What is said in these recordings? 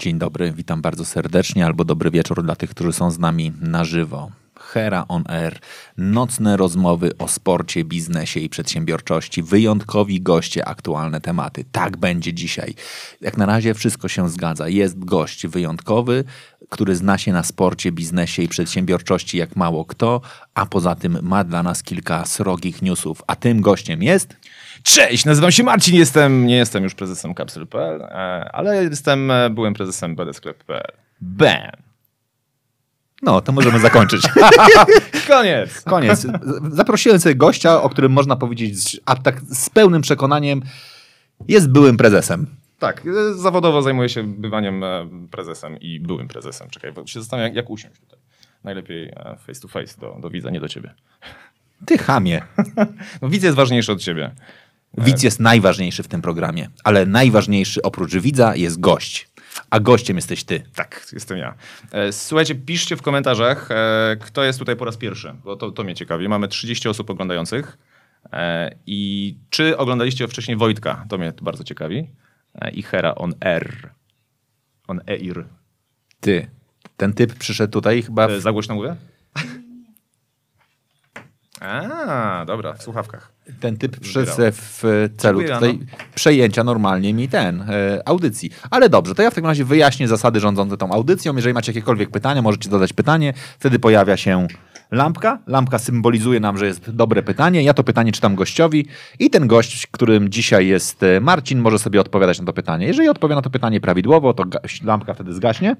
Dzień dobry, witam bardzo serdecznie, albo dobry wieczór dla tych, którzy są z nami na żywo. Hera on Air, nocne rozmowy o sporcie, biznesie i przedsiębiorczości, wyjątkowi goście, aktualne tematy. Tak będzie dzisiaj. Jak na razie wszystko się zgadza. Jest gość wyjątkowy, który zna się na sporcie, biznesie i przedsiębiorczości jak mało kto, a poza tym ma dla nas kilka srogich newsów. A tym gościem jest... Cześć, nazywam się Marcin, jestem, nie jestem już prezesem Kapsel.pl, e, ale jestem e, byłem prezesem bdsklep.pl. Bam! No, to możemy zakończyć. Koniec! Koniec. Zaprosiłem sobie gościa, o którym można powiedzieć, a tak z pełnym przekonaniem, jest byłym prezesem. Tak, e, zawodowo zajmuję się bywaniem prezesem i byłym prezesem. Czekaj, bo się zastanawiam, jak, jak usiąść tutaj. Najlepiej face to face, do, do widza, nie do ciebie. Ty chamie. No widz jest ważniejszy od ciebie. Widz jest najważniejszy w tym programie, ale najważniejszy oprócz widza jest gość. A gościem jesteś ty. Tak, jestem ja. E, Słuchajcie, piszcie w komentarzach, e, kto jest tutaj po raz pierwszy, bo to, to mnie ciekawi. Mamy 30 osób oglądających. E, I czy oglądaliście wcześniej Wojtka? To mnie bardzo ciekawi. I Hera on R. On Eir. Ty. Ten typ przyszedł tutaj chyba. W... Za głośno mówię? A, dobra, w słuchawkach. Ten typ przyszedł se w celu tutaj przejęcia normalnie mi ten e, audycji. Ale dobrze, to ja w takim razie wyjaśnię zasady rządzące tą audycją. Jeżeli macie jakiekolwiek pytania, możecie dodać pytanie. Wtedy pojawia się lampka. Lampka symbolizuje nam, że jest dobre pytanie. Ja to pytanie czytam gościowi i ten gość, którym dzisiaj jest e, Marcin, może sobie odpowiadać na to pytanie. Jeżeli odpowie na to pytanie prawidłowo, to lampka wtedy zgaśnie.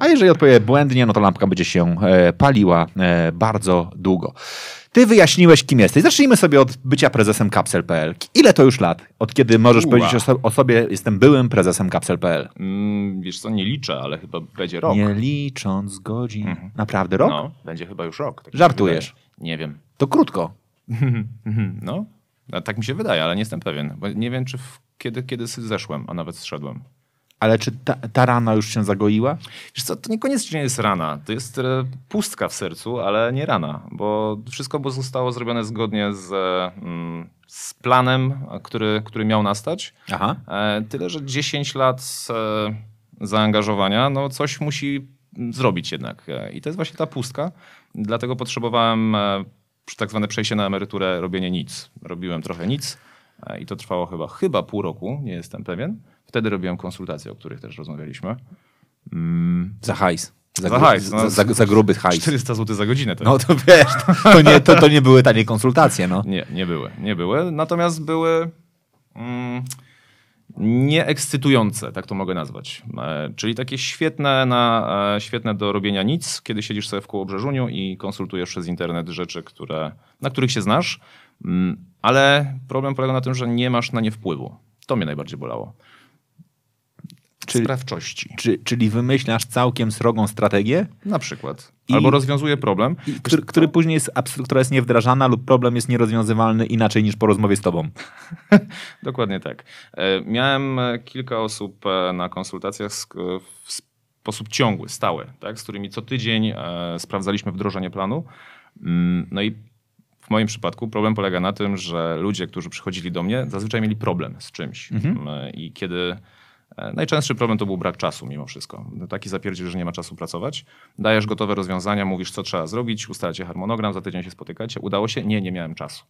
A jeżeli odpowie błędnie, no to lampka będzie się e, paliła e, bardzo długo. Ty wyjaśniłeś, kim jesteś. Zacznijmy sobie od bycia prezesem Kapsel.pl. Ile to już lat? Od kiedy możesz Ua. powiedzieć o, so- o sobie, jestem byłym prezesem Kapsel.pl? Mm, wiesz co, nie liczę, ale chyba będzie rok. Nie licząc godzin. Naprawdę rok? No, będzie chyba już rok. Tak Żartujesz. Nie wiem. To krótko. No, tak mi się wydaje, ale nie jestem pewien. Nie wiem, czy w, kiedy, kiedy zeszłem, a nawet zszedłem. Ale czy ta, ta rana już się zagoiła? Wiesz co, to niekoniecznie jest rana. To jest e, pustka w sercu, ale nie rana, bo wszystko bo zostało zrobione zgodnie z, mm, z planem, który, który miał nastać. Aha. E, Tyle, że 10 lat e, zaangażowania, no coś musi zrobić jednak. I to jest właśnie ta pustka. Dlatego potrzebowałem tak zwane przejście na emeryturę, robienie nic. Robiłem trochę nic i to trwało chyba, chyba pół roku, nie jestem pewien. Wtedy robiłem konsultacje, o których też rozmawialiśmy. Mm, Za hajs. Za gru- hajs, no. za, za, za gruby hajs. 400 zł za godzinę. To No to wiesz, to nie, to, to nie były tanie konsultacje, no. Nie, nie były. Nie były. Natomiast były mm, nieekscytujące, tak to mogę nazwać. E, czyli takie świetne, na, e, świetne do robienia nic, kiedy siedzisz sobie w kołobrzeżuniu i konsultujesz przez internet rzeczy, które, na których się znasz, mm, ale problem polega na tym, że nie masz na nie wpływu. To mnie najbardziej bolało. Czyli- Sprawczości. Czy, czyli wymyślasz całkiem srogą strategię, Na przykład. I- Albo rozwiązuje problem. i, który, który później jest, która jest niewdrażana lub problem jest nierozwiązywalny inaczej niż po rozmowie z tobą. Dokładnie tak. E, Miałem e, kilka osób e, na konsultacjach w sposób ciągły, stały, tak, z którymi co tydzień sprawdzaliśmy wdrożenie planu. Mm, No i w moim przypadku problem polega na tym, że ludzie, którzy przychodzili do mnie, zazwyczaj mieli problem z czymś. Mm, I kiedy najczęstszy problem to był brak czasu mimo wszystko. Taki zapierdziel, że nie ma czasu pracować. Dajesz gotowe rozwiązania, mówisz co trzeba zrobić, ustalacie harmonogram, za tydzień się spotykacie. Udało się? Nie, nie miałem czasu.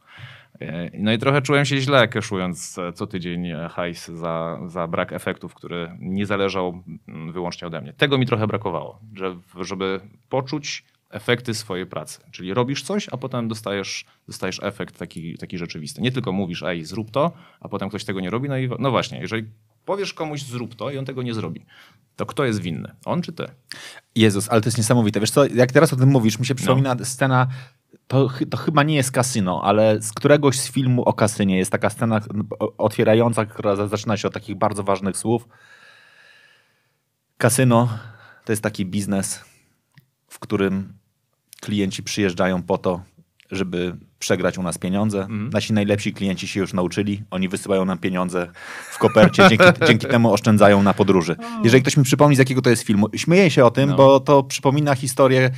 E, No i trochę czułem się źle, keszując e, co tydzień e, hajs za, za brak efektów, który nie zależał mm, wyłącznie ode mnie. Tego mi trochę brakowało, że, żeby poczuć efekty swojej pracy. Czyli robisz coś, a potem dostajesz, dostajesz efekt taki, taki rzeczywisty. Nie tylko mówisz, ej, zrób to, a potem ktoś tego nie robi. No i no właśnie, jeżeli powiesz komuś zrób to i on tego nie zrobi, to kto jest winny? On czy ty? Jezus, ale to jest niesamowite. Wiesz co, jak teraz o tym mówisz, mi się przypomina scena, to, to chyba nie jest kasyno, ale z któregoś z filmu o kasynie jest taka scena otwierająca, która za- zaczyna się od takich bardzo ważnych słów. Kasyno to jest taki biznes, w którym klienci przyjeżdżają po to, żeby przegrać u nas pieniądze. Mhm. Nasi najlepsi klienci się już nauczyli. Oni wysyłają nam pieniądze w kopercie, dzięki, dzięki temu oszczędzają na podróży. Jeżeli ktoś mi przypomni, z jakiego to jest filmu, śmieję się o tym, No. bo to przypomina historię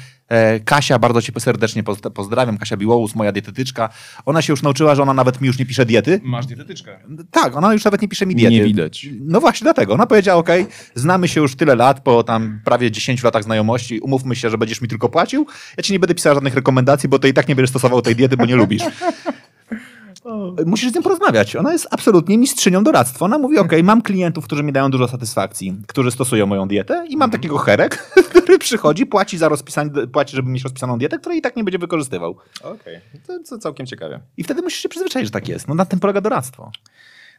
Kasia, bardzo cię serdecznie poz- pozdrawiam, Kasia Biłołus, moja dietetyczka. Ona się już nauczyła, że ona nawet mi już nie pisze diety. Masz dietetyczkę. Tak, ona już nawet nie pisze mi diety. Nie widać. No właśnie dlatego. Ona powiedziała, ok, znamy się już tyle lat, po tam prawie 10 latach znajomości, umówmy się, że będziesz mi tylko płacił, ja ci nie będę pisał żadnych rekomendacji, bo ty i tak nie będziesz stosował tej diety, bo nie lubisz. Musisz z nią porozmawiać. Ona jest absolutnie mistrzynią doradztwa. Ona mówi, ok, mam klientów, którzy mi dają dużo satysfakcji, którzy stosują moją dietę i mam takiego herek, który przychodzi, płaci za rozpisanie, płaci, żeby mieć rozpisaną dietę, której i tak nie będzie wykorzystywał. Okej, to, to całkiem ciekawe. I wtedy musisz się przyzwyczaić, że tak jest. No na tym polega doradztwo.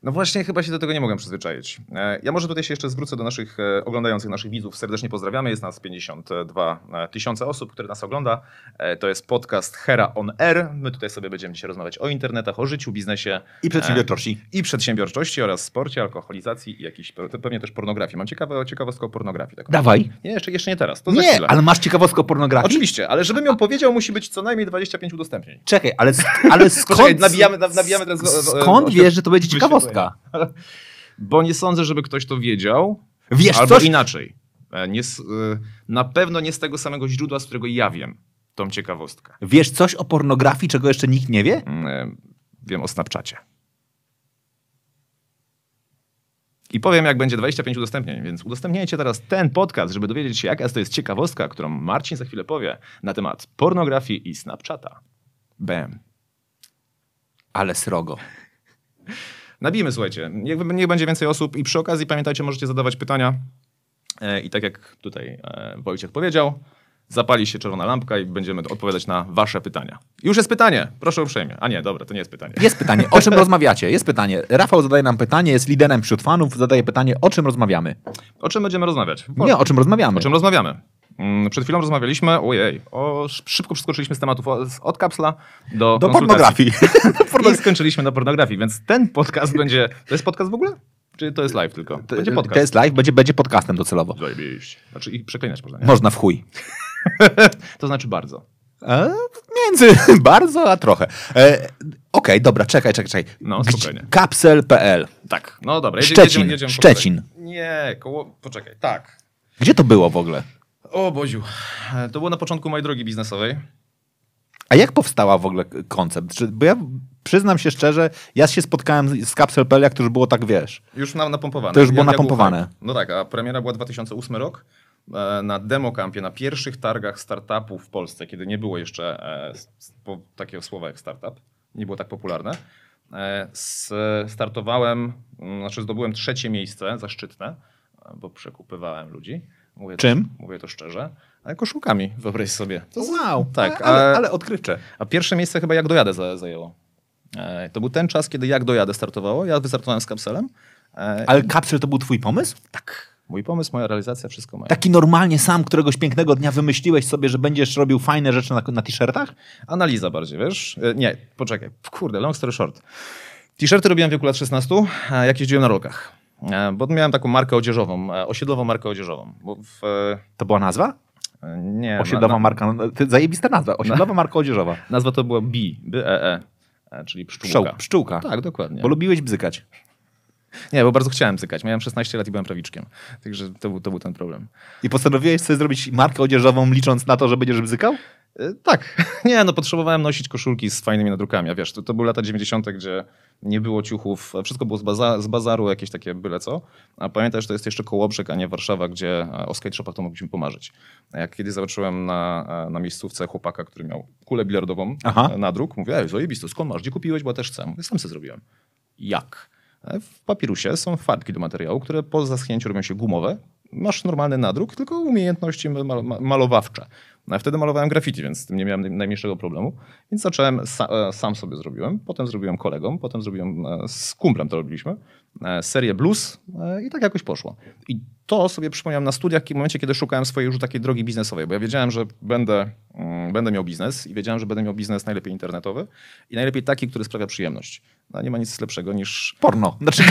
No właśnie, chyba się do tego nie mogłem przyzwyczaić. E, Ja może tutaj się jeszcze zwrócę do naszych e, oglądających, naszych widzów. Serdecznie pozdrawiamy. Jest nas 52 tysiące osób, które nas ogląda. E, To jest podcast Hera on Air. My tutaj sobie będziemy dzisiaj rozmawiać o internetach, o życiu, biznesie I przedsiębiorczości. i przedsiębiorczości oraz sporcie, alkoholizacji i jakiś, pewnie też pornografii. Mam ciekawe, ciekawostkę o pornografii. Taką. Dawaj. Nie, jeszcze, jeszcze nie teraz. To za Nie, chwilę. ale masz ciekawostkę o pornografii? Oczywiście, ale żebym ją powiedział, musi być co najmniej 25 udostępnień. Czekaj, ale, ale skąd... Poczekaj, nabijamy, nabijamy teraz... e, e, Skąd e, wiesz, że to będzie wyświetlenia. Bo nie sądzę, żeby ktoś to wiedział. Wiesz Albo coś? inaczej. E, Nie, e, na pewno nie z tego samego źródła, z którego ja wiem tą ciekawostkę. Wiesz coś o pornografii, czego jeszcze nikt nie wie? Mm, e, Wiem o Snapchacie. I powiem, jak będzie 25 udostępnień, więc udostępniajcie teraz ten podcast, żeby dowiedzieć się, jaka to jest ciekawostka, którą Marcin za chwilę powie na temat pornografii i Snapchata. Bam. Ale srogo. Nabijmy, słuchajcie. Niech, niech będzie więcej osób i przy okazji pamiętajcie, możecie zadawać pytania. E, I tak jak tutaj e, Wojciech powiedział, zapali się czerwona lampka i będziemy odpowiadać na wasze pytania. Już jest pytanie, proszę uprzejmie. A nie, dobra, to nie jest pytanie. Jest pytanie, o czym rozmawiacie? Jest pytanie. Rafał zadaje nam pytanie, jest liderem wśród fanów, zadaje pytanie, o czym rozmawiamy? O czym będziemy rozmawiać? Nie, o czym rozmawiamy. O czym rozmawiamy? Mm, Przed chwilą rozmawialiśmy, ojej, o, szybko przeskoczyliśmy z tematów od kapsla do, Do pornografii. I skończyliśmy na pornografii, więc ten podcast będzie... To jest podcast w ogóle? Czy to jest live tylko? Będzie podcast. To jest live, będzie, będzie podcastem docelowo. Zajebiście. Znaczy ich przeklinać można, nie? Można w chuj. To znaczy bardzo. E, między bardzo a trochę. E, Okej, dobra, czekaj, czekaj, czekaj. No, spokojnie. Kapsel.pl. Tak, no dobra. Szczecin, jedziemy, jedziemy Szczecin. Nie, koło... Poczekaj, tak. Gdzie to było w ogóle? O Boziu. To było na początku mojej drogi biznesowej. A jak powstała w ogóle koncept? Bo ja przyznam się szczerze, ja się spotkałem z Kapsel.pl, jak to już było tak, wiesz. Już na, napompowane. To już było Jak- jak napompowane. był. No tak, a premiera była 2008 rok. e, Na demokampie, na pierwszych targach startupów w Polsce, kiedy nie było jeszcze e, takiego słowa jak startup, nie było tak popularne. e, Startowałem, znaczy zdobyłem trzecie miejsce zaszczytne, bo przekupywałem ludzi. Mówię Czym? To, mówię to szczerze. Ale koszulkami, wyobraź sobie. To Wow, Tak, ale, ale- ale odkrywcze. a pierwsze miejsce chyba jak dojadę za- zajęło. E, To był ten czas, kiedy jak dojadę startowało. Ja wystartowałem z kapselem. E, Ale Kapsel to był twój pomysł? tak. Mój pomysł, moja realizacja, wszystko moje. Taki normalnie sam któregoś pięknego dnia wymyśliłeś sobie, że będziesz robił fajne rzeczy na, na t-shirtach? Analiza bardziej, wiesz? E, Nie, poczekaj. Kurde, long story short. T-shirty robiłem w wieku lat 16, a jak jeździłem na rolkach. E, Bo miałem taką markę odzieżową, e, osiedlową markę odzieżową. W, e, To była nazwa? nie, Osiedlowa na, na, marka, no, ty, zajebista nazwa, osiedlowa marka odzieżowa. Nazwa to była B, B-E-E, e, czyli pszczółka. Pszczół, pszczółka. Tak, dokładnie. Bo lubiłeś bzykać. Nie, bo bardzo chciałem cykać. Miałem 16 lat i byłem prawiczkiem. Także to był, to był ten problem. I postanowiłeś sobie zrobić markę odzieżową, licząc na to, że będziesz bzykał? E, Tak. Nie, no potrzebowałem nosić koszulki z fajnymi nadrukami. A wiesz, to, to były lata 90., gdzie nie było ciuchów, wszystko było z, baza, z bazaru, jakieś takie byle co. A pamiętaj, że to jest jeszcze Kołobrzeg, a nie Warszawa, gdzie e, o skate shopach to mogliśmy pomarzyć. Jak kiedyś zobaczyłem na, e, na miejscówce chłopaka, który miał kulę bilardową Aha. e, nadruk, mówię, ej, zajebisto, skąd masz, gdzie kupiłeś, bo ja też chcę. Mówię, sam sobie zrobiłem. Jak? W papirusie są farbki do materiału, które po zaschnięciu robią się gumowe. Masz normalny nadruk, tylko umiejętności mal ma- malowawcze. No, wtedy malowałem graffiti, więc z tym nie miałem naj- najmniejszego problemu. Więc zacząłem, e, sam sobie zrobiłem, potem zrobiłem kolegom, potem zrobiłem e, z kumplem to robiliśmy, e, serię blues i tak jakoś poszło. I to sobie przypomniałem na studiach w momencie, kiedy szukałem swojej już takiej drogi biznesowej, bo ja wiedziałem, że będę, mm, będę miał biznes i wiedziałem, że będę miał biznes najlepiej internetowy i najlepiej taki, który sprawia przyjemność. No, nie ma nic lepszego niż... Porno. Znaczy,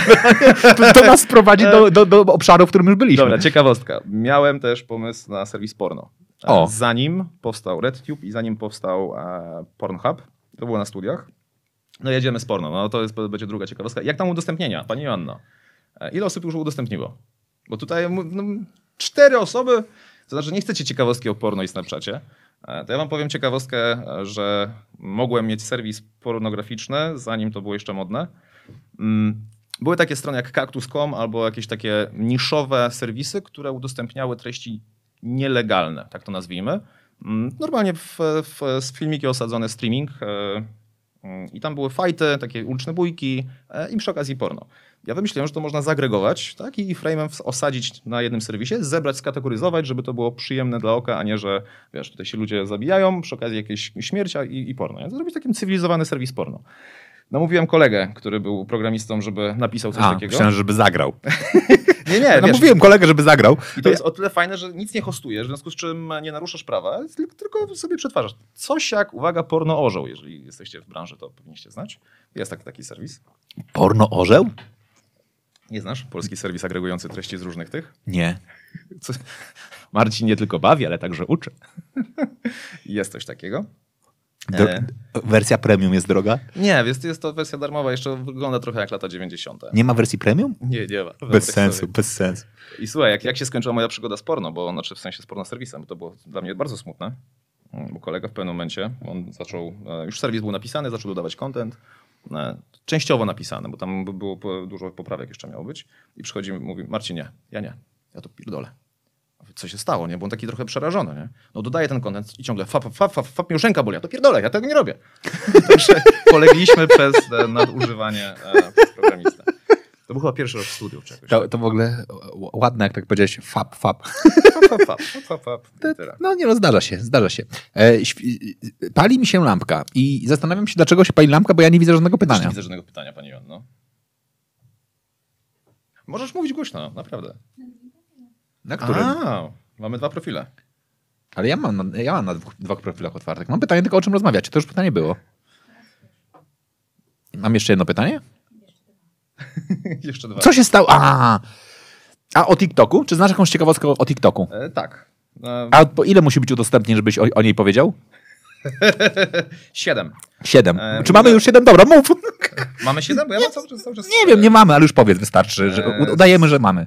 to, to nas prowadzi do, do, do obszaru, w którym już byliśmy. Dobra, ciekawostka. Miałem też pomysł na serwis porno. O. Zanim powstał RedTube i zanim powstał e, Pornhub, to było na studiach, no jedziemy z porno. No to jest, będzie druga ciekawostka. Jak tam udostępnienia, pani Joanna? E, Ile osób już udostępniło? Bo tutaj no, cztery osoby, to znaczy nie chcecie ciekawostki o porno i Snapchacie. E, To ja wam powiem ciekawostkę, e, że mogłem mieć serwis pornograficzny, zanim to było jeszcze modne. Mm, Były takie strony jak Cactus.com albo jakieś takie niszowe serwisy, które udostępniały treści nielegalne, tak to nazwijmy. Mm, Normalnie w, w, filmiki osadzony streaming e, mm, i tam były fajty, takie uliczne bójki i przy okazji porno. Ja wymyśliłem, że to można zagregować tak, i frame'em osadzić na jednym serwisie, zebrać, skategoryzować, żeby to było przyjemne dla oka, a nie, że wiesz, tutaj się ludzie zabijają przy okazji jakiejś śmierci i, i porno. Nie? Zrobić taki cywilizowany serwis porno. Namówiłem kolegę, który był programistą, żeby napisał coś A, takiego. myślałem, żeby zagrał. Nie, nie, Ja wiesz, namówiłem kolegę, żeby zagrał. i to jest o tyle fajne, że nic nie hostujesz, w związku z czym nie naruszasz prawa, tyl- tylko sobie przetwarzasz. Coś jak, uwaga, porno orzeł, jeżeli jesteście w branży, to powinniście znać. Jest taki, taki serwis. Porno orzeł? Nie znasz? Polski serwis agregujący treści z różnych tych. Nie. Co? Marcin nie tylko bawi, ale także uczy. Jest coś takiego. E. Wersja premium jest droga? Nie, jest, jest to wersja darmowa, jeszcze wygląda trochę jak lata 90. Nie ma wersji premium? Nie, nie ma. Bez sensu, sobie. bez sensu. I słuchaj, jak, jak się skończyła moja przygoda z porno, bo znaczy w sensie z porno serwisem, bo to było dla mnie bardzo smutne, bo kolega w pewnym momencie, on zaczął, e, już serwis był napisany, zaczął dodawać content, częściowo napisany, bo tam by było dużo poprawek jeszcze miało być i przychodzi i mówi, Marcin, nie, ja nie, ja to pierdolę. Co się stało, nie? Bo on taki trochę przerażony, nie? No dodaje ten content i ciągle fap, fap, fap, fap, fap mi już ręka boli, ja to pierdolę, ja tego nie robię. Także polegliśmy przez e, nadużywanie przez programistę. To był chyba pierwszy rok studiów czegoś. To, to w ogóle ładne, jak tak powiedziałeś, fap, fap. Fap, fap, fap, fap, fap, i tyle. No nie, no zdarza się, zdarza się. E, pali mi się lampka i zastanawiam się, dlaczego się pali lampka, bo ja nie widzę żadnego Też nie pytania. widzę żadnego pytania, pani Joanno. Możesz mówić głośno, naprawdę. Na którym? A, mamy dwa profile. Ale ja mam, na, ja mam na dwóch, dwóch profilach otwartych. Mam pytanie tylko, o czym rozmawiacie. To już pytanie było. Mam jeszcze jedno pytanie? Jeszcze dwa. Co się stało? A, a o TikToku? Czy znasz jakąś ciekawostkę o, TikToku? E, tak. E, A po ile musi być udostępnień, żebyś o, o niej powiedział? siedem. Siedem. E, Czy mamy już siedem? Dobra, mów. Mamy siedem? Bo ja mam cały czas, cały czas Nie wiem, nie mamy, ale już powiedz, wystarczy. Że E, udajemy, że mamy.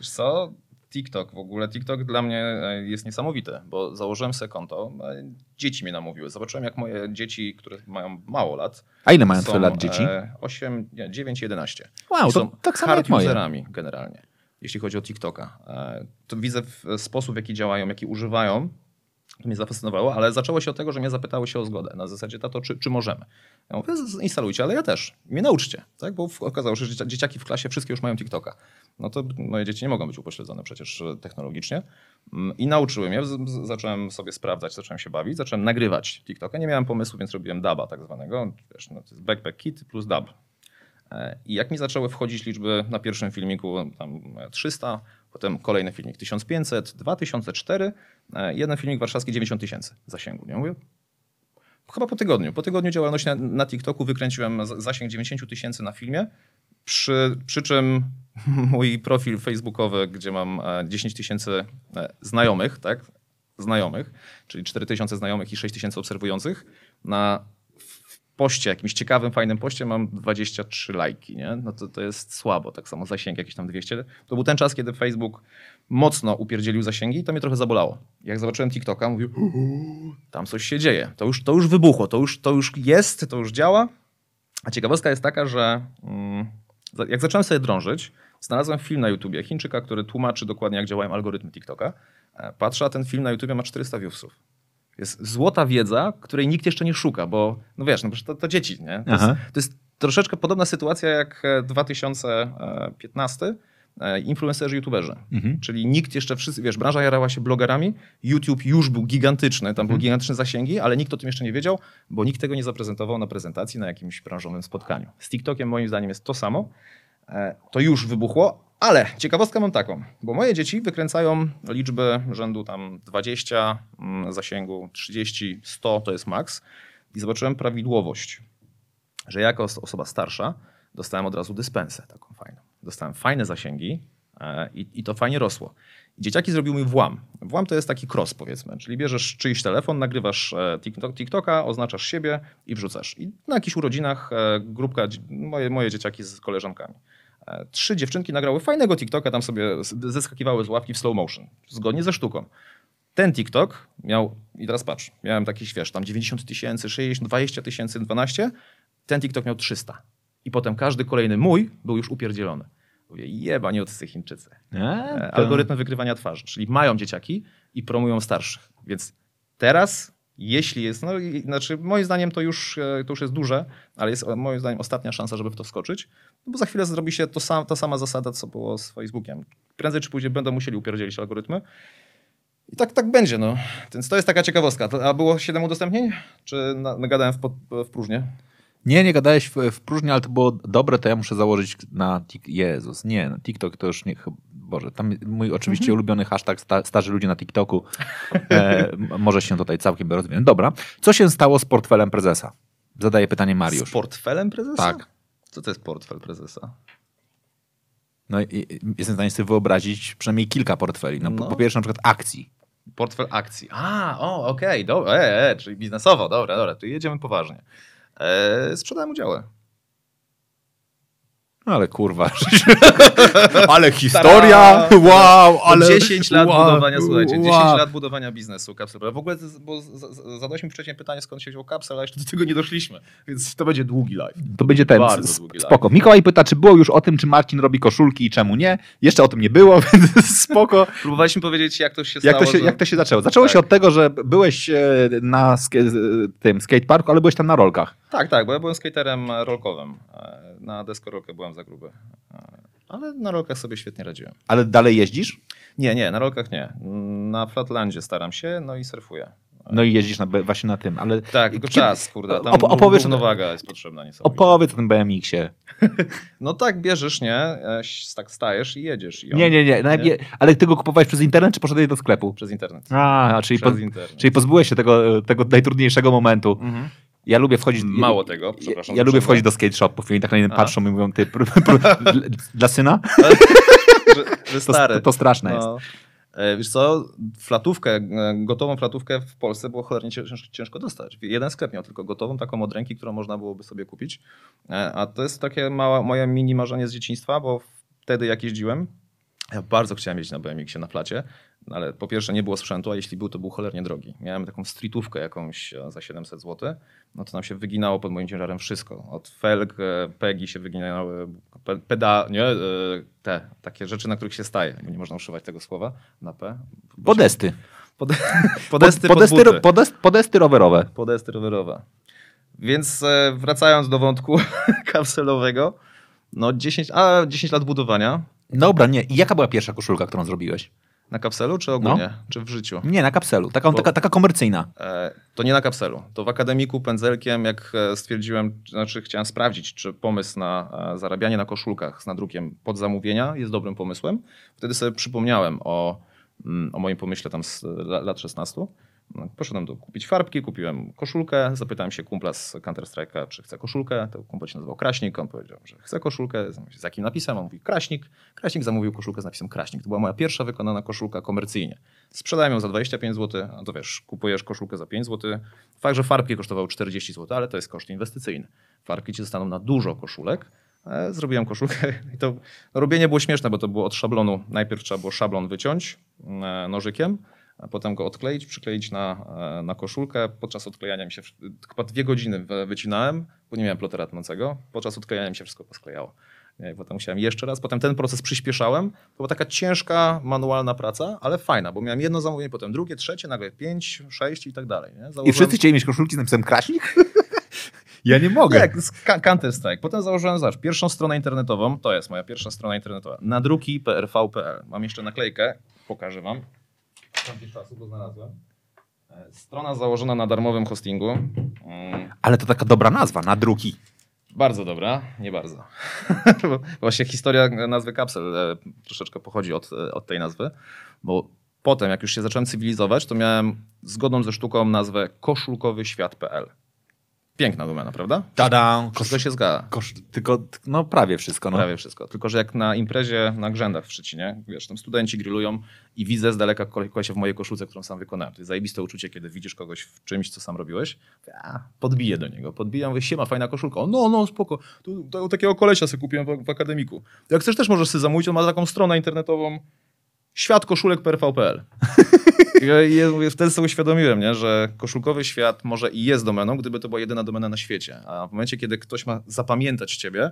Wiesz co? TikTok w ogóle, TikTok dla mnie e, jest niesamowity, bo założyłem sobie konto, e, dzieci mnie namówiły. Zobaczyłem jak moje dzieci, które mają mało lat, A ile mają tyle lat dzieci? E, 8, nie, 9, 11. Wow, I to są tak samo jak moje. generalnie, jeśli chodzi o TikToka. E, To widzę w sposób, w jaki działają, jaki używają, mnie zafascynowało, ale zaczęło się od tego, że mnie zapytały się o zgodę. Na zasadzie, tato, czy, czy możemy? Ja mówię, "Z- instalujcie, ale ja też. Mnie nauczcie. Tak? Bo okazało się, że dziecia- dzieciaki w klasie wszystkie już mają TikToka. No to moje dzieci nie mogą być upośledzone przecież e, technologicznie. Mm, I z- z- zacząłem sobie sprawdzać, zacząłem się bawić, zacząłem nagrywać TikToka. Nie miałem pomysłu, więc robiłem duba tak zwanego. Wiesz, no, to jest backpack kit plus dub. E, I jak mi zaczęły wchodzić liczby na pierwszym filmiku tam e, 300, potem kolejny filmik 1500, 2004, e, jeden filmik warszawski 90 tysięcy zasięgu. Nie mówię? Chyba po tygodniu. Po tygodniu działalności na, na TikToku wykręciłem zasięg 90 tysięcy na filmie, przy, przy czym mój profil facebookowy, gdzie mam e, 10 tysięcy e, znajomych, tak? Znajomych, czyli 4 tysiące znajomych i 6 tysięcy obserwujących, na poście, jakimś ciekawym, fajnym poście mam 23 lajki, nie? No to, to jest słabo, tak samo zasięg jakieś tam 200. To był ten czas, kiedy Facebook mocno upierdzielił zasięgi i to mnie trochę zabolało. Jak zobaczyłem TikToka, mówię, "Uuu, tam coś się dzieje, to już, to już wybuchło, to już, to już jest, to już działa. A ciekawostka jest taka, że mm, jak zacząłem sobie drążyć, znalazłem film na YouTubie Chińczyka, który tłumaczy dokładnie, jak działają algorytmy TikToka. E, Patrzę, a ten film na YouTubie ma 400 viewsów. Jest złota wiedza, której nikt jeszcze nie szuka, bo no wiesz, no to, to dzieci, nie? To jest, to jest troszeczkę podobna sytuacja jak e, 2015 e, influencerzy, youtuberzy. Mhm. Czyli nikt jeszcze, wszyscy, wiesz, branża jarała się blogerami, YouTube już był gigantyczny, tam były gigantyczne zasięgi, ale nikt o tym jeszcze nie wiedział, bo nikt tego nie zaprezentował na prezentacji na jakimś branżowym spotkaniu. Z TikTokiem moim zdaniem jest to samo. E, To już wybuchło, Ale ciekawostkę mam taką, bo moje dzieci wykręcają liczby rzędu tam 20, mm, zasięgu 30, 100 to jest maks. I zobaczyłem prawidłowość, że jako os- osoba starsza dostałem od razu dyspensę taką fajną. Dostałem fajne zasięgi e, i, i to fajnie rosło. Dzieciaki zrobiły mi włam. Włam to jest taki cross powiedzmy, czyli bierzesz czyjś telefon, nagrywasz e, TikTok, TikToka, oznaczasz siebie i wrzucasz. I na jakichś urodzinach e, grupka, moje, moje dzieciaki z koleżankami. Trzy dziewczynki nagrały fajnego TikToka, tam sobie zeskakiwały z ławki w slow motion, zgodnie ze sztuką. Ten TikTok miał, i teraz patrz, miałem taki wiesz, tam 90 tysięcy, 60, 20 tysięcy, 12, ten TikTok miał 300. I potem każdy kolejny mój był już upierdzielony. Mówię, jeba, nie od tych Chińczycy. E, Algorytmy wykrywania twarzy, czyli mają dzieciaki i promują starszych. Więc teraz, jeśli jest, no i- znaczy moim zdaniem to już, e, to już jest duże, ale jest moim zdaniem ostatnia szansa, żeby w to wskoczyć, no bo za chwilę zrobi się to sam, ta sama zasada, co było z Facebookiem. Prędzej czy później będą musieli upierdzielić algorytmy. I tak, tak będzie, no. Więc to jest taka ciekawostka. A było 7 udostępnień? Czy na, nagadałem w, pod, w próżnię? Nie, nie gadałeś w, w próżni, ale to było dobre, to ja muszę założyć na tik... Jezus, nie, na TikTok to już nie... chyba- Boże, tam mój oczywiście Mhm. ulubiony hashtag sta, starzy ludzie na TikToku e, może się tutaj całkiem rozwinąć. Dobra, co się stało z portfelem prezesa? Zadaje pytanie Mariusz. Z portfelem prezesa? Tak. Co to jest portfel prezesa? No i, i jestem w stanie sobie wyobrazić przynajmniej kilka portfeli. No, po, No. po pierwsze na przykład akcji. Portfel akcji. A, o, okej, dobra, e, e, czyli biznesowo, dobra, dobra, tu jedziemy poważnie. E, sprzedałem udziały. No ale kurwa. ale historia, wow, ale... 10 lat wow, budowania, słuchajcie, 10 wow. lat budowania biznesu Capsule. W ogóle, bo zadałeś mi wcześniej pytanie, skąd się wziął Capsule, a jeszcze do tego nie doszliśmy, więc to będzie długi live. To będzie ten. Bardzo długi spoko. Mikołaj pyta, czy było już o tym, czy Marcin robi koszulki i czemu nie. Jeszcze o tym nie było, więc spoko. Próbowaliśmy powiedzieć, jak to się Jak stało. to się, że... jak to się zaczęło? Zaczęło Tak. się od tego, że byłeś e, na sk- tym skateparku, ale byłeś tam na rolkach. Tak, tak, bo ja byłem skaterem rolkowym. E, Na deskorolkę byłem za gruby. E, Ale na rolkach sobie świetnie radziłem. Ale dalej jeździsz? Nie, nie, na rolkach nie. Na Flatlandzie staram się, no i surfuję. No i jeździsz na, właśnie na tym, ale Tak, tylko Kiedy- czas, kurde. Tam Opo- opowiedz- równowaga jest potrzebna niesamowicie. opowiedz o tym BMX-ie. No tak, bierzesz, nie? E, Tak stajesz i jedziesz. I on Nie, nie, nie. Nie? Ale ty go kupowałeś przez internet, czy poszedłeś do sklepu? Przez internet. A, czyli, po, internet. czyli pozbyłeś się tego, tego najtrudniejszego momentu. Mhm. Ja lubię wchodzić... Mało tego, przepraszam. ja lubię wchodzić do skate shopów i oni tak na mnie patrzą i mówią, ty, pr, pr, dla- dla syna? że, że To, stary. to, to straszne jest. No. E, Wiesz co, flatówkę, e, gotową flatówkę w Polsce było cholernie cięż- ciężko dostać. Jeden sklep miał tylko gotową, taką od ręki, którą można byłoby sobie kupić. E, A to jest takie mała, moje mini marzenie z dzieciństwa, bo wtedy jak jeździłem, ja bardzo chciałem jeździć na BMX-ie, na flacie, ale po pierwsze nie było sprzętu, a jeśli był, to był cholernie drogi. Miałem taką streetówkę jakąś e, za 700 zł, no to nam się wyginało pod moim ciężarem wszystko. Od felg, e, pegi się wyginały, pe- peda, nie, e, te takie rzeczy, na których się staje. Nie można używać tego słowa na P. Podesty. Pod, podesty, pod podesty, podest, podesty rowerowe. Podesty rowerowe. Więc wracając do wątku kapselowego, no 10, a 10 lat budowania Dobra, nie. I jaka była pierwsza koszulka, którą zrobiłeś? Na kapselu, czy ogólnie, czy w życiu? Nie, na kapselu. Taka, Bo- taka, taka komercyjna. E, To nie na kapselu. To w akademiku pędzelkiem, jak e, stwierdziłem, znaczy chciałem sprawdzić, czy pomysł na e, zarabianie na koszulkach z nadrukiem pod zamówienia jest dobrym pomysłem. Wtedy sobie przypomniałem o, mm, o moim pomyśle tam z la- lat 16. No, Poszedłem do kupić farbki, kupiłem koszulkę, zapytałem się kumpla z Counter-Strike'a, czy chce koszulkę. To kumpel się nazywał Kraśnik, on powiedział, że chce koszulkę. Z jakim napisem? On mówi Kraśnik. Kraśnik zamówił koszulkę z napisem Kraśnik. To była moja pierwsza wykonana koszulka komercyjnie. Sprzedałem ją za 25 zł, a to wiesz, kupujesz koszulkę za 5 zł. Fakt, że farbki kosztowały 40 zł, ale to jest koszt inwestycyjny. Farbki ci zostaną na dużo koszulek. E, Zrobiłem koszulkę i to robienie było śmieszne, bo to było od szablonu. Najpierw trzeba było szablon wyciąć e, nożykiem, potem go odkleić, przykleić na, e, na koszulkę. Podczas odklejania mi się, chyba dwie godziny wy- wycinałem, bo nie miałem plotera tnącego. Podczas odklejania mi się wszystko posklejało. Nie, Potem musiałem jeszcze raz, potem ten proces przyspieszałem. To była taka ciężka, manualna praca, ale fajna, bo miałem jedno zamówienie, potem drugie, trzecie, nagle pięć, sześć i tak dalej. Nie? I Założyłem- wszyscy chcieli mieć koszulki z napisem Kraśnik? ja nie mogę. jak z Ka- Counter Strike. Potem założyłem, zobacz, pierwszą stronę internetową, to jest moja pierwsza strona internetowa, nadruki.prv.pl. Mam jeszcze naklejkę, pokażę wam. Tamtych czasów go znalazłem. E, Strona założona na darmowym hostingu. Mm, Ale to taka dobra nazwa, na druki. Bardzo dobra, nie bardzo. Właśnie historia nazwy kapsel e, troszeczkę pochodzi od, e, od tej nazwy, bo potem, jak już się zacząłem cywilizować, to miałem zgodną ze sztuką nazwę koszulkowyświat.pl. Piękna domena, prawda? Tada! Wszystko się zgadza. Kosz, tylko, no prawie wszystko. No. Prawie wszystko. Tylko, że jak na imprezie na Grzędach w Szczecinie, wiesz, tam studenci grillują i widzę z daleka kolesia w mojej koszulce, którą sam wykonałem. To jest zajebiste uczucie, kiedy widzisz kogoś w czymś, co sam robiłeś. A, podbiję do niego. Podbijam, mówię, siema, fajna koszulka. O, no, no, spoko. Tu, tu, takiego kolesia sobie kupiłem w, w akademiku. Jak chcesz, też możesz sobie zamówić. On ma taką stronę internetową światkoszulek.pl. Mówię, wtedy sobie uświadomiłem, nie, że koszulkowy świat może i jest domeną, gdyby to była jedyna domena na świecie. A w momencie, kiedy ktoś ma zapamiętać ciebie,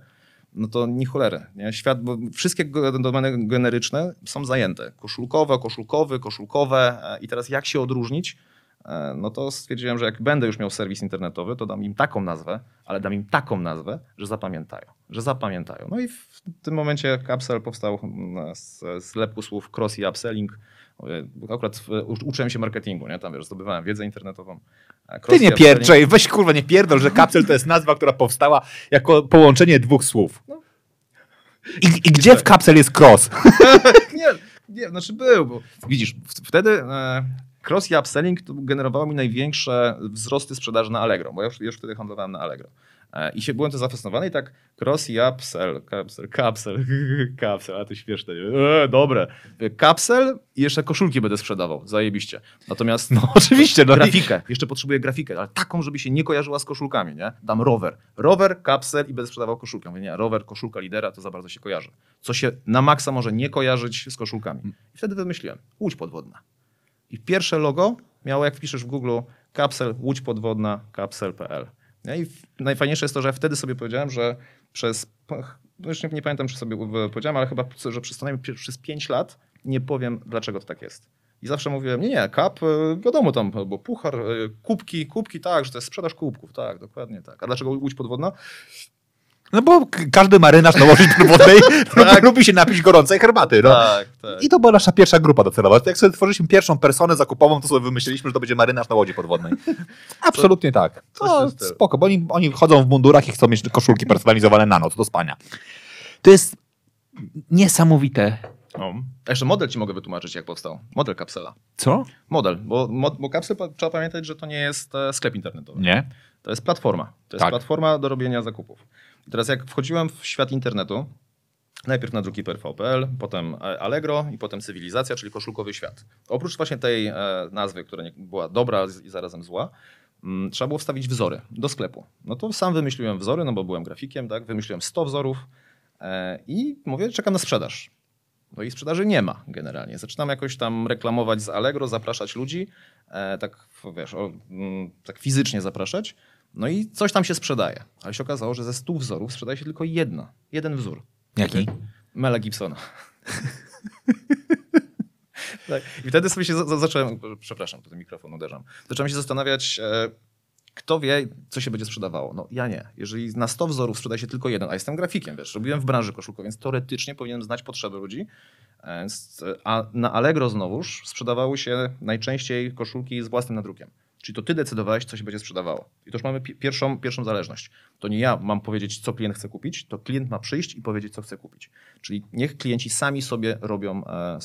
no to nie cholery. Nie? Świat, bo wszystkie domeny generyczne są zajęte. Koszulkowe, koszulkowy, koszulkowe. E, I teraz jak się odróżnić? E, No to stwierdziłem, że jak będę już miał serwis internetowy, to dam im taką nazwę, ale dam im taką nazwę, że zapamiętają. Że zapamiętają. No i w tym momencie Capsel powstał z zlepku słów cross i upselling. Akurat uczyłem się marketingu, nie? Tam wiesz, zdobywałem wiedzę internetową. Ty nie pierczej, weź kurwa nie pierdol, że kapsel to jest nazwa, która powstała jako połączenie dwóch słów. I, I gdzie w kapsel jest cross? nie, nie, znaczy był, bo widzisz, wtedy e, cross i upselling generowało mi największe wzrosty sprzedaży na Allegro, bo ja już, już wtedy handlowałem na Allegro. E, I się byłem to zafascynowany i tak cross i upsell, kapsel, kapsel, kapsel, a to śmieszne, nie? e, dobre. Kapsel i jeszcze koszulki będę sprzedawał, zajebiście. Natomiast No oczywiście, no grafikę, jeszcze potrzebuję grafikę, ale taką, żeby się nie kojarzyła z koszulkami, nie? Dam rower. Rower, kapsel i będę sprzedawał koszulkę. Mówię, nie, rower, koszulka lidera, to za bardzo się kojarzy. Co się na maksa może nie kojarzyć z koszulkami. I wtedy wymyśliłem, łódź podwodna. I pierwsze logo miało, jak wpiszesz w Google, kapsel, łódź podwodna, kapsel.pl. Nie? I w- najfajniejsze jest to, że wtedy sobie powiedziałem, że przez, no już nie, pamiętam, czy sobie powiedziałem, ale chyba, że przez przez 5 lat nie powiem, dlaczego to tak jest. I zawsze mówiłem, nie, nie, kap, y, wiadomo tam, bo puchar, y, kubki, kubki, tak, że to jest sprzedaż kubków, tak, dokładnie tak. A dlaczego łódź podwodna? No bo każdy marynarz na łoży podwodnej lubi się napić gorącej herbaty. No. Tak, tak. I to była nasza pierwsza grupa docelowa. Jak sobie tworzyliśmy pierwszą personę zakupową, to sobie wymyśliliśmy, że to będzie marynarz na łodzi podwodnej. Absolutnie tak. coś w To spoko, bo oni, oni chodzą w mundurach i chcą mieć koszulki personalizowane na noc do spania. To jest niesamowite. No. Jeszcze model ci mogę wytłumaczyć, jak powstał. Model kapsela. Co? Model, bo, bo kapsel trzeba pamiętać, że to nie jest e, sklep internetowy. Nie? To jest platforma. To jest Tak. platforma do robienia zakupów. I teraz jak wchodziłem w świat internetu, najpierw na drukiper.pl, potem e, Allegro i potem Cywilizacja, czyli koszulkowy świat. Oprócz właśnie tej e, nazwy, która była dobra i zarazem zła, mm, trzeba było wstawić wzory do sklepu. No to sam wymyśliłem wzory, no bo byłem grafikiem, tak? Wymyśliłem 100 wzorów e, i mówię, czekam na sprzedaż. No i sprzedaży nie ma generalnie. Zaczynam jakoś tam reklamować z Allegro, zapraszać ludzi, e, tak wiesz, mm, tak fizycznie zapraszać. No i coś tam się sprzedaje. Ale się okazało, że ze 100 wzorów sprzedaje się tylko jedno, jeden wzór. Jaki? Mela Gibsona. tak. I wtedy sobie się za- za- zacząłem, przepraszam, ten mikrofon uderzam, zacząłem się zastanawiać, e, kto wie, co się będzie sprzedawało. No ja nie. Jeżeli na 100 wzorów sprzedaje się tylko jeden, a jestem grafikiem, wiesz, robiłem w branży koszulkowej, więc teoretycznie powinienem znać potrzeby ludzi, E, a na Allegro znowuż sprzedawały się najczęściej koszulki z własnym nadrukiem. Czyli to ty decydowałeś, co się będzie sprzedawało. I to już mamy pi- pierwszą, pierwszą zależność. To nie ja mam powiedzieć, co klient chce kupić, to klient ma przyjść i powiedzieć, co chce kupić. Czyli niech klienci sami sobie robią e, e,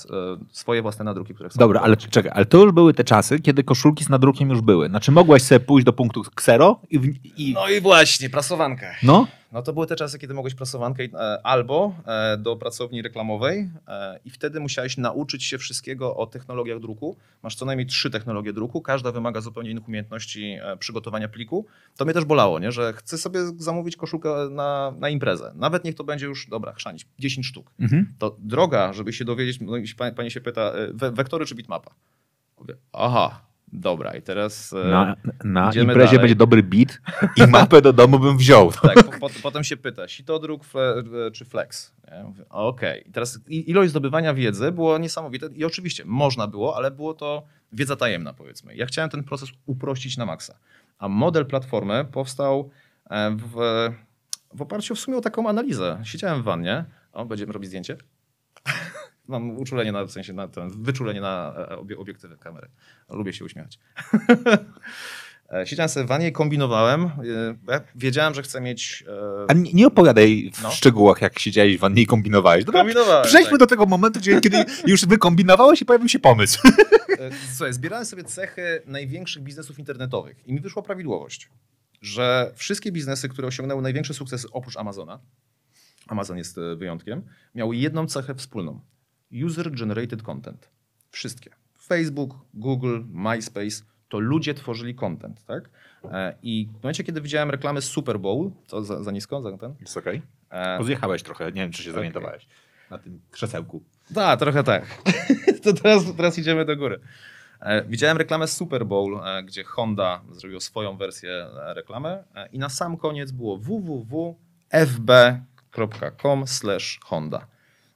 swoje własne nadruki, które chcą Dobra, ale czekaj, ale to już były te czasy, kiedy koszulki z nadrukiem już były. Znaczy mogłeś sobie pójść do punktu ksero i... w- i No i właśnie, prasowanka. no? No to były te czasy, kiedy mogłeś prasowankę e, albo e, do pracowni reklamowej e, i wtedy musiałeś nauczyć się wszystkiego o technologiach druku. Masz co najmniej trzy technologie druku, każda wymaga zupełnie innych umiejętności przygotowania pliku. To mnie też bolało, nie? że chcę sobie zamówić koszulkę na, na imprezę. Nawet niech to będzie już, dobra, chrzanić, 10 sztuk. Mhm. To droga, żeby się dowiedzieć, no pani, pani się pyta, we, wektory czy bitmapa? Mówię, aha, dobra i teraz... e, Na, na imprezie dalej. będzie dobry beat i mapę do domu bym wziął. Tak, po, po, potem się pyta, sitodruk fle, czy flex. Ja Okej. I teraz ilość zdobywania wiedzy było niesamowite i oczywiście można było, ale było to wiedza tajemna powiedzmy. Ja chciałem ten proces uprościć na maksa. A model platformy powstał e, w, w oparciu w sumie o taką analizę. Siedziałem w wannie. O, będziemy robić zdjęcie. Mam uczulenie na, w sensie na ten, wyczulenie na e, obie, obiektywy kamery. Lubię się uśmiechać. E, Siedziałem sobie w wannie i kombinowałem. E, Wiedziałem, że chcę mieć... e, A nie, nie opowiadaj w No. szczegółach, jak siedziałeś w wannie i kombinowałeś. Dobra, Kombinowałem, przejdźmy tak. do tego momentu, gdzie, kiedy już wykombinowałeś i pojawił się pomysł. E, Słuchaj, zbierałem sobie cechy największych biznesów internetowych i mi wyszła prawidłowość, że wszystkie biznesy, które osiągnęły największe sukcesy oprócz Amazona, Amazon jest e, wyjątkiem, miały jedną cechę wspólną. User-generated content. Wszystkie. Facebook, Google, MySpace, to ludzie tworzyli content, tak? E, I w momencie, kiedy widziałem reklamy Super Bowl, co za, za nisko, za ten? Jest okej. E, Rozjechałeś trochę, nie wiem, czy się Okej. zorientowałeś na tym krzesełku. Tak, trochę tak. to teraz, teraz idziemy do góry. E, Widziałem reklamę Super Bowl, gdzie Honda zrobił swoją wersję reklamy i na sam koniec było www.fb.com Honda.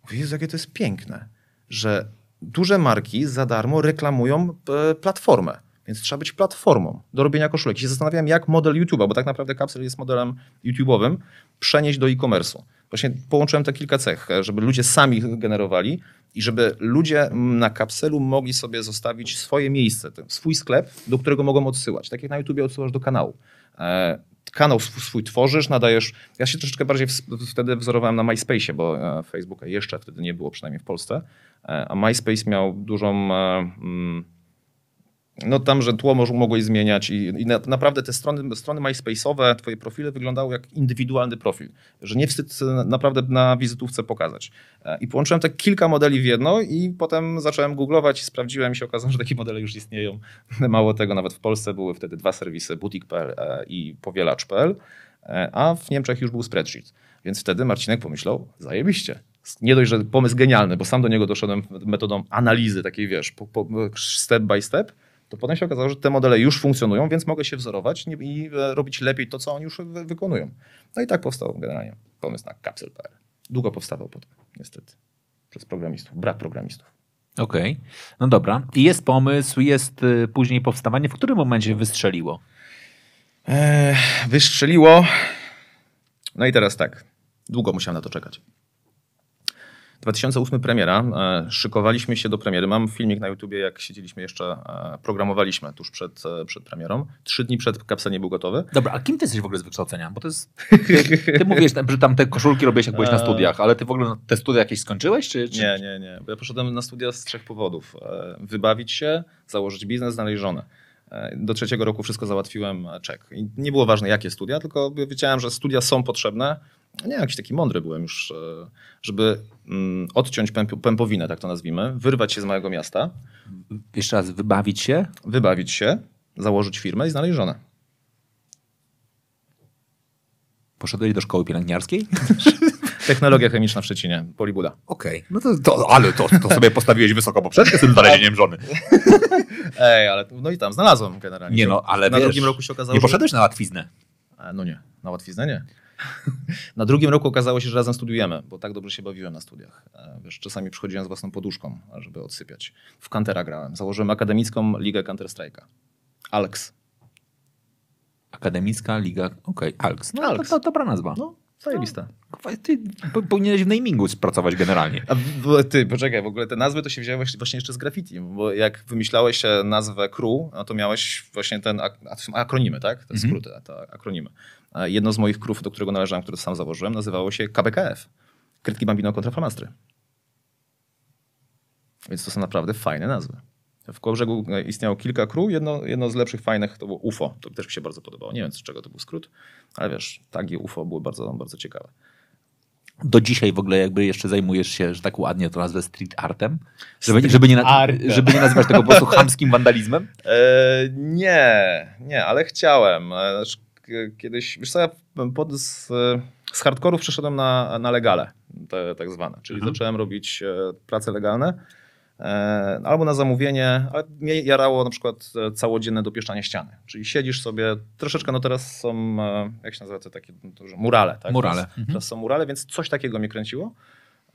Mówię, Jezu, jakie to jest piękne, że duże marki za darmo reklamują e, platformę. Więc trzeba być platformą do robienia koszulek. I się zastanawiałem, jak model YouTube'a, bo tak naprawdę Capsule jest modelem YouTube'owym, przenieść do e-commerce'u. Właśnie połączyłem te kilka cech, e, żeby ludzie sami generowali i żeby ludzie na kapselu mogli sobie zostawić swoje miejsce, swój sklep, do którego mogą odsyłać. Tak jak na YouTubie odsyłasz do kanału. Kanał sw- swój tworzysz, nadajesz. Ja się troszeczkę bardziej w, wtedy wzorowałem na MySpace'ie, bo e, Facebooka jeszcze wtedy nie było, przynajmniej w Polsce. E, a MySpace miał dużą. E, mm, no tam, że tło mogłeś zmieniać i, i na, naprawdę te strony, strony MySpace'owe, twoje profile wyglądały jak indywidualny profil, że nie wstyd naprawdę na wizytówce pokazać. E, I połączyłem te kilka modeli w jedno i potem zacząłem googlować, sprawdziłem i się okazało, że takie modele już istnieją. Mało tego, nawet w Polsce były wtedy dwa serwisy, butik.pl e, i powielacz.pl, e, a w Niemczech już był spreadsheet. Więc wtedy Marcinek pomyślał, zajebiście. Nie dość, że pomysł genialny, bo sam do niego doszedłem metodą analizy, takiej wiesz, step by step, to potem się okazało, że te modele już funkcjonują, więc mogę się wzorować i e, robić lepiej to, co oni już wy- wykonują. No i tak powstał generalnie pomysł na Capsule.pl. Długo powstawał potem, niestety, przez programistów, brak programistów. Okej, no dobra. I jest pomysł, jest y, później powstawanie. W którym momencie wystrzeliło? Eee, wystrzeliło. No i teraz tak. Długo musiałem na to czekać. 2008 premiera. E, szykowaliśmy się do premiery. Mam filmik na YouTubie, jak siedzieliśmy jeszcze, e, programowaliśmy tuż przed, e, przed premierą. Trzy dni przed kapsel nie był gotowy. Dobra, a kim ty jesteś w ogóle z wykształcenia? Bo to jest... Ty mówisz, że tam te koszulki robiłeś, jak byłeś na studiach, ale ty w ogóle te studia jakieś skończyłeś? Czy, czy... Nie, nie, nie. Bo ja poszedłem na studia z trzech powodów. Wybawić się, założyć biznes, znaleźć żonę. Do trzeciego roku wszystko załatwiłem, czek. I nie było ważne, jakie studia, tylko wiedziałem, że studia są potrzebne. Nie, jakiś taki mądry byłem już, e, żeby mm, odciąć pęp- pępowinę, tak to nazwijmy, wyrwać się z małego miasta, Jeszcze raz, wybawić się? wybawić się, założyć firmę i znaleźć żonę. Poszedłeś do szkoły pielęgniarskiej? Technologia chemiczna w Szczecinie, Polibuda. Okej, no to, to, ale to, to sobie postawiłeś wysoko poprzeczkę z tym znalezieniem żony. Ej, ale no i tam znalazłem generalnie. Nie no, ale Na wiesz, drugim roku się okazało, Nie że- poszedłeś na łatwiznę. E, No nie, na łatwiznę nie. Na drugim roku okazało się, że razem studiujemy, bo tak dobrze się bawiłem na studiach. E, Wiesz, czasami przychodziłem z własną poduszką, żeby odsypiać. W Kantera grałem. Założyłem akademicką ligę Counter-Strike'a. Alex. Akademicka Liga, okej, Alks. No Alks. To, to dobra nazwa. No, zajebista. Ty po- powinieneś w namingu pracować generalnie. A ty, poczekaj, w ogóle te nazwy to się wzięły właśnie- jeszcze z graffiti, bo jak wymyślałeś nazwę crew, no to miałeś właśnie ten ak- akronimy, tak? Te Mhm. skróty, te akronimy. Jedno z moich crewów, do którego należałem, które sam założyłem, nazywało się KBKF. Krytki Bambino kontra Famastry. Więc to są naprawdę fajne nazwy. W Kołbrzegu e, istniało kilka crew, jedno, jedno z lepszych, fajnych to było UFO. To też mi się bardzo podobało. Nie wiem, z czego to był skrót, ale wiesz, tagi UFO były bardzo, bardzo ciekawe. Do dzisiaj w ogóle jakby jeszcze zajmujesz się, że tak ładnie to nazwę street artem? Żeby, żeby, nie, na, żeby nie nazywać tego po prostu chamskim wandalizmem? E, nie, nie, ale chciałem. E, Kiedyś, wiesz co, ja pod, z, z hardkorów przeszedłem na, na legale, te, tak zwane. Czyli Mhm. zacząłem robić e, prace legalne e, albo na zamówienie, ale mnie jarało na przykład e, całodzienne dopieszczanie ściany. Czyli siedzisz sobie, troszeczkę, no teraz są, e, jak się nazywa te takie, no to, że murale, tak? Murale. Teraz, Mhm. teraz są murale, więc coś takiego mnie kręciło.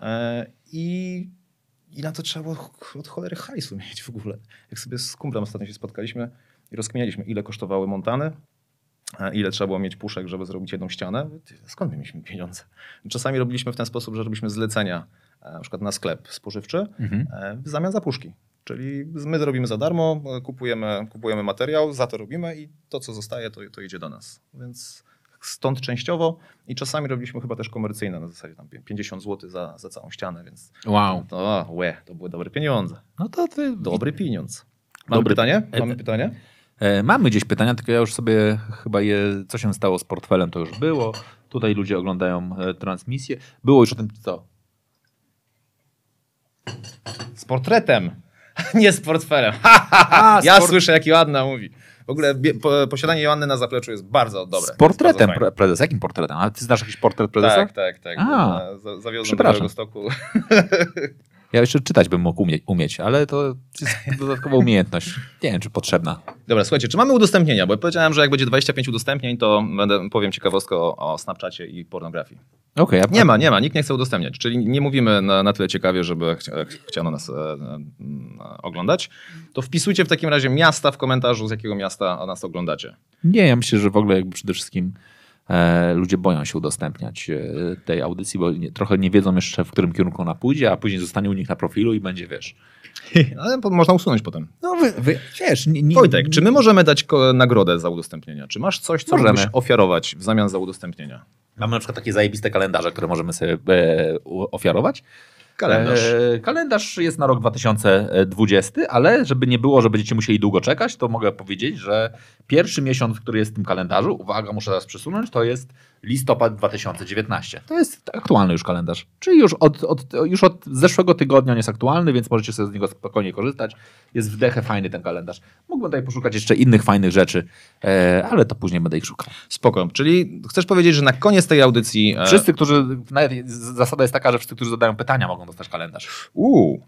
E, I i na to trzeba było od cholery hajsu mieć w ogóle. Jak sobie z kumplem ostatnio się spotkaliśmy i rozkminialiśmy, ile kosztowały montany, ile trzeba było mieć puszek, żeby zrobić jedną ścianę. Skąd my mieliśmy pieniądze? Czasami robiliśmy w ten sposób, że robiliśmy zlecenia e, na przykład na sklep spożywczy Mhm. e, w zamian za puszki. Czyli my to robimy za darmo, e, kupujemy, kupujemy materiał, za to robimy i to, co zostaje, to, to idzie do nas. Więc stąd częściowo i czasami robiliśmy chyba też komercyjne na zasadzie tam 50 zł za, za całą ścianę, więc Wow. to, łe, to były dobre pieniądze. No to ty... Dobry pieniądz. Mamy Dobry- pytanie? E, Mamy e, pytanie? E, Mamy gdzieś pytania, tylko ja już sobie chyba je, co się stało z portfelem, to już było. Tutaj ludzie oglądają e, transmisję. Było już o tym, co? Z portretem, nie z portfelem. Ha, ha, ha. A, ja port- słyszę, jak Joanna mówi. W ogóle posiadanie Joanny na zapleczu jest bardzo dobre. Z portretem, pre- prezes. Jakim portretem? A ty znasz jakiś portret prezesa? Tak, tak, tak. A. Za- Zawiozłem do stoku. Ja jeszcze czytać bym mógł umie- umieć, ale to jest dodatkowa umiejętność. Nie wiem, czy potrzebna. Dobra, słuchajcie, czy mamy udostępnienia? Bo ja powiedziałem, że jak będzie 25 udostępnień, to będę, powiem ciekawostkę o, o Snapchacie i pornografii. A- Nie ma, nie ma, nikt nie chce udostępniać. Czyli nie mówimy na, na tyle ciekawie, żeby chcia, chciano nas e, e, oglądać. To wpisujcie w takim razie miasta w komentarzu, z jakiego miasta nas oglądacie. Nie, ja myślę, że w ogóle jakby przede wszystkim ludzie boją się udostępniać e, tej audycji, bo nie, trochę nie wiedzą jeszcze, w którym kierunku ona pójdzie, a później zostanie u nich na profilu i będzie, wiesz. Ale można usunąć potem. No wy, wy wiesz, nie, nie, Wojtek, czy my możemy dać nagrodę za udostępnienie? Czy masz coś, co Możemy. ofiarować w zamian za udostępnienia? Mamy na przykład takie zajebiste kalendarze, które możemy sobie e, ofiarować. Kalendarz. E, kalendarz jest na rok 2020, ale żeby nie było, że będziecie musieli długo czekać, to mogę powiedzieć, że pierwszy miesiąc, który jest w tym kalendarzu, uwaga, muszę teraz przesunąć, to jest listopad 2019. To jest aktualny już kalendarz. Czyli już od, od, już od zeszłego tygodnia on jest aktualny, więc możecie sobie z niego spokojnie korzystać. Jest w dechę fajny ten kalendarz. Mógłbym tutaj poszukać jeszcze innych fajnych rzeczy, e, ale to później będę ich szukał. Spoko. Czyli chcesz powiedzieć, że na koniec tej audycji... e, Wszyscy, którzy, nawet zasada jest taka, że wszyscy, którzy zadają pytania, mogą dostać kalendarz. Uuu.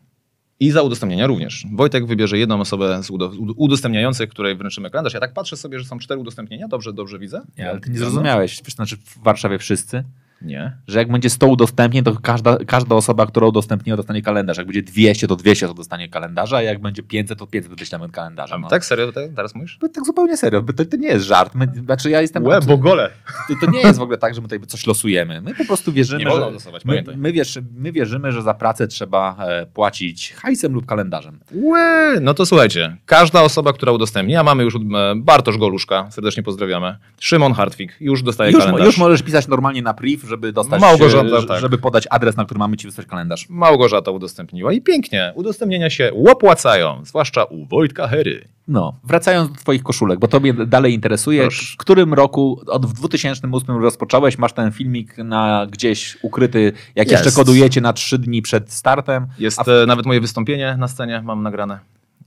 I za udostępnienia również. Wojtek wybierze jedną osobę z udo- udostępniających, której wręczymy kalendarz. Ja tak patrzę sobie, że są cztery udostępnienia. Dobrze, dobrze widzę? Nie, ale ty nie zrozumiałeś. Znaczy w Warszawie wszyscy, Nie. że jak będzie 100 udostępnień, to każda, każda osoba, która udostępniła, dostanie kalendarz. Jak będzie 200, to 200 to dostanie kalendarza, a jak będzie 500, to 500 wyślemy kalendarza. No. Tak, serio te- teraz mówisz? Bo Tak zupełnie serio, bo to, to nie jest żart. My, znaczy ja jestem... Łe, bogole. to, to nie jest w ogóle tak, że my tutaj coś losujemy. My po prostu wierzymy, Nie że... losować, My, my, wiesz, my wierzymy, że za pracę trzeba e, płacić hajsem lub kalendarzem. Łe, no to słuchajcie, każda osoba, która udostępni, a mamy już e, Bartosz Goluszka, serdecznie pozdrawiamy, Szymon Hartwig, już dostaje Już, kalendarz. już możesz pisać normalnie na priv, żeby dostać... Małgorzata, tak. Żeby podać adres, na który mamy ci wysłać kalendarz. Małgorzata udostępniła i pięknie, udostępnienia się opłacają, zwłaszcza u Wojtka Hery. No, wracając do twoich koszulek, bo tobie dalej interesuje, Proszę. w którym roku, od w 2008 rozpocząłeś, masz ten filmik na gdzieś ukryty, jak Jest. jeszcze kodujecie na trzy dni przed startem. Jest w- e, nawet moje wystąpienie na scenie, mam nagrane.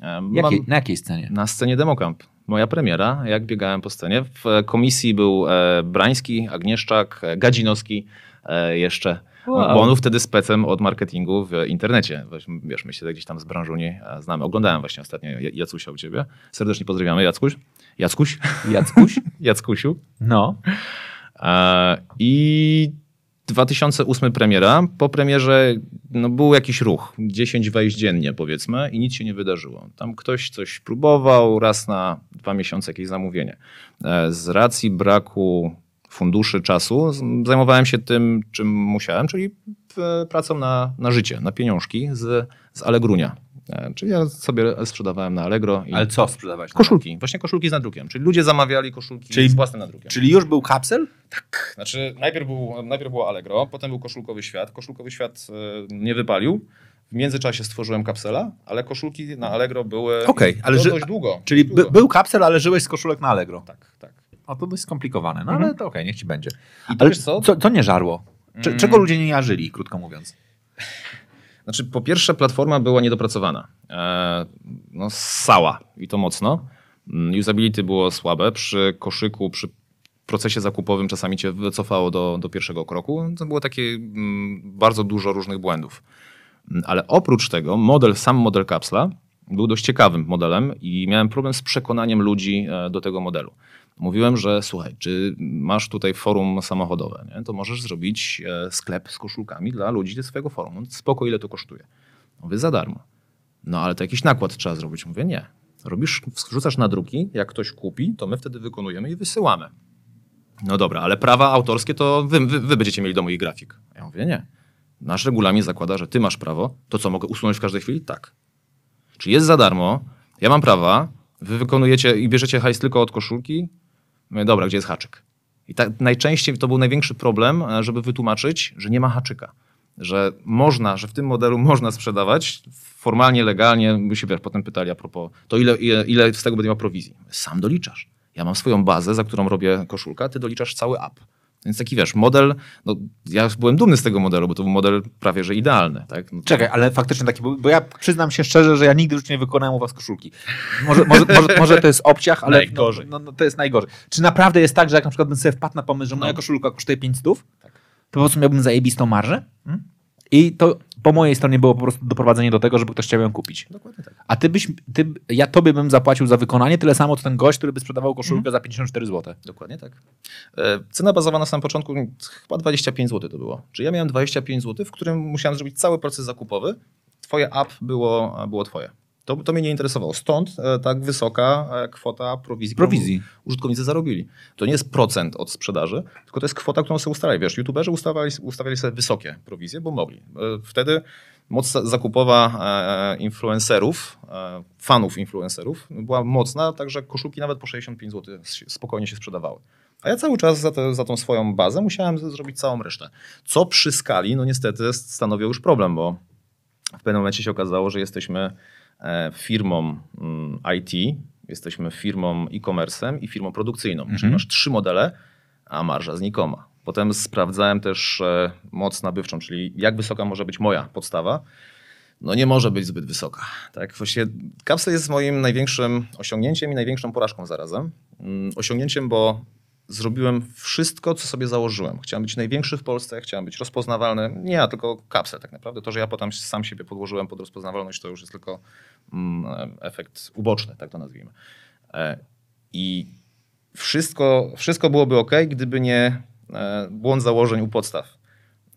E, Jakiej, Mam na jakiej scenie? na scenie Democamp. Moja premiera, jak biegałem po scenie. W komisji był e, Brański, Agnieszczak, e, Gadzinowski e, jeszcze. Wow. Bo on był wtedy specem od marketingu w internecie. Wiesz, my się gdzieś tam z branżu nie znamy. Oglądałem właśnie ostatnio Ja- Jacusia u ciebie. Serdecznie pozdrawiamy, Jackuś. Jackuś? Jackuś? Jackusiu. No. I 2008 premiera. Po premierze no, był jakiś ruch, 10 wejść dziennie powiedzmy i nic się nie wydarzyło. Tam ktoś coś próbował, raz na dwa miesiące jakieś zamówienie. E, Z racji braku funduszy, czasu zajmowałem się tym, czym musiałem, czyli e, pracą na, na życie, na pieniążki z, z Allegrunia. E, Czyli ja sobie sprzedawałem na Allegro Ale co sprzedawałeś? koszulki, właśnie koszulki z nadrukiem. Czyli ludzie zamawiali koszulki Czyli- z własnym nadrukiem. Czyli już był kapsel? Znaczy, najpierw, był, najpierw było Allegro, potem był koszulkowy świat. Koszulkowy świat e, nie wypalił. W międzyczasie stworzyłem kapsela, ale koszulki na Allegro były Okej, ale że- dość długo. Czyli dość długo. był kapsel, ale żyłeś z koszulek na Allegro. Tak, tak. A to dość skomplikowane, no Mhm. ale to okej, niech ci będzie. I to Ale co? co, co nie żarło? Cze- Mm. Czego ludzie nie jarzyli, krótko mówiąc? Znaczy, po pierwsze, platforma była niedopracowana. E, no, ssała i to mocno. Mm, Usability było słabe. Przy koszyku, przy procesie zakupowym czasami cię wycofało do, do pierwszego kroku. To było takie mm, bardzo dużo różnych błędów. Mm, Ale oprócz tego, model, sam model kapsla był dość ciekawym modelem i miałem problem z przekonaniem ludzi e, do tego modelu. Mówiłem, że słuchaj, czy masz tutaj forum samochodowe, nie? to możesz zrobić e, sklep z koszulkami dla ludzi ze swojego forum. No, spoko, ile to kosztuje? Mówię, za darmo. No ale to jakiś nakład trzeba zrobić. Mówię, nie. Robisz, wrzucasz na druki, jak ktoś kupi, to my wtedy wykonujemy i wysyłamy. No dobra, ale prawa autorskie to wy, wy, wy będziecie mieli do moich grafik. Ja mówię, nie. Nasz regulamin zakłada, że ty masz prawo. To co, mogę usunąć w każdej chwili? Tak. Czyli jest za darmo, ja mam prawa, wy wykonujecie i bierzecie hajs tylko od koszulki. Mówię, dobra, gdzie jest haczyk? I tak najczęściej to był największy problem, e, żeby wytłumaczyć, że nie ma haczyka. Że można, że w tym modelu można sprzedawać formalnie, legalnie. My się wiesz, potem pytali a propos, to ile, ile, ile z tego będę miał prowizji? Sam doliczasz. Ja mam swoją bazę, za którą robię koszulka, ty doliczasz cały app. Więc taki wiesz, model, no ja byłem dumny z tego modelu, bo to był model prawie że idealny. Tak? No, Czekaj, ale faktycznie taki, był- bo ja przyznam się szczerze, że ja nigdy życiu nie wykonałem u was koszulki. Może, może, może, może to jest obciach, ale Najgorzej. No, no, no, to jest najgorzej. Czy naprawdę jest tak, że jak na przykład bym sobie wpadł na pomysł, że moja No. koszulka kosztuje 5 stów, to po prostu miałbym zajebistą marżę hmm? i to po mojej stronie było po prostu doprowadzenie do tego, żeby ktoś chciał ją kupić. Dokładnie tak. A ty byś, ty, ja tobie bym zapłacił za wykonanie tyle samo, co ten gość, który by sprzedawał koszulkę za 54 zł. Dokładnie tak. E, Cena bazowa na samym początku chyba 25 zł to było. Czyli ja miałem 25 zł, w którym musiałem zrobić cały proces zakupowy. Twoje app było, było twoje. To, to mnie nie interesowało. Stąd e, tak wysoka e, kwota prowizji, którą Prowizji. użytkownicy zarobili. To nie jest procent od sprzedaży, tylko to jest kwota, którą sobie ustalali. Wiesz, youtuberzy ustawali, ustawiali sobie wysokie prowizje, bo mogli. E, Wtedy moc zakupowa influencerów, fanów influencerów była mocna, także koszulki nawet po 65 zł spokojnie się sprzedawały. A ja cały czas za, te, za tą swoją bazę musiałem zrobić całą resztę. Co przy skali, no niestety stanowiło już problem, bo w pewnym momencie się okazało, że jesteśmy firmą mm, IT, jesteśmy firmą e-commerce'em i firmą produkcyjną. Czyli masz trzy modele, a marża znikoma. Potem sprawdzałem też e, moc nabywczą, czyli jak wysoka może być moja podstawa. No nie może być zbyt wysoka. Tak? Właściwie Capsule jest moim największym osiągnięciem i największą porażką zarazem. Mm, Osiągnięciem, bo zrobiłem wszystko, co sobie założyłem. Chciałem być największy w Polsce, chciałem być rozpoznawalny. Nie ja, tylko Capsule tak naprawdę. To, że ja potem sam siebie podłożyłem pod rozpoznawalność, to już jest tylko mm, efekt uboczny, tak to nazwijmy. E, I wszystko, wszystko byłoby ok, gdyby nie e, błąd założeń u podstaw,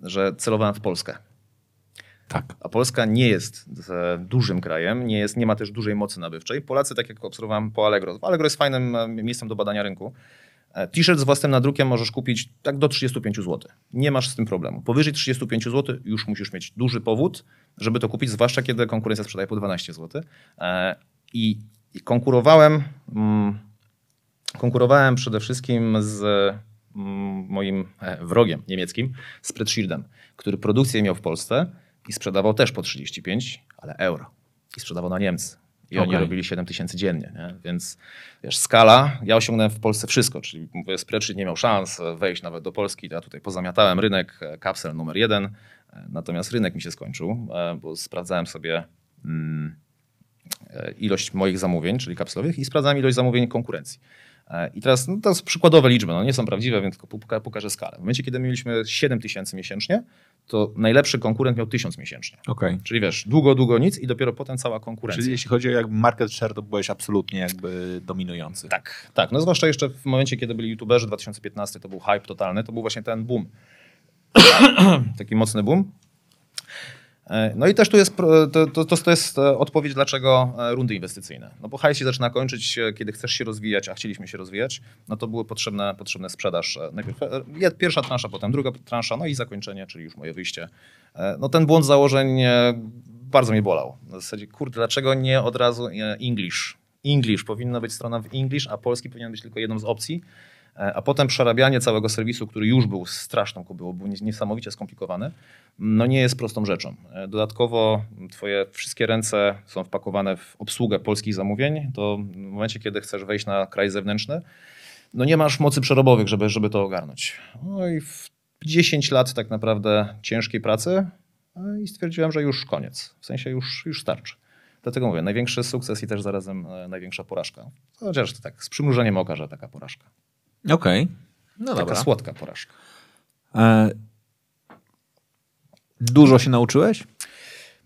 że celowałem w Polskę. Tak. A Polska nie jest e, dużym krajem, nie, jest, nie ma też dużej mocy nabywczej. Polacy, tak jak obserwowałem po Allegro, Allegro jest fajnym e, miejscem do badania rynku. T-shirt z własnym nadrukiem możesz kupić tak do 35 zł. Nie masz z tym problemu. Powyżej 35 zł już musisz mieć duży powód, żeby to kupić, zwłaszcza kiedy konkurencja sprzedaje po 12 zł. E, I i konkurowałem, mm, konkurowałem przede wszystkim z mm, moim e, wrogiem niemieckim, Spreadshieldem, który produkcję miał w Polsce i sprzedawał też po 35, ale euro. I sprzedawał na Niemcy. I oni Okej. robili 7 tysięcy dziennie. Nie? Więc wiesz, skala, ja osiągnąłem w Polsce wszystko, czyli mówię, Spreadsheet nie miał szans wejść nawet do Polski. Ja tutaj pozamiatałem rynek, e, kapsel numer jeden, e, natomiast rynek mi się skończył, e, bo sprawdzałem sobie mm, ilość moich zamówień, czyli kapslowych i sprawdzałem ilość zamówień konkurencji. E, I teraz no, to są przykładowe liczby, no nie są prawdziwe, więc tylko poka- pokażę skalę. W momencie, kiedy mieliśmy 7 tysięcy miesięcznie, to najlepszy konkurent miał 1000 miesięcznie. Okej. Czyli wiesz, długo, długo nic i dopiero potem cała konkurencja. Czyli jeśli chodzi o jakby market share, to byłeś absolutnie jakby dominujący. Tak, tak. No zwłaszcza jeszcze w momencie, kiedy byli youtuberzy, 2015 to był hype totalny, to był właśnie ten boom. Taki mocny boom. E, No i też tu jest, to, to, to, jest e, odpowiedź, dlaczego e, rundy inwestycyjne. No bo hajs się zaczyna kończyć, kiedy chcesz się rozwijać, a chcieliśmy się rozwijać, no to były potrzebne, potrzebne sprzedaż. Najpierw pierwsza transza, potem druga transza, no i zakończenie, czyli już moje wyjście. No ten błąd założeń bardzo mnie bolał. W zasadzie, kurde, dlaczego nie od razu English? English, powinna być strona w English, a polski powinien być tylko jedną z opcji. E, A potem przerabianie całego serwisu, który już był straszną kubyłą, był nies- niesamowicie skomplikowany, no nie jest prostą rzeczą. E, Dodatkowo twoje wszystkie ręce są wpakowane w obsługę polskich zamówień, to w momencie, kiedy chcesz wejść na kraj zewnętrzny, no nie masz mocy przerobowych, żeby, żeby to ogarnąć. No i w 10 lat tak naprawdę ciężkiej pracy e, i stwierdziłem, że już koniec. W sensie już, już starczy. Dlatego mówię, największy sukces i też zarazem e, największa porażka. Chociaż tak z przymrużeniem oka, że taka porażka. Okej. No Taka dobra. słodka porażka. E, dużo się nauczyłeś?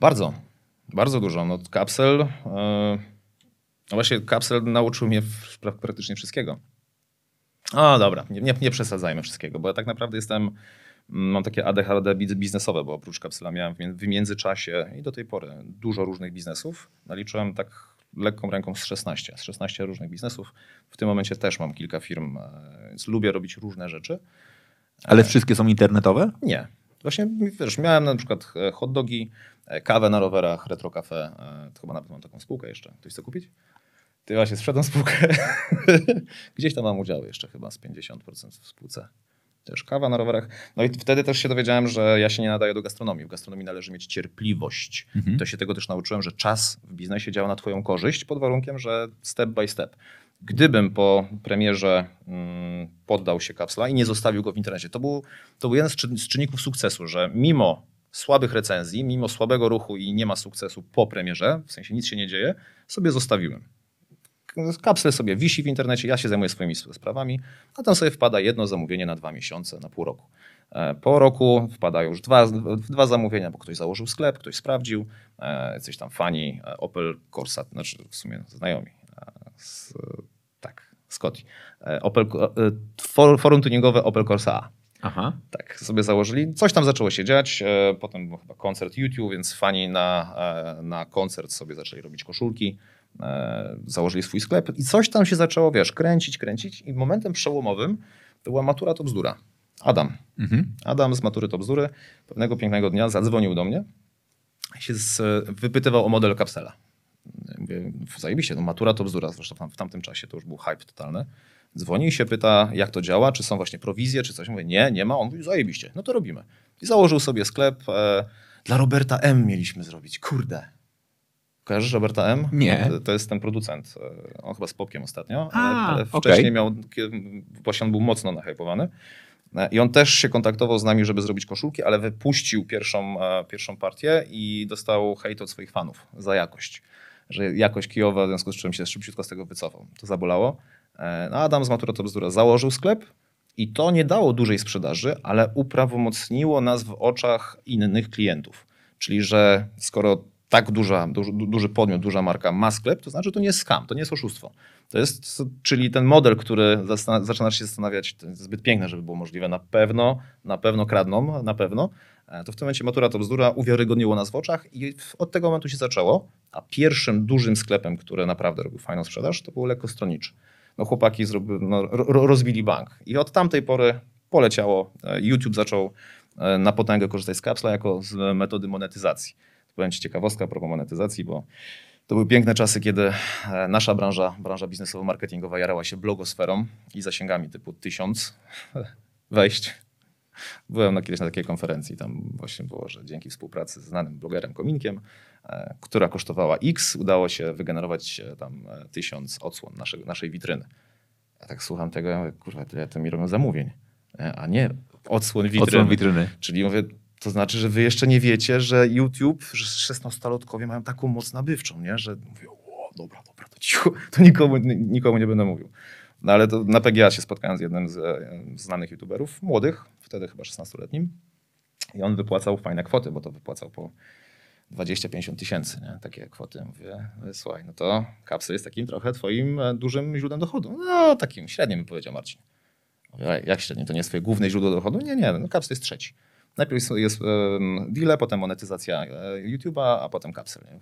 Bardzo, bardzo dużo. No, kapsel, e, no właśnie kapsel nauczył mnie praktycznie wszystkiego. A dobra, nie, nie, nie przesadzajmy wszystkiego, bo ja tak naprawdę jestem, mm, mam takie ADHD biz- biznesowe, bo oprócz kapsela miałem w międzyczasie i do tej pory dużo różnych biznesów. Naliczyłem tak lekką ręką z 16, z 16 różnych biznesów. W tym momencie też mam kilka firm, e, więc lubię robić różne rzeczy. Ale wszystkie są internetowe? Nie. Właśnie, wiesz, miałem na przykład e, hot dogi, e, kawę na rowerach, retro to chyba nawet mam taką spółkę jeszcze. Ktoś chce kupić? Ty właśnie sprzedam spółkę. Gdzieś tam mam udziały jeszcze chyba z 50% w spółce. Też kawa na rowerach. No i wtedy też się dowiedziałem, że ja się nie nadaję do gastronomii. W gastronomii należy mieć cierpliwość. Mhm. To się tego też nauczyłem, że czas w biznesie działa na twoją korzyść pod warunkiem, że step by step. Gdybym po premierze mm, poddał się kapsla i nie zostawił go w internecie, to był, to był jeden z, czyn- z czynników sukcesu, że mimo słabych recenzji, mimo słabego ruchu i nie ma sukcesu po premierze, w sensie nic się nie dzieje, sobie zostawiłem. Kapsel sobie wisi w internecie, ja się zajmuję swoimi sp- sprawami, a tam sobie wpada jedno zamówienie na dwa miesiące, na pół roku. E, Po roku wpadają już dwa, dwa zamówienia, bo ktoś założył sklep, ktoś sprawdził, e, coś tam fani, e, Opel Corsa, znaczy w sumie znajomi, z, tak, Scotty. Opel, for- forum tuningowe Opel Corsa A. Aha. Tak, sobie założyli. Coś tam zaczęło się dziać. Potem był chyba koncert YouTube, więc fani na, na koncert sobie zaczęli robić koszulki. E, Założyli swój sklep i coś tam się zaczęło, wiesz, kręcić, kręcić. I momentem przełomowym była matura to bzdura. Adam. Mhm. Adam z matury to bzdury pewnego pięknego dnia zadzwonił do mnie i się z, wypytywał o model kapsela. Mówię, zajebiście, no matura to bzdura, zresztą tam, w tamtym czasie to już był hype totalny. Dzwoni i się pyta, jak to działa, czy są właśnie prowizje, czy coś. Mówię, nie, nie ma. On mówi, zajebiście, no to robimy. I założył sobie sklep. E, dla Roberta M mieliśmy zrobić, kurde. Kojarzysz Roberta M? Nie. To, to jest ten producent. e, On chyba z Popkiem ostatnio, A, ale wcześniej miał, kie- właśnie on był mocno nahypowany. E, I on też się kontaktował z nami, żeby zrobić koszulki, ale wypuścił pierwszą, e, pierwszą partię i dostał hejt od swoich fanów za jakość. Że jakość kijowa, w związku z czym się szybciutko z tego wycofał. To zabolało. No, Adam z Matura to bzdura założył sklep i to nie dało dużej sprzedaży, ale uprawomocniło nas w oczach innych klientów. Czyli, że skoro tak duża, duży, duży podmiot, duża marka ma sklep, to znaczy to nie jest scam, to nie jest oszustwo. To jest, czyli ten model, który zaczynasz się zastanawiać, to jest zbyt piękne, żeby było możliwe, na pewno, na pewno kradną, na pewno, e, to w tym momencie Matura to bzdura uwiarygodniło nas w oczach i od tego momentu się zaczęło, a pierwszym dużym sklepem, który naprawdę robił fajną sprzedaż, to był lekkostroniczy. No chłopaki zrobi, no, ro, rozbili bank i od tamtej pory poleciało, e, YouTube zaczął e, na potęgę korzystać z kapsla jako z metody monetyzacji. Ci ciekawostka a propos monetyzacji, bo to były piękne czasy, kiedy e, nasza branża, branża biznesowo-marketingowa jarała się blogosferą i zasięgami typu tysiąc wejść. Byłem na kiedyś na takiej konferencji, tam właśnie było, że dzięki współpracy z znanym blogerem Kominkiem, e, która kosztowała X, udało się wygenerować e, tam tysiąc odsłon naszej, naszej witryny. Ja tak słucham tego, ja mówię, kurwa, tyle to mi robią zamówień. A nie, odsłon witryny. Odsłon witryny. Czyli mówię, to znaczy, że wy jeszcze nie wiecie, że YouTube, że 16-latkowie mają taką moc nabywczą, nie? że mówię, o, dobra, dobra, to cicho, to nikomu, nikomu nie będę mówił. No ale to na PGA się spotkałem z jednym z e, znanych youtuberów, młodych, wtedy chyba 16-letnim i on wypłacał fajne kwoty, bo to wypłacał po 20-50 tysięcy, nie? takie kwoty. Mówię, słuchaj, no to kapsel jest takim trochę twoim e, dużym źródłem dochodu. No takim średnim, powiedział Marcin. Mówię, "Ej, jak średnim? To nie jest twoje główne źródło dochodu? Nie, nie, no kapsel jest trzeci. Najpierw jest, um, deale, potem monetyzacja e, YouTube'a, a potem kapsel. Nie?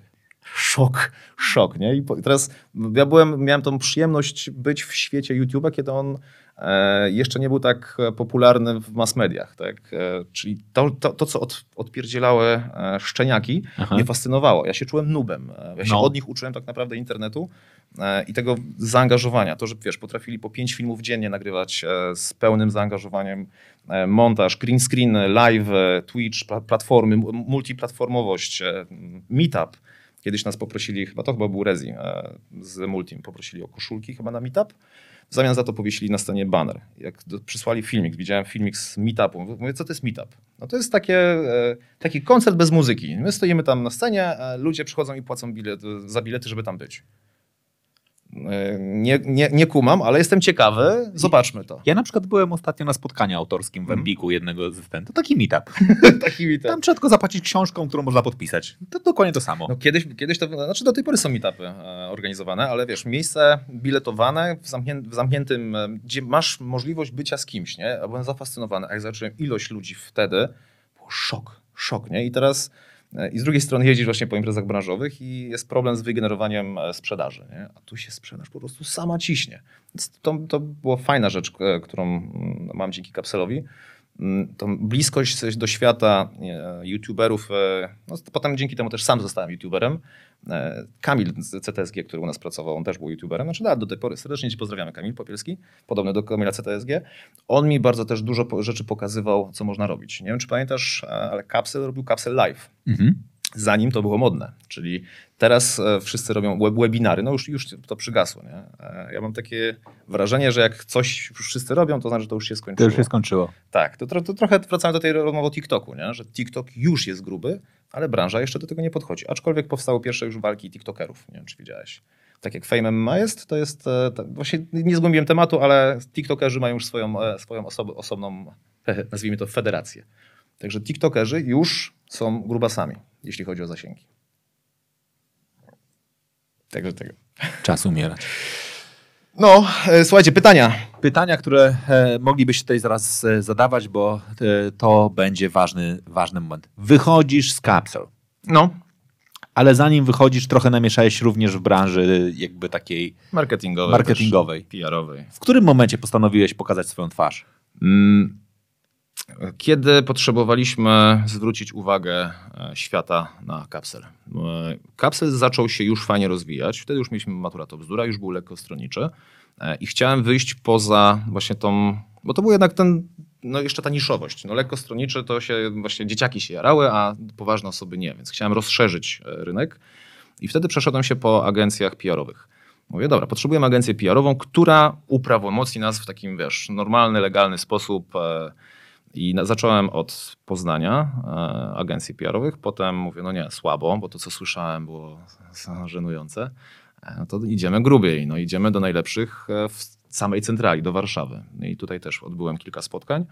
Szok, szok, nie? I teraz ja byłem, miałem tą przyjemność być w świecie YouTube'a, kiedy on jeszcze nie był tak e, popularny w mass mediach, tak? E, czyli to, to, to co od, odpierdzielały e, szczeniaki, Aha. mnie fascynowało. Ja się czułem nubem. E, Ja się No. od nich uczyłem tak naprawdę internetu e, i tego zaangażowania. To, że wiesz, potrafili po pięć filmów dziennie nagrywać e, z pełnym zaangażowaniem, e, montaż, green screen, live, e, Twitch, pla- platformy, mu- multiplatformowość, e, meetup. Kiedyś nas poprosili, chyba to chyba był Rezi e, z Multim, poprosili o koszulki chyba na meetup. W zamian za to powiesili na scenie banner. Jak przysłali filmik, widziałem filmik z meetupu. Mówię, co to jest meetup? No to jest takie, e, taki koncert bez muzyki. My stoimy tam na scenie, a ludzie przychodzą i płacą bilet, za bilety, żeby tam być. E, Nie, nie, nie kumam, ale jestem ciekawy. Zobaczmy to. Ja na przykład byłem ostatnio na spotkaniu autorskim w Mhm. Empiku jednego z asystentów. Taki meetup. Taki meetup. Tam trzeba tylko zapłacić książką, którą można podpisać. To dokładnie to samo. No kiedyś, kiedyś to, znaczy do tej pory są meetupy e, organizowane, ale wiesz, miejsce biletowane w, zamknię, w zamkniętym, e, gdzie masz możliwość bycia z kimś, nie? Ja byłem zafascynowany, a jak zobaczyłem ilość ludzi wtedy, było szok, szok, nie? I teraz i z drugiej strony jeździsz właśnie po imprezach branżowych i jest problem z wygenerowaniem e, sprzedaży, nie? A tu się sprzedaż po prostu sama ciśnie. Więc to, to była fajna rzecz, e, którą mm, mam dzięki kapselowi. Mm, tą bliskość do świata youtuberów, e, no, potem dzięki temu też sam zostałem youtuberem. E, Kamil z CTSG, który u nas pracował, on też był youtuberem, znaczy da, do tej pory serdecznie Ci pozdrawiamy, Kamil Popielski, podobny do Kamila CTSG. On mi bardzo też dużo rzeczy pokazywał, co można robić. Nie wiem, czy pamiętasz, e, ale Capsel robił Capsel Live Mhm. Zanim to było modne. Czyli teraz e, wszyscy robią web webinary, no już, już to przygasło. Nie? E, ja mam takie wrażenie, że jak coś już wszyscy robią, to znaczy, że to już się To skończyło. już się skończyło. Tak, to, to trochę wracamy do tej rozmowy o TikToku, nie? że TikTok już jest gruby, ale branża jeszcze do tego nie podchodzi. Aczkolwiek powstały pierwsze już walki TikTokerów, nie wiem czy widziałeś. Tak jak Fame MMA jest, to jest, tak, właśnie nie zgłębiłem tematu, ale TikTokerzy mają już swoją, swoją osob, osobną, nazwijmy to, federację. Także TikTokerzy już są grubasami, jeśli chodzi o zasięgi. Także tego. Czas umierać. No, e, słuchajcie, pytania. Pytania, które e, moglibyście tutaj zaraz e, zadawać, bo to będzie ważny, ważny moment. Wychodzisz z kapsel, No. ale zanim wychodzisz, trochę namieszałeś również w branży jakby takiej. Marketingowej. Marketingowej. PR-owej. W którym momencie postanowiłeś pokazać swoją twarz? Mm, Kiedy potrzebowaliśmy zwrócić uwagę e, świata na kapsel? E, Kapsel zaczął się już fajnie rozwijać. Wtedy już mieliśmy matura to bzdura, już był lekko stronniczy. E, I chciałem wyjść poza właśnie tą, bo to był jednak ten, no jeszcze ta niszowość. No lekko stronniczy to się właśnie dzieciaki się jarały, a poważne osoby nie, więc chciałem rozszerzyć rynek. I wtedy przeszedłem się po agencjach PR-owych. Mówię, dobra, potrzebujemy agencję PR-ową, która uprawomocni nas w takim, wiesz, normalny, legalny sposób. e, I na, zacząłem od Poznania e, agencji PR-owych, potem mówię, no nie, słabo, bo to, co słyszałem, było żenujące. E, No to idziemy grubiej, no idziemy do najlepszych e, w samej centrali, do Warszawy. I tutaj też odbyłem kilka spotkań.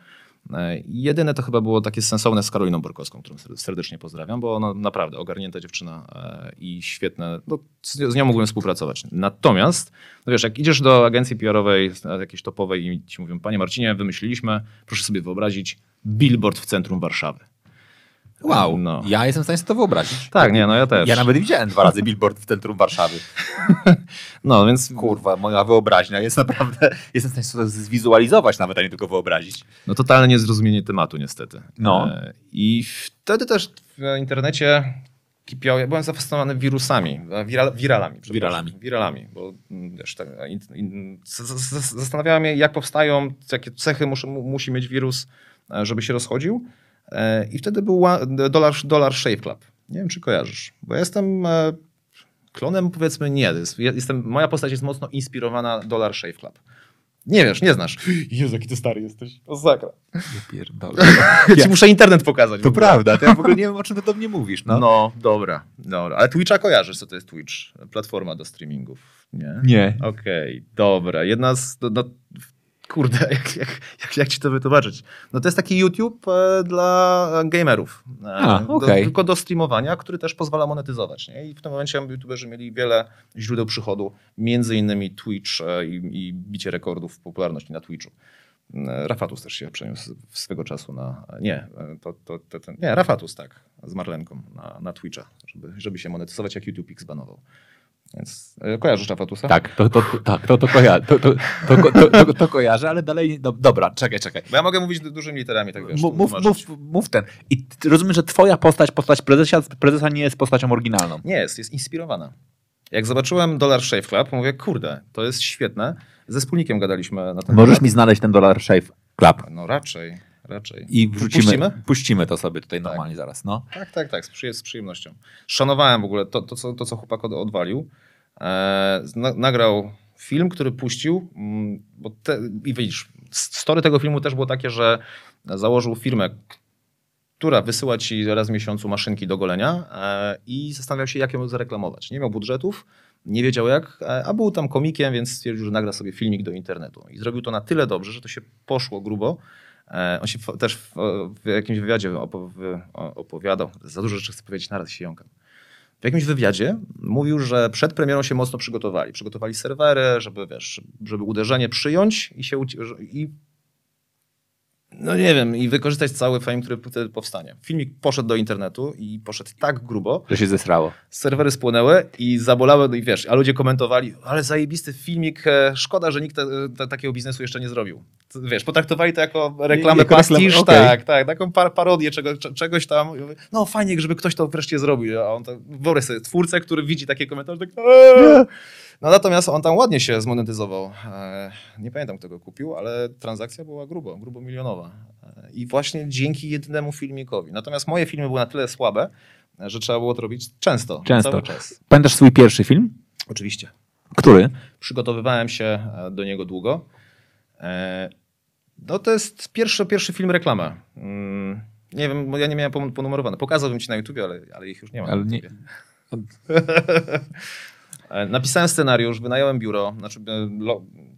E, Jedyne to chyba było takie sensowne z Karoliną Borkowską, którą ser- serdecznie pozdrawiam, bo ona naprawdę ogarnięta dziewczyna e, i świetne, no, z, nią mógłbym współpracować. Natomiast, no wiesz, jak idziesz do agencji PR-owej, e, jakiejś topowej i ci mówią, panie Marcinie, wymyśliliśmy, proszę sobie wyobrazić, billboard w centrum Warszawy. Wow, No. ja jestem w stanie sobie to wyobrazić. Tak, nie, no ja też. Ja nawet widziałem dwa razy billboard w centrum Warszawy. No, więc Kurwa, moja wyobraźnia jest naprawdę, jestem w stanie sobie to zwizualizować nawet, a nie tylko wyobrazić. No totalne niezrozumienie tematu niestety. No. E, I wtedy też w internecie kipiał, ja byłem zafascynowany wirusami, e, wiral, wiralami. Wiralami. Wiralami, bo mm, wiesz, tak, in, in, zastanawiałem się, jak powstają, jakie cechy mus, mu, musi mieć wirus, e, żeby się rozchodził. E, I wtedy był Dollar, Dollar Shave Club. Nie wiem, czy kojarzysz, bo ja jestem e, klonem, powiedzmy, nie. jestem, moja postać jest mocno inspirowana Dollar Shave Club. Nie wiesz, nie znasz. Jezu, jaki ty stary jesteś. O sakra. Ja pierdolę. Ja ci muszę internet pokazać. To prawda, to ja w ogóle nie wiem, o czym ty do mnie mówisz. No. No. dobra, dobra. Ale Twitcha kojarzysz, co to jest Twitch? Platforma do streamingów, nie? Nie. Okej, dobra. Jedna z... No, no, kurde, jak, jak, jak, jak ci to wytłumaczyć? No to jest taki YouTube e, dla gamerów. E, A, do. Tylko do streamowania, który też pozwala monetyzować. Nie? I w tym momencie youtuberzy mieli wiele źródeł przychodu, między innymi Twitch e, i, i bicie rekordów popularności na Twitchu. Rafatus też się przeniósł swego czasu na. Nie, to, to, to, ten, nie, Rafatus tak, z Marlenką na, na Twitcha, żeby, żeby się monetyzować, jak YouTube ich zbanował. Więc e, kojarzysz Rafatusa? Tak, to, to, tak, to, to, koja- to, to, to, to, kojarzę, ale dalej. No, dobra, czekaj, czekaj. Bo ja mogę mówić du- dużymi literami, tak wiesz. Mów, mów, mów, ten. I rozumiem, że twoja postać, postać prezesa, prezesa nie jest postacią oryginalną. Nie jest, jest inspirowana. Jak zobaczyłem Dollar Shave Club, mówię, kurde, to jest świetne. Ze wspólnikiem gadaliśmy na ten Możesz temat. mi znaleźć ten Dollar Shave Club. No raczej, raczej. I wrzucimy, Puścimy? puścimy to sobie tutaj normalnie zaraz, no. Tak, tak, tak, z, przyje- z przyjemnością. Szanowałem w ogóle to, to, co, to co chłopak od- odwalił. E, na, nagrał film, który puścił, mm, bo te, i widzisz, story tego filmu też było takie, że założył firmę, która wysyła ci raz w miesiącu maszynki do golenia e, i zastanawiał się, jak ją zareklamować. Nie miał budżetów, nie wiedział jak, e, a był tam komikiem, więc stwierdził, że nagra sobie filmik do internetu. I zrobił to na tyle dobrze, że to się poszło grubo. E, On się też w, jakimś wywiadzie opowiadał, za dużo rzeczy chcę powiedzieć, naraz się jąkam. W jakimś wywiadzie mówił, że przed premierą się mocno przygotowali. Przygotowali serwery, żeby, wiesz, żeby uderzenie przyjąć i się i No nie wiem, i wykorzystać cały fame, który wtedy powstanie. Filmik poszedł do internetu i poszedł tak grubo, Że się zesrało. serwery spłonęły i zabolały, no i wiesz, a ludzie komentowali, ale zajebisty filmik, e, szkoda, że nikt te, te, takiego biznesu jeszcze nie zrobił. Wiesz, potraktowali to jako reklamę Jako pastisz, okej. tak, tak, taką par parodię czego, cze- czegoś tam. No fajnie, żeby ktoś to wreszcie zrobił, a on to, wyobraź sobie, twórcę, który widzi takie komentarze, tak "Eee". No natomiast on tam ładnie się zmonetyzował. E, Nie pamiętam, kto go kupił, ale transakcja była grubo, grubo milionowa. E, I właśnie dzięki jednemu filmikowi. Natomiast moje filmy były na tyle słabe, że trzeba było to robić często, Często. cały czas. Pamiętasz swój pierwszy film? Oczywiście. Który? Przygotowywałem się e, do niego długo. No to jest pierwszy, pierwszy film reklama. Mm, Nie wiem, bo ja nie miałem pon- ponumerowane. Pokazałbym ci na YouTubie, ale, ale ich już nie ma. Ale nie- Napisałem scenariusz, wynająłem biuro, znaczy e,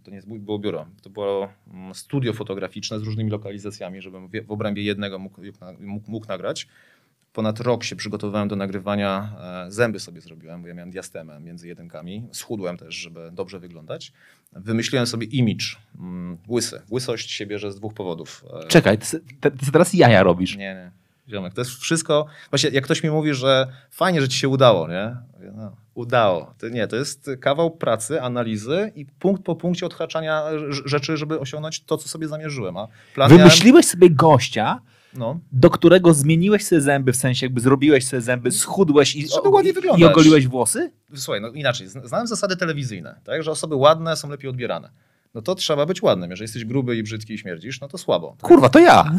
to nie było biuro, to było mm, studio fotograficzne z różnymi lokalizacjami, żebym w obrębie jednego mógł, mógł, mógł nagrać. Ponad rok się przygotowywałem do nagrywania, e, zęby sobie zrobiłem, bo ja miałem diastemę między jedynkami. Schudłem też, żeby dobrze wyglądać. Wymyśliłem sobie image, mm, łysy. Łysość się bierze z dwóch powodów. E, Czekaj, ty, ty teraz jaja robisz. nie, nie. Ziomek, to jest wszystko. Właśnie jak ktoś mi mówi, że fajnie, że ci się udało, nie? Mówię, No, udało. To nie, to jest kawał pracy, analizy i punkt po punkcie odhaczania rz- rzeczy, żeby osiągnąć to, co sobie zamierzyłem. A plan Wymyśliłeś sobie gościa, no, do którego zmieniłeś sobie zęby, w sensie jakby zrobiłeś sobie zęby, schudłeś i, Żeby ładniej i ogoliłeś włosy? słuchaj, no inaczej. Zna- Znałem zasady telewizyjne, tak? że osoby ładne są lepiej odbierane. No to trzeba być ładnym. Jeżeli jesteś gruby i brzydki i śmierdzisz, no to słabo. Kurwa, to ja.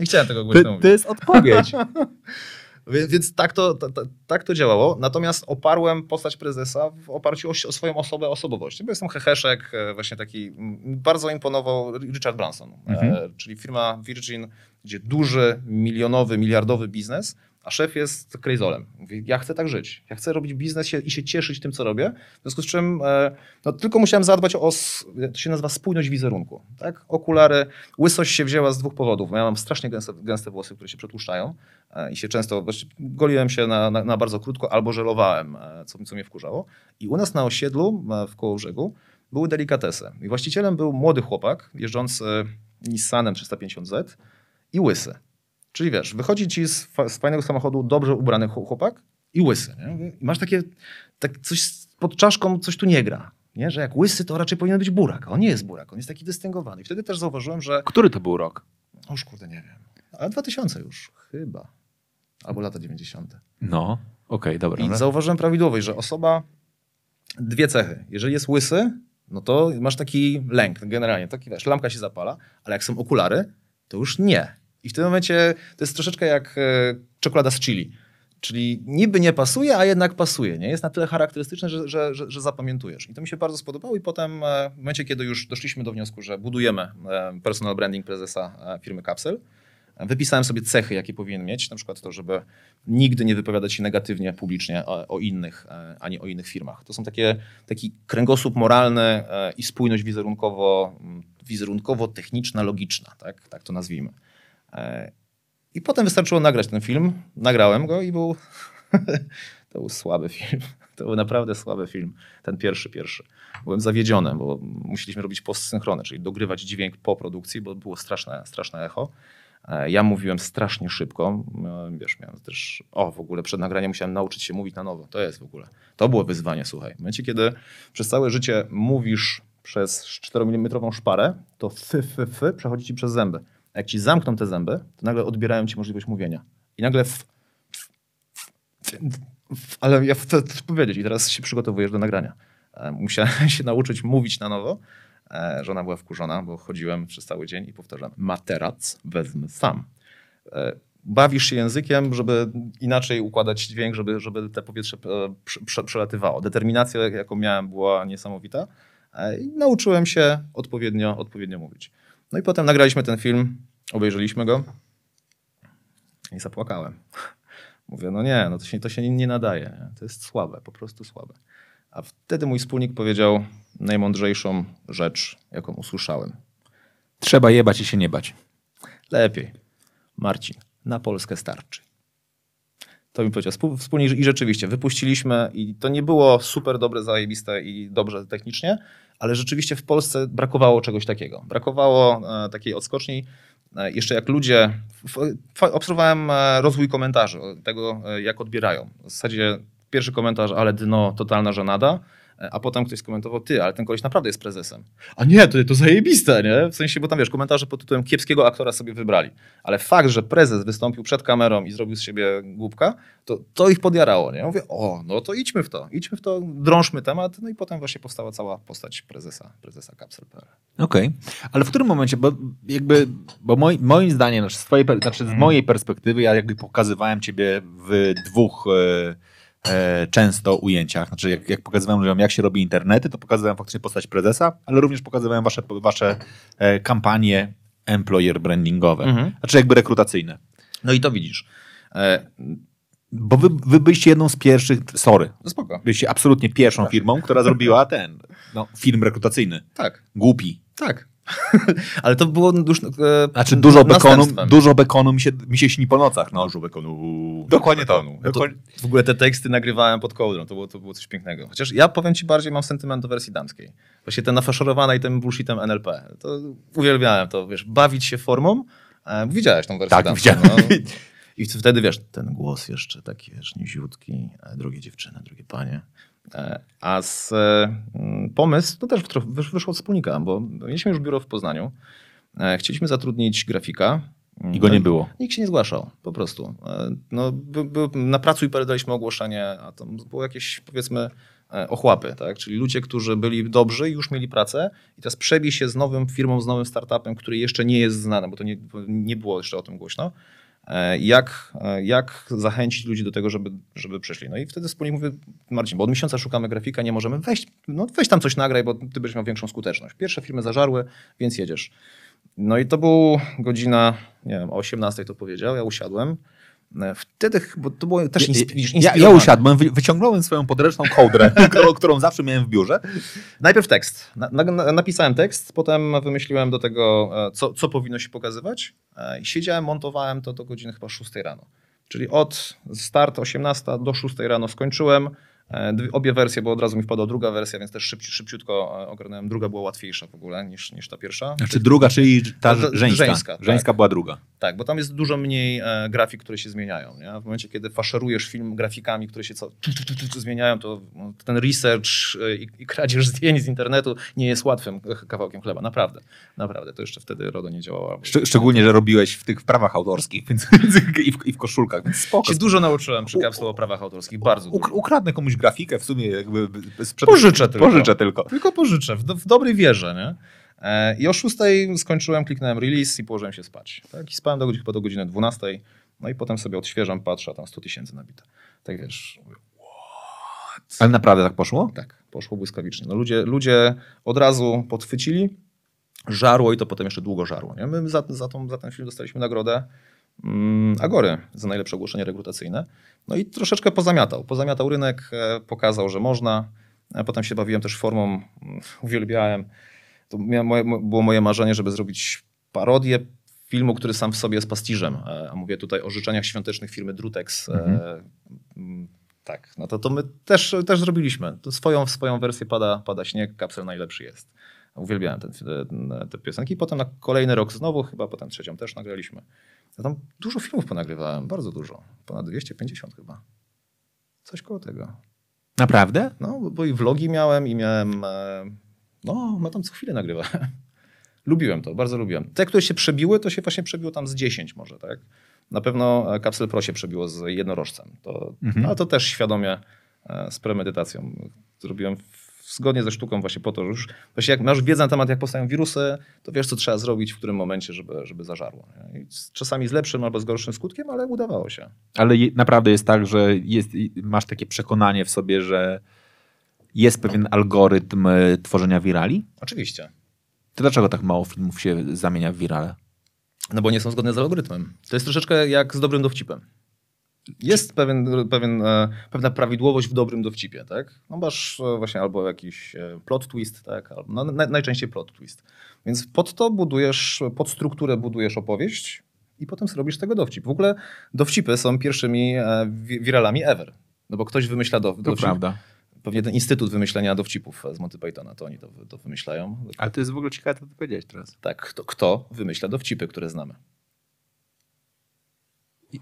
Nie chciałem tego głośno To, mówić. to jest odpowiedź. Więc, tak, to, ta- ta- tak to działało. Natomiast oparłem postać prezesa w oparciu o, o swoją osobę, osobowość. Bo jestem heheszek, e, właśnie taki. Bardzo imponował Richard Branson, Mhm. e, czyli firma Virgin, gdzie duży, milionowy, miliardowy biznes, a szef jest krejzolem. Mówi, ja chcę tak żyć. Ja chcę robić biznes i się cieszyć tym, co robię. W związku z czym e, no, tylko musiałem zadbać o, to się nazywa spójność wizerunku. Tak? Okulary, łysość się wzięła z dwóch powodów. Ja mam strasznie gęste, gęste włosy, które się przetłuszczają e, i się często, goliłem się na, na, na bardzo krótko albo żelowałem, e, co, co mnie wkurzało. I u nas na osiedlu w Kołobrzegu były delikatesy. I właścicielem był młody chłopak jeżdżący Nissanem 350Z i łysy. Czyli wiesz, wychodzi ci z, fa- z fajnego samochodu dobrze ubrany chł- chłopak i łysy. Nie? I masz takie, tak coś pod czaszką, coś tu nie gra. Nie? Że jak łysy, to raczej powinien być burak. On nie jest burak, on jest taki dystyngowany. I wtedy też zauważyłem, że... Który to był rok? O, już kurde, nie wiem. Ale 2000 już, chyba. Albo lata 90. No, okej, dobra. I zauważyłem prawidłowość, że osoba, dwie cechy. Jeżeli jest łysy, no to masz taki lęk generalnie. Taki, wiesz, lampka się zapala, ale jak są okulary, to już nie. I w tym momencie to jest troszeczkę jak e, czekolada z chili. Czyli niby nie pasuje, a jednak pasuje. Nie? Jest na tyle charakterystyczne, że, że, że, że zapamiętujesz. I to mi się bardzo spodobało i potem e, w momencie, kiedy już doszliśmy do wniosku, że budujemy e, personal branding prezesa firmy Capsel, Wypisałem sobie cechy, jakie powinien mieć, na przykład to, żeby nigdy nie wypowiadać się negatywnie publicznie o, o innych, ani o innych firmach. To są takie, taki kręgosłup moralny i spójność wizerunkowo, wizerunkowo-techniczna, logiczna, tak, tak to nazwijmy. E, I potem wystarczyło nagrać ten film, nagrałem go i był, to był słaby film. To był naprawdę słaby film, ten pierwszy, pierwszy. Byłem zawiedziony, bo musieliśmy robić postsynchrony, czyli dogrywać dźwięk po produkcji, bo było straszne, straszne echo. E, Ja mówiłem strasznie szybko. Miałem, Wiesz, miałem też. O, w ogóle przed nagraniem musiałem nauczyć się mówić na nowo. To jest w ogóle. To było wyzwanie, słuchaj. W momencie, kiedy przez całe życie mówisz przez 4-mm szparę, to fy, fy, fy przechodzi ci przez zęby. Jak ci zamkną te zęby, to nagle odbierają ci możliwość mówienia. I nagle. Ale ja chcę powiedzieć i teraz się przygotowujesz do nagrania. E, Musiałem się nauczyć mówić na nowo. E, Żona była wkurzona, bo chodziłem przez cały dzień i powtarzam, materac wezmę sam. E, Bawisz się językiem, żeby inaczej układać dźwięk, żeby, żeby te powietrze prze- prze- przelatywało. Determinacja, jaką miałem, była niesamowita. I nauczyłem się odpowiednio, odpowiednio mówić. No i potem nagraliśmy ten film, obejrzeliśmy go i zapłakałem. Mówię, no nie, no to się, to się nie nadaje. To jest słabe, po prostu słabe. A wtedy mój wspólnik powiedział najmądrzejszą rzecz, jaką usłyszałem. Trzeba jebać i się nie bać. Lepiej. Marcin, na Polskę starczy. To mi powiedział wspólnie i rzeczywiście wypuściliśmy i to nie było super dobre, zajebiste i dobrze technicznie, ale rzeczywiście w Polsce brakowało czegoś takiego. Brakowało e, takiej odskoczni. E, jeszcze jak ludzie, obserwowałem e, rozwój komentarzy, tego jak odbierają. W zasadzie pierwszy komentarz, ale dno, totalna żenada. E, A potem ktoś skomentował, ty, ale ten koleś naprawdę jest prezesem. A nie, to, to zajebiste, nie? W sensie, bo tam wiesz, komentarze pod tytułem kiepskiego aktora sobie wybrali. Ale fakt, że prezes wystąpił przed kamerą i zrobił z siebie głupka, to, to ich podjarało, nie? Ja mówię, o, no to idźmy w to, idźmy w to, drążmy temat, no i potem właśnie powstała cała postać prezesa, prezesa Capsule.pl. Okej, ale w którym momencie, bo jakby, bo moi, moim zdaniem, znaczy z, twojej, znaczy z mojej perspektywy, ja jakby pokazywałem ciebie w dwóch e, e, często ujęciach. Znaczy jak, jak pokazywałem ludziom, jak się robi internety, to pokazywałem faktycznie postać prezesa, ale również pokazywałem wasze, wasze e, kampanie employer brandingowe, Mhm. znaczy jakby rekrutacyjne. No i to widzisz. E, Bo wy, wy byliście jedną z pierwszych, sorry, no spoko. byliście absolutnie pierwszą firmą, która zrobiła ten, no, film rekrutacyjny. Tak, Głupi. tak. Ale to było już... E, Znaczy dużo bekonu, dużo bekonu mi się, mi się śni po nocach. No. Dużo bekonu. Dokładnie to. No to w ogóle te teksty nagrywałem pod kołdrą, to było, to było coś pięknego. Chociaż ja powiem ci bardziej, mam sentyment do wersji damskiej. Właśnie te nafaszerowane i tym bullshitem NLP. To uwielbiałem to, wiesz, bawić się formą. E, widziałeś tą wersję Tak, damską. widziałem. No. I wtedy, wiesz, ten głos jeszcze taki, wiesz, niziutki, e, drugie dziewczyny, drugie panie. E, A z e, pomysł to też wyszło od wspólnika, bo mieliśmy już biuro w Poznaniu. E, Chcieliśmy zatrudnić grafika. I go nie było. Nikt się nie zgłaszał, po prostu. No, by, by, na pracuj.pl daliśmy ogłoszenie, a tam było jakieś, powiedzmy, ochłapy, tak? Czyli ludzie, którzy byli dobrzy, już mieli pracę i teraz przebij się z nową firmą, z nowym startupem, który jeszcze nie jest znany, bo to nie, nie było jeszcze o tym głośno. E, Jak, e, jak zachęcić ludzi do tego, żeby, żeby przyszli. No i wtedy wspólnie mówię, Marcin, bo od miesiąca szukamy grafika, nie możemy, weź, no weź tam coś nagraj, bo ty będziesz miał większą skuteczność. Pierwsze firmy zażarły, więc jedziesz. No i to był godzina, nie wiem, o 18 to powiedział, ja usiadłem. E, Wtedy, bo to było też insp- widzisz, Ja, ja inspirowane. usiadłem, wy- wyciągnąłem swoją podręczną kołdrę, którą, którą zawsze miałem w biurze. Najpierw tekst. Na, na, napisałem tekst, potem wymyśliłem do tego, e, co, co powinno się pokazywać. E, I siedziałem, montowałem to do godziny chyba 6 rano. Czyli od start 18 do 6 rano skończyłem. E, Obie wersje, bo od razu mi wpadła druga wersja, więc też szybci, szybciutko e, ogarnąłem. Druga była łatwiejsza w ogóle niż, niż ta pierwsza. Znaczy druga, czyli ta żeńska. żeńska, Żeńska, tak. była druga. Tak, bo tam jest dużo mniej e, grafik, które się zmieniają. Nie? W momencie, kiedy faszerujesz film grafikami, które się co, tu, tu, tu, tu, zmieniają, to no, ten research e, i, i kradzież zdjęć z internetu nie jest łatwym kawałkiem chleba. Naprawdę. Naprawdę. To jeszcze wtedy RODO nie działało. Szcz- szczególnie, że robiłeś w tych prawach autorskich więc, i, w, i w koszulkach, więc spoko. Się dużo nauczyłem przy kapsle o prawach autorskich. Bardzo dużo. ukradnę komuś grafikę w sumie jakby sprzed... Pożyczę tylko. Pożyczę tylko. Tylko pożyczę, w, do, w dobrej wierze, nie? E, I o 6 skończyłem, kliknąłem release i położyłem się spać. Tak? I spałem do, chyba do godziny 12. No i potem sobie odświeżam, patrzę, a tam 100 tysięcy nabite. Tak wiesz, mówię, Ale naprawdę tak poszło? tak, poszło błyskawicznie. No ludzie, ludzie od razu podchwycili, żarło i to potem jeszcze długo żarło. Nie? My za, za, tą, za ten film dostaliśmy nagrodę Agory za najlepsze ogłoszenie rekrutacyjne. No i troszeczkę pozamiatał. Pozamiatał rynek, e, pokazał, że można. A potem się bawiłem też formą, mm, uwielbiałem. To moje, było moje marzenie, żeby zrobić parodię filmu, który sam w sobie jest pastiżem. E, A mówię tutaj o życzeniach świątecznych firmy Drutex. E, mm, tak, no to, to my też, też zrobiliśmy. To swoją, swoją wersję pada, pada śnieg, kapsel najlepszy jest. Uwielbiałem ten, ten, te piosenki. I potem na kolejny rok znowu, chyba potem trzecią też nagraliśmy. Ja tam dużo filmów ponagrywałem, bardzo dużo. Ponad 250 chyba. Coś koło tego. Naprawdę? No, bo- i vlogi miałem i miałem. E, no, no tam co chwilę nagrywałem. lubiłem to, bardzo lubiłem. Te, które się przebiły, to się właśnie przebiło tam z 10 może, tak? Na pewno e, Capsule Pro się przebiło z jednorożcem. To, Mhm. Ale to też świadomie, e, z premedytacją. Zrobiłem zgodnie ze sztuką właśnie po to, że już właśnie jak masz wiedzę na temat, jak powstają wirusy, to wiesz, co trzeba zrobić, w którym momencie, żeby, żeby zażarło. Czasami z lepszym albo z gorszym skutkiem, ale udawało się. Ale naprawdę jest tak, że jest, masz takie przekonanie w sobie, że jest pewien algorytm e, tworzenia wirali? Oczywiście. To dlaczego tak mało filmów się zamienia w wirale? No bo nie są zgodne z algorytmem. To jest troszeczkę jak z dobrym dowcipem. Jest pewien, pewien, e, pewna prawidłowość w dobrym dowcipie, tak? No masz e, właśnie albo jakiś e, plot twist, tak? Albo, no, na, najczęściej plot twist. Więc pod to budujesz, pod strukturę budujesz opowieść i potem zrobisz tego dowcip. W ogóle dowcipy są pierwszymi wi- wiralami ever. No bo ktoś wymyśla do, To dowcip. prawda. Pewnie ten Instytut Wymyślenia Dowcipów z Monty Pythona, to oni to, to wymyślają. Ale to jest w ogóle ciekawe, co ty powiedziałeś teraz. Tak, kto, kto wymyśla dowcipy, które znamy?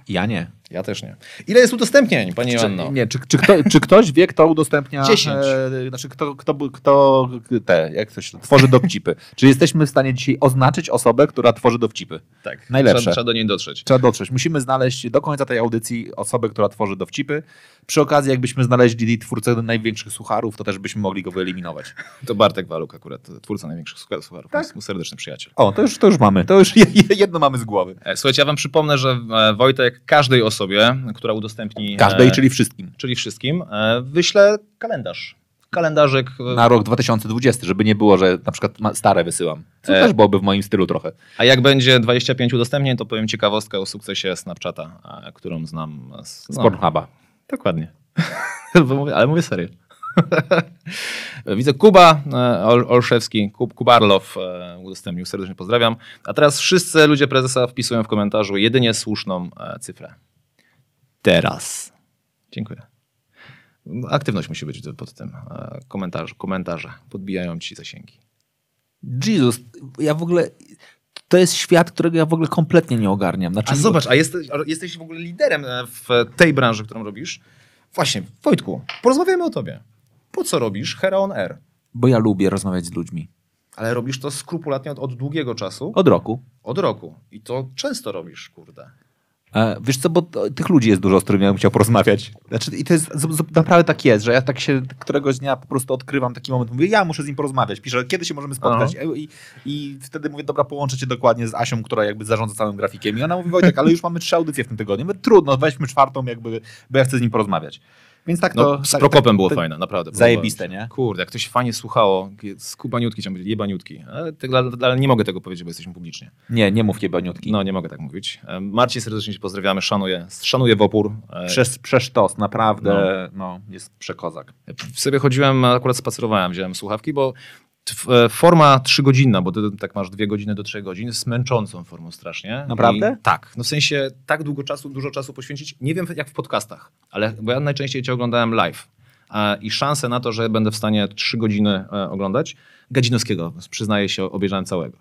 Ja nie. Ja też nie. Ile jest udostępnień, Pani Czy, nie, czy, czy, kto, czy ktoś wie, kto udostępnia. 10. E, znaczy, kto, kto, kto te, jak się tworzy dowcipy? czy jesteśmy w stanie dzisiaj oznaczyć osobę, która tworzy dowcipy? Tak, Najlepsze. Trzeba, trzeba do niej dotrzeć. Trzeba dotrzeć. Musimy znaleźć do końca tej audycji osobę, która tworzy dowcipy. Przy okazji, jakbyśmy znaleźli twórcę największych sucharów, to też byśmy mogli go wyeliminować. To Bartek Waluk akurat, twórca największych słucharów. Tak? Mój serdeczny przyjaciel. O, to już, to już mamy. To już je- je- jedno mamy z głowy. E, Słuchajcie, ja wam przypomnę, że e, Wojtek każdej osobie, która udostępni... Każdej, e, czyli wszystkim. czyli wszystkim, e, wyślę kalendarz. Kalendarzyk. e, Na rok 2020, żeby nie było, że na przykład stare wysyłam. Co E. też byłoby w moim stylu trochę. A jak będzie 25 udostępnień, to powiem ciekawostkę o sukcesie Snapchata, którą znam z, Z no, Pornhuba. Dokładnie. Ale mówię serio. Widzę Kuba Ol- Olszewski, Kub, Kubarlow udostępnił, serdecznie pozdrawiam. A teraz wszyscy ludzie prezesa wpisują w komentarzu jedynie słuszną cyfrę. Teraz. Dziękuję. Aktywność musi być pod tym e, komentarzu, komentarze. Podbijają ci zasięgi. Jezus, ja w ogóle... To jest świat, którego ja w ogóle kompletnie nie ogarniam. Znaczy, A zobacz, a jesteś, jesteś w ogóle liderem e, w tej branży, którą robisz. Właśnie, Wojtku, porozmawiamy o tobie. Po co robisz Hera on Air? Bo ja lubię rozmawiać z ludźmi. Ale robisz to skrupulatnie od, od długiego czasu, od, Od roku. roku. I to często robisz, kurde. E, wiesz co, bo tych ludzi jest dużo, z którymi ja bym chciał porozmawiać. Znaczy, I to jest naprawdę tak jest, że ja tak się któregoś dnia po prostu odkrywam taki moment, mówię, ja muszę z nim porozmawiać. Piszę, kiedy się możemy spotkać? E, I, I wtedy mówię, dobra, połączę cię dokładnie z Asią, która jakby zarządza całym grafikiem. I ona mówi, Wojtek, ale już mamy trzy audycje w tym tygodniu. Mówię, trudno, weźmy czwartą, jakby, bo ja chcę z nim porozmawiać. Więc tak to... No, z tak, Prokopem było tak, fajne, naprawdę. Zajebiste, się. nie? Kurde, jak to się fajnie słuchało. Skubaniutki, chciałem powiedzieć, jebaniutki. Ale, tego- ale nie mogę tego powiedzieć, bo jesteśmy publicznie. Nie, nie mów jebaniutki. No, nie mogę tak mówić. Marcin, serdecznie cię pozdrawiamy, szanuję, szanuję w opór. E, Przez, przesztos, naprawdę, no. jest przekozak. W sobie chodziłem, akurat spacerowałem, wziąłem słuchawki, bo forma trzygodzinna, bo ty tak masz dwie godziny do trzech godzin, jest męczącą formą strasznie. Naprawdę? I, tak. No w sensie tak długo czasu, dużo czasu poświęcić. Nie wiem jak w podcastach, ale bo ja najczęściej cię oglądałem live. E, I szanse na to, że będę w stanie trzy godziny e, oglądać, Gadzinowskiego, przyznaję się, obejrzałem całego.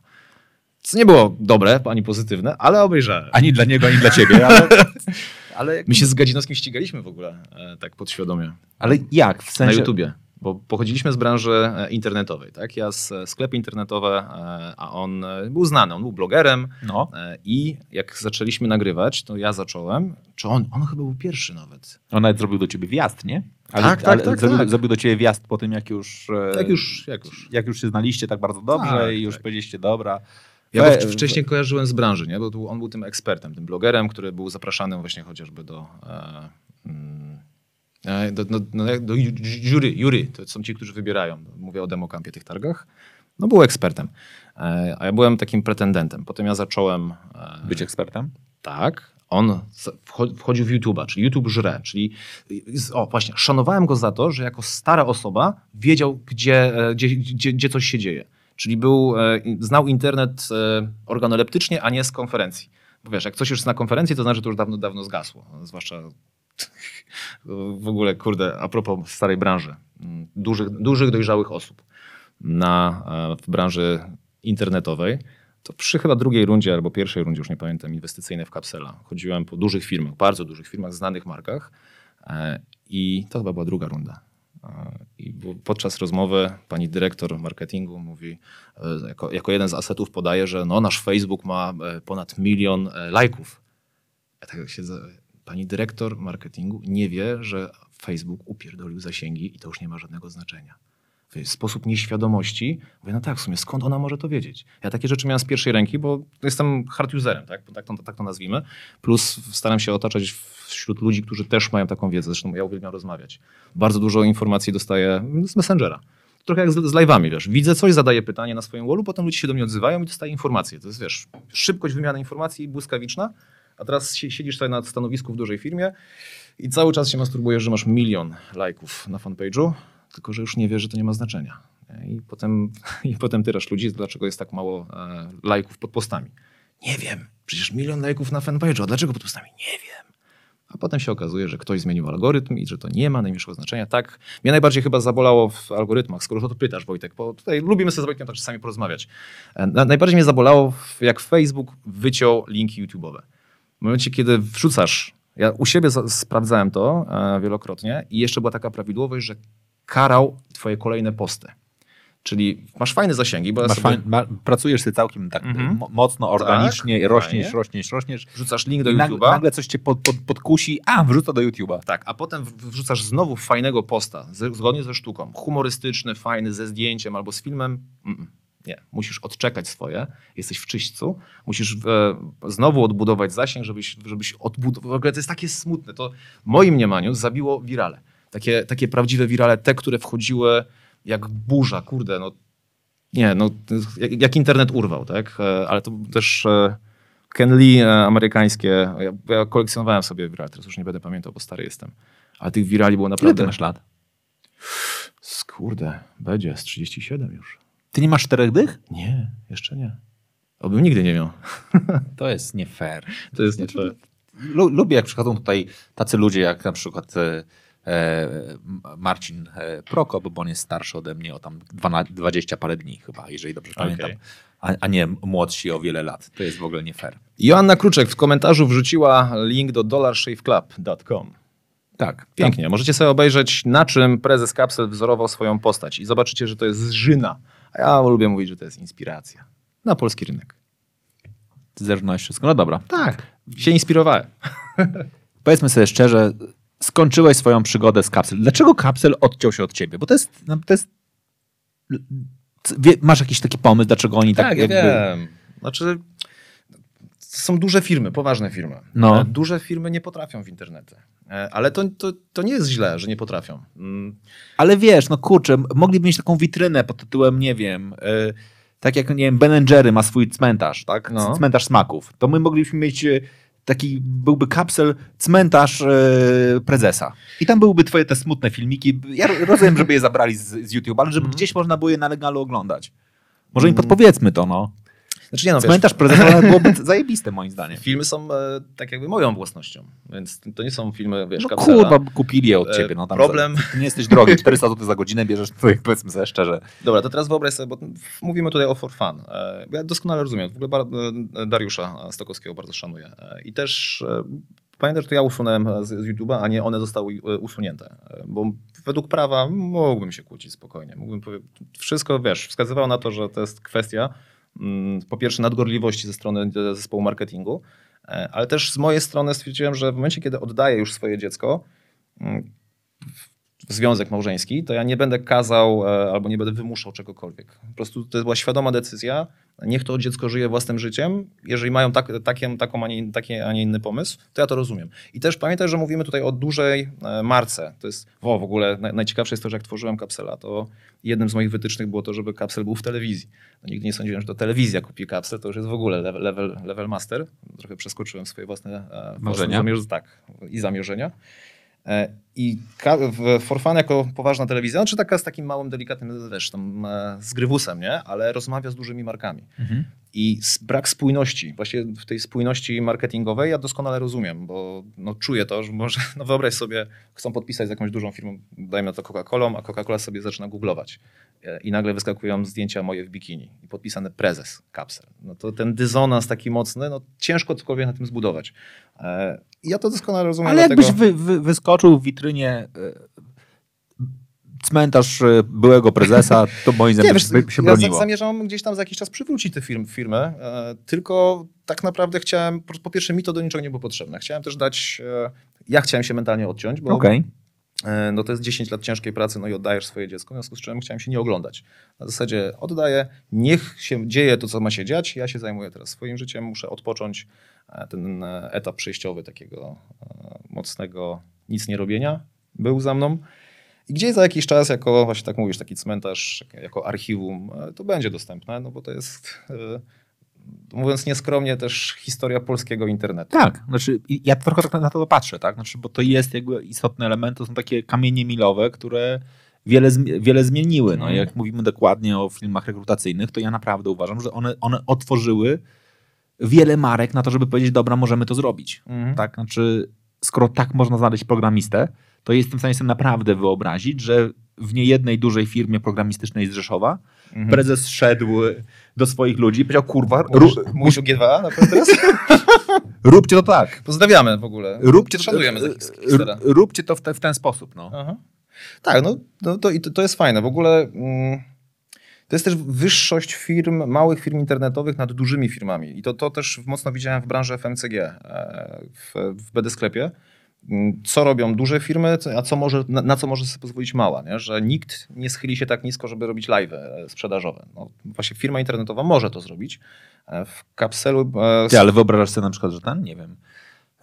Co nie było dobre, ani pozytywne, ale obejrzałem. Ani dla niego, ani dla ciebie, ale... ale, jak- My się z Gadzinowskim ścigaliśmy w ogóle, e, tak podświadomie. ale jak? W Na sensie... YouTubie, bo pochodziliśmy z branży e, internetowej, tak? Ja z e, sklepy internetowe, e, a on był znany, on był blogerem No. i jak zaczęliśmy nagrywać, to ja zacząłem, czy on, on chyba był pierwszy nawet. On nawet zrobił do ciebie wjazd, nie? Tak, tak, tak, zrobił, tak. zrobił do ciebie wjazd po tym, jak już, Jak już, jak już. jak już się znaliście tak bardzo dobrze Tak, i już tak. powiedzieliście, dobra. Ja go wcz- wcześniej kojarzyłem z branży, nie? bo on był tym ekspertem, tym blogerem, który był zapraszany właśnie chociażby do... E, mm, e, do, do, no, jak- do ju- jury, jury, to są ci, którzy wybierają. Mówię o demokampie tych targach. No był ekspertem, e, a ja byłem takim pretendentem. Potem ja zacząłem e, Być ekspertem? Tak. On wchodził w YouTube'a, czyli YouTube żre, czyli o właśnie, szanowałem go za to, że jako stara osoba wiedział, gdzie, gdzie, gdzie, gdzie coś się dzieje. Czyli był, znał internet organoleptycznie, a nie z konferencji. Bo wiesz, jak coś już jest na konferencji, to znaczy, że to już dawno, dawno zgasło. Zwłaszcza w ogóle, kurde, a propos starej branży. mm, Dużych, dużych dojrzałych osób na, e, w branży internetowej, to przy chyba drugiej rundzie albo pierwszej rundzie, już nie pamiętam, inwestycyjnej w Capsela. Chodziłem po dużych firmach, bardzo dużych firmach, znanych markach e, i to chyba była druga runda. E, I podczas rozmowy pani dyrektor marketingu mówi, jako, jako jeden z asetów podaje, że no, nasz Facebook ma ponad milion lajków. Ja tak siedzę, pani dyrektor marketingu nie wie, że Facebook upierdolił zasięgi i to już nie ma żadnego znaczenia. W sposób nieświadomości, mówię, no tak, w sumie skąd ona może to wiedzieć? Ja takie rzeczy miałem z pierwszej ręki, bo jestem hard userem, tak, tak, to, tak to nazwijmy. Plus staram się otaczać wśród ludzi, którzy też mają taką wiedzę. Zresztą ja uwielbiam rozmawiać. Bardzo dużo informacji dostaję z Messengera. Trochę jak z, z live'ami, wiesz. Widzę coś, zadaję pytanie na swoim wallu, potem ludzie się do mnie odzywają i dostaję informacje. To jest, wiesz, szybkość wymiany informacji błyskawiczna, a teraz si- siedzisz sobie na stanowisku w dużej firmie i cały czas się masturbujesz, że masz milion lajków na fanpage'u, tylko że już nie wiesz, że to nie ma znaczenia. I potem, i potem tyrasz ludzi, dlaczego jest tak mało e, lajków pod postami. Nie wiem. Przecież milion lajków na fanpage'u, a dlaczego pod postami? Nie wiem. A potem się okazuje, że ktoś zmienił algorytm i że to nie ma najmniejszego znaczenia. Tak, mnie najbardziej chyba zabolało w algorytmach, skoro o to pytasz, Wojtek, bo tutaj lubimy sobie z Wojtkiem tak czasami porozmawiać. E, Na, najbardziej mnie zabolało, jak Facebook wyciął linki YouTube'owe. W momencie, kiedy wrzucasz, ja u siebie za, sprawdzałem to e, wielokrotnie i jeszcze była taka prawidłowość, że karał twoje kolejne posty. Czyli masz fajne zasięgi, bo ja sobie ma, pracujesz sobie całkiem tak Mhm. mo- mocno, organicznie, Tak, rośniesz, fajnie. rośniesz, rośniesz. wrzucasz link do I YouTube'a. nagle coś cię pod, pod, podkusi, a wrzuca do YouTube'a. Tak, a potem wrzucasz znowu fajnego posta, zgodnie ze sztuką, humorystyczny, fajny, ze zdjęciem albo z filmem. Mm, nie, musisz odczekać swoje, jesteś w czyśćcu, musisz e, znowu odbudować zasięg, żebyś, żebyś odbudował. W ogóle to jest takie smutne. To w moim mniemaniu zabiło wirale. Takie, takie prawdziwe wirale, te, które wchodziły jak burza, kurde, no nie, no jak, jak internet urwał, tak? E, Ale to też e, Ken Lee e, amerykańskie, ja, ja kolekcjonowałem sobie wirale, teraz już nie będę pamiętał, bo stary jestem. Ale tych wirali było Ile naprawdę... ty masz lat? Skurde, będzie z 37 już. Ty nie masz czterech dych? Nie, jeszcze nie. Obym nigdy nie miał. To jest nie fair. To jest nie fair. Lu- Lubię, jak przychodzą tutaj tacy ludzie, jak na przykład e, e, Marcin e, Prokop, bo on jest starszy ode mnie o tam 12, 20 parę dni chyba, jeżeli dobrze Okej. pamiętam. A, a nie młodsi o wiele lat. To jest w ogóle nie fair. Joanna Kruczek w komentarzu wrzuciła link do dollarshaveclub.com. Tak. Pięknie. Możecie sobie obejrzeć, na czym prezes Kapsel wzorował swoją postać i zobaczycie, że to jest żyna. A ja lubię mówić, że to jest inspiracja. Na polski rynek. Ty zerżnąłeś wszystko. No dobra. Tak. Się inspirowałem. Powiedzmy sobie szczerze, skończyłeś swoją przygodę z kapsel. Dlaczego kapsel odciął się od ciebie? Bo to jest. No, to jest masz jakiś taki pomysł, dlaczego oni tak, Tak, jakby. wiem. Znaczy, są duże firmy, poważne firmy. No. E, Duże firmy nie potrafią w internety. E, Ale to, to, to nie jest źle, że nie potrafią. Mm, Ale wiesz, no kurczę, mogliby mieć taką witrynę pod tytułem, nie wiem, y, tak jak, nie wiem, Ben Jerry ma swój cmentarz, tak? No. Cmentarz smaków. To my moglibyśmy mieć y, taki, byłby kapsel, cmentarz prezesa. I tam byłyby twoje te smutne filmiki. Ja ro- rozumiem, żeby je zabrali z, z YouTube, ale żeby gdzieś można było je na legalu oglądać. Może im podpowiedzmy to, no. Znaczy nie no, wiesz, Cmentarz prezesa byłoby zajebiste, moim zdaniem. filmy są e, tak jakby moją własnością, więc to nie są filmy, wiesz, No kapsela. kurwa, kupili je od E, ciebie. No, tam problem- Za, nie jesteś drogi, 400 zł za godzinę bierzesz, to jak powiedzmy sobie szczerze. Dobra, to teraz wyobraź sobie, bo mówimy tutaj o for fun. E, Ja doskonale rozumiem, w ogóle bar- e, Dariusza Stokowskiego bardzo szanuję. E, I też e, pamiętam, że to ja usunąłem z, z YouTube'a, a nie one zostały usunięte. Bo według prawa mógłbym się kłócić spokojnie. Mógłbym powie- wszystko, wiesz, wskazywało na to, że to jest kwestia po pierwsze nadgorliwości ze strony e, zespołu marketingu, e, ale też z mojej strony stwierdziłem, że w momencie, kiedy oddaję już swoje dziecko, mm, związek małżeński, to ja nie będę kazał e, albo nie będę wymuszał czegokolwiek. Po prostu to była świadoma decyzja. Niech to dziecko żyje własnym życiem. Jeżeli mają tak, takie, taką, a nie, taki, a nie inny pomysł, to ja to rozumiem. I też pamiętaj, że mówimy tutaj o dużej e, marce. To jest, o, w ogóle naj, najciekawsze jest to, że jak tworzyłem kapsela, to jednym z moich wytycznych było to, żeby kapsel był w telewizji. No, nigdy nie sądziłem, że to telewizja kupi kapsel, to już jest w ogóle level, level, master. Trochę przeskoczyłem swoje własne, e, Marzenia? własne zamierz- tak, i zamierzenia. E, I Forfan jako poważna telewizja, znaczy taka z takim małym, delikatnym, wiesz, tam e, z grywusem, nie? Ale rozmawia z dużymi markami. I brak spójności, właśnie w tej spójności marketingowej ja doskonale rozumiem, bo no, czuję to, że może, no wyobraź sobie, chcą podpisać z jakąś dużą firmą, dajmy na to Coca-Colą, a Coca-Cola sobie zaczyna googlować. E, I nagle wyskakują zdjęcia moje w bikini i podpisane prezes kapsel. No to ten dysonans taki mocny, no ciężko cokolwiek na tym zbudować. E, ja to doskonale rozumiem. Ale dlatego... jakbyś wy, wy, wyskoczył w witrynie e, cmentarz e, byłego prezesa, to moim zdaniem by się ja broniło. zamierzam gdzieś tam za jakiś czas przywrócić tę firm, firmę, e, tylko tak naprawdę chciałem, po, po pierwsze mi to do niczego nie było potrzebne. Chciałem też dać, e, ja chciałem się mentalnie odciąć, bo Okej. e, no to jest 10 lat ciężkiej pracy, no i oddajesz swoje dziecko, w związku z czym chciałem się nie oglądać. Na zasadzie oddaję, niech się dzieje to, co ma się dziać, ja się zajmuję teraz swoim życiem, muszę odpocząć e, ten e, etap przejściowy takiego e, mocnego nic nie robienia był za mną. I gdzieś za jakiś czas, jako właśnie tak mówisz, taki cmentarz, jako archiwum, e, to będzie dostępne, no bo to jest, e, mówiąc nieskromnie, też historia polskiego internetu. Tak, znaczy ja trochę tak na to patrzę, tak? Znaczy, bo to jest jakby istotny element, to są takie kamienie milowe, które wiele, wiele zmieniły. No, Mhm. jak mówimy dokładnie o filmach rekrutacyjnych, to ja naprawdę uważam, że one, one otworzyły wiele marek na to, żeby powiedzieć, dobra, możemy to zrobić. Mhm. Tak, znaczy, skoro tak można znaleźć programistę, to jestem w stanie sobie naprawdę wyobrazić, że w niejednej dużej firmie programistycznej z Rzeszowa Mhm. prezes szedł do swoich ludzi i powiedział, kurwa, Mówisz, mówisz o G2 na teraz? róbcie to tak. Pozdrawiamy w ogóle. Róbcie to, Szanujemy takich hipstera. róbcie to w, te, w ten sposób. No. Aha. Tak, no, no to, to, to jest fajne. W ogóle mm, to jest też wyższość firm, małych firm internetowych nad dużymi firmami. I to, to też mocno widziałem w branży FMCG, e, w, w BD sklepie. Co robią duże firmy, a co może, na, na co może sobie pozwolić mała, nie? że nikt nie schyli się tak nisko, żeby robić live sprzedażowe. No, właśnie firma internetowa może to zrobić. E, W kapselu e, Ty, ale wyobrażasz sobie na przykład, że ten, nie wiem,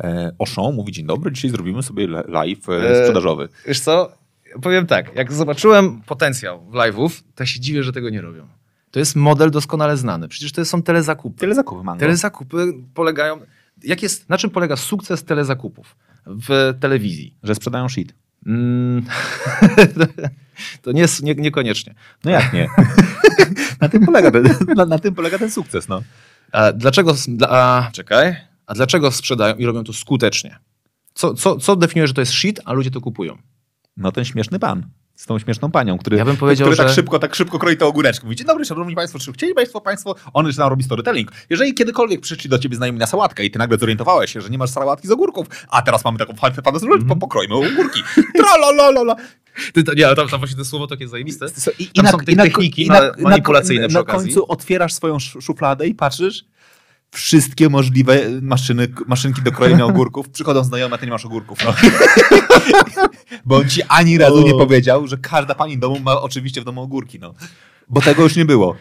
e, Auchan mówi, dzień dobry, dzisiaj zrobimy sobie live e, E, sprzedażowy. Wiesz co, powiem tak, jak zobaczyłem potencjał w live'ów, to się dziwię, że tego nie robią. To jest model doskonale znany. Przecież to są telezakupy. Tyle zakupy mango. Telezakupy polegają... Jak jest, na czym polega sukces telezakupów w telewizji? Że sprzedają shit. Mm, to nie, nie, niekoniecznie. No jak nie? na, tym polega ten, na, na tym polega ten sukces, no. A dlaczego... a, czekaj. A dlaczego sprzedają i robią to skutecznie? Co, co, co definiuje, że to jest shit, a ludzie to kupują? No ten śmieszny pan. Z tą śmieszną panią, który, Ja bym powiedział, który tak że- szybko, tak szybko kroi to ogóreczkę. Mówi, dzień dobry, szanowni państwo, czy chcieli państwo, państwo, on już nam robi storytelling. Jeżeli kiedykolwiek przyszli do ciebie znajomi na sałatkę i ty nagle zorientowałeś się, że nie masz sałatki z ogórków, a teraz mamy taką fajną fantastyczną rzecz, po pokroimy ogórki. Tralalalala. Ty, to, nie, tam, tam właśnie to słowo takie zajebiste. I, Tam są te techniki manipulacyjne przy na okazji. końcu otwierasz swoją sz- szufladę i patrzysz, wszystkie możliwe maszyny, maszynki do krojenia ogórków. Przychodzą znajome, a ty nie masz ogórków. No. Bo on ci ani razu nie powiedział, że każda pani domu ma oczywiście w domu ogórki. No. Bo tego już nie było.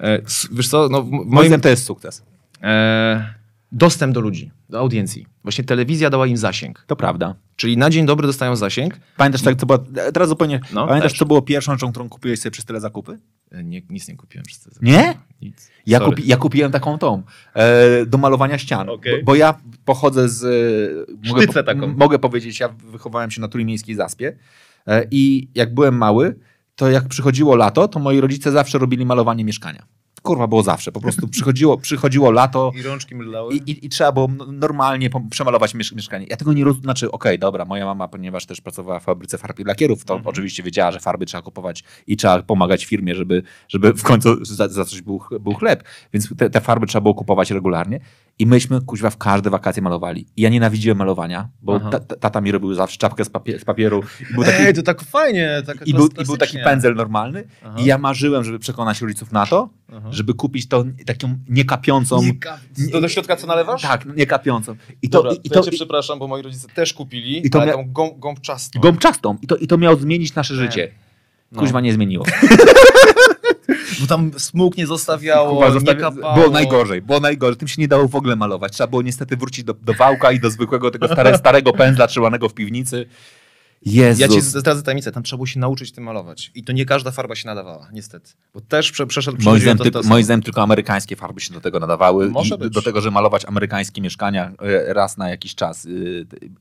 E, wiesz co, no, Moim moim... zdaniem to jest sukces. E, dostęp do ludzi, do audiencji. Właśnie telewizja dała im zasięg. To prawda. Czyli na dzień dobry dostają zasięg. Pamiętasz, tak, co było, teraz zupełnie, No, pamiętasz, też. co było pierwszą rzeczą, którą kupiłeś sobie przez tyle zakupy? E, Nie, nic nie kupiłem przez te Nie? Nic. Ja, kupi, ja kupiłem taką tą, e, do malowania ścian. Okej. Bo, bo ja pochodzę z... E, mogę, Sztycę taką. mogę powiedzieć, ja wychowałem się na Trójmiejskiej Zaspie e, i jak byłem mały, to jak przychodziło lato, to moi rodzice zawsze robili malowanie mieszkania. Kurwa, było zawsze. Po prostu przychodziło, przychodziło lato I rączki i, i, i trzeba było normalnie przemalować miesz- mieszkanie. Ja tego nie rozumiem. Znaczy, okej, dobra, moja mama, ponieważ też pracowała w fabryce farb i lakierów, to oczywiście wiedziała, że farby trzeba kupować i trzeba pomagać firmie, żeby, żeby w końcu za, za coś był, był chleb. Więc te, te farby trzeba było kupować regularnie. I myśmy, kuźwa, w każde wakacje malowali. I ja nienawidziłem malowania, bo ta, ta, tata mi robił zawsze czapkę z, z papieru. I był taki, Ej, to tak fajnie. Tak i był, I był taki pędzel normalny. Aha. I ja marzyłem, żeby przekonać rodziców na to, Aha. żeby kupić tą taką niekapiącą... Nie ka- do, do środka co nalewasz? Tak, niekapiącą. I to, Dobra, i, i to, ja cię przepraszam, bo moi rodzice też kupili, I to ale mia- tą gą, gąbczastą. Gąbczastą. I to, I to miało zmienić nasze życie. No. Kuźwa nie zmieniło. Bo tam smug nie zostawiało, Kuba, nie zostawi- kapało. było najgorzej, było najgorzej. Tym się nie dało w ogóle malować. Trzeba było niestety wrócić do, do wałka i do zwykłego tego stare, starego pędzla trzymanego w piwnicy. Jezus. Ja ci zdradzę tajemnicę, tam trzeba było się nauczyć tym malować. I to nie każda farba się nadawała, niestety. Bo też prze, przeszedł Moim przechodziłem zdaniem, to, ty, to, moim zdaniem tylko amerykańskie farby się do tego nadawały. Może być. Do tego, że malować amerykańskie mieszkania e, raz na jakiś czas e,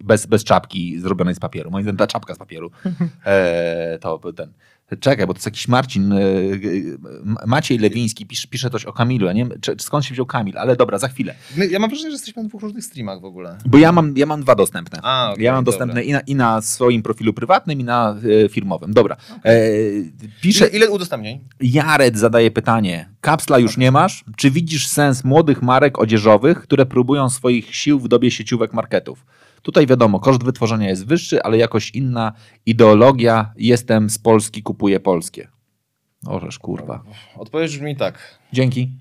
bez, bez czapki zrobionej z papieru. Moim zdaniem ta czapka z papieru. E, to ten. Czekaj, bo to jest jakiś Marcin, e, M- Maciej Lewiński pisze, pisze coś o Kamilu. Ja nie wiem, skąd się wziął Kamil, ale dobra, za chwilę. My, ja mam wrażenie, że jesteśmy na dwóch różnych streamach w ogóle. Bo ja mam, ja mam dwa dostępne. A, okej, ja mam dobra. dostępne i na, i na swoim profilu prywatnym, i na e, firmowym. Dobra. E, pisze, Ile, ile udostępnień? Jared zadaje pytanie. Kapsla już nie masz? Czy widzisz sens młodych marek odzieżowych, które próbują swoich sił w dobie sieciówek marketów? Tutaj wiadomo, koszt wytworzenia jest wyższy, ale jakoś inna ideologia. Jestem z Polski, kupuję polskie. Orzesz, kurwa. Odpowiedź brzmi tak. Dzięki.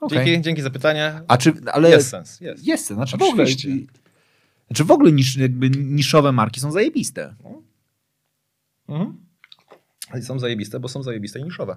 Okej. Dzięki, dzięki za pytanie. A czy, ale Jest sens, jest. Jest, znaczy w ogóle, znaczy w ogóle nisz, jakby niszowe marki są zajebiste. Mhm. I są zajebiste, bo są zajebiste i niszowe.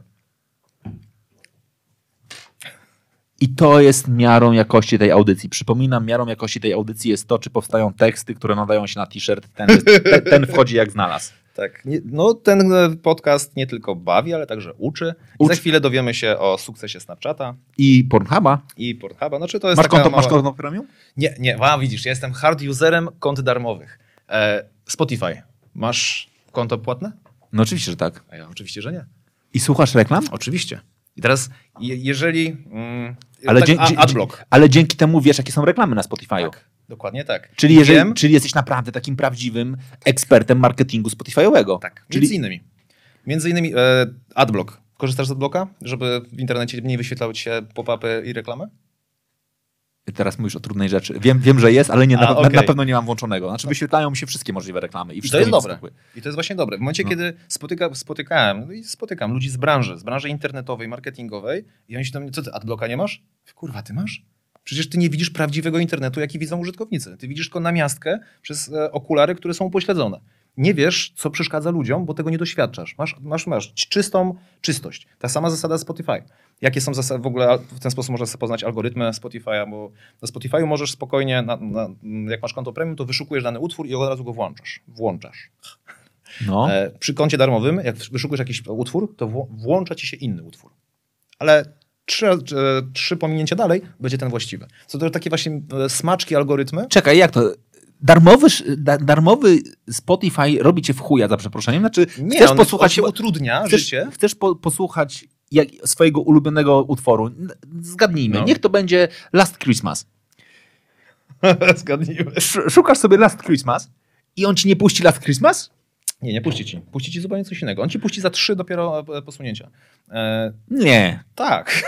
I to jest miarą jakości tej audycji. Przypominam, miarą jakości tej audycji jest to, czy powstają teksty, które nadają się na t-shirt. Ten, ten, ten wchodzi jak znalazł. Tak. No ten e, podcast nie tylko bawi, ale także uczy. Za chwilę dowiemy się o sukcesie Snapchata I Pornhuba. i Pornhuba. Znaczy to jest Masz konto, mała... masz konto premium? Nie, nie, a widzisz, ja jestem hard userem kont darmowych. E, Spotify. Masz konto płatne? No oczywiście, że tak. A ja oczywiście, że nie. I słuchasz reklam? Oczywiście. I teraz, je, jeżeli... Mm, Ale, tak, dzie- adblock. ale dzięki temu wiesz, jakie są reklamy na Spotify'u. Tak, dokładnie tak. Czyli, jeżeli, Wiem, czyli jesteś naprawdę takim prawdziwym ekspertem marketingu Spotify'owego. Tak, Czyli między innymi. Między innymi e, adblock. Korzystasz z adblocka, żeby w internecie nie wyświetlały się pop-upy i reklamy? Teraz mówisz o trudnej rzeczy. Wiem, wiem że jest, ale nie, na, A, na, okej. na pewno nie mam włączonego. Znaczy wyświetlają mi się wszystkie możliwe reklamy. I, I to jest dobre. I to jest właśnie dobre. W momencie, No. kiedy spotyka, spotykałem, no i spotykam ludzi z branży, z branży internetowej, marketingowej i oni się do mnie, co ty, adblocka nie masz? Kurwa, ty masz? Przecież ty nie widzisz prawdziwego internetu, jaki widzą użytkownicy. Ty widzisz tylko namiastkę przez e, okulary, które są upośledzone. Nie wiesz, co przeszkadza ludziom, bo tego nie doświadczasz. Masz, masz, masz czystą czystość. Ta sama zasada Spotify. Jakie są zasady, w ogóle w ten sposób można sobie poznać algorytmy Spotify'a, bo na Spotify'u możesz spokojnie, na, na, jak masz konto premium, to wyszukujesz dany utwór i od razu go włączasz. Włączasz. No. E, przy koncie darmowym, jak wyszukujesz jakiś utwór, to włącza ci się inny utwór. Ale trzy, e, trzy pominięcia dalej będzie ten właściwy. Co to takie właśnie e, smaczki, algorytmy? Czekaj, jak to? Darmowy, darmowy Spotify robi cię w chuja, za przeproszeniem? Znaczy, Nie, chcesz on, posłuchać on się utrudnia chcesz, życie. chcesz po, posłuchać jak, swojego ulubionego utworu? Zgadnijmy, No. niech to będzie Last Christmas. Zgadnijmy. Sz- Szukasz sobie Last Christmas i on ci nie puści Last Christmas? Nie, nie puści ci. Puści ci zupełnie coś innego. On ci puści za trzy dopiero e, posunięcia. E, Nie. tak,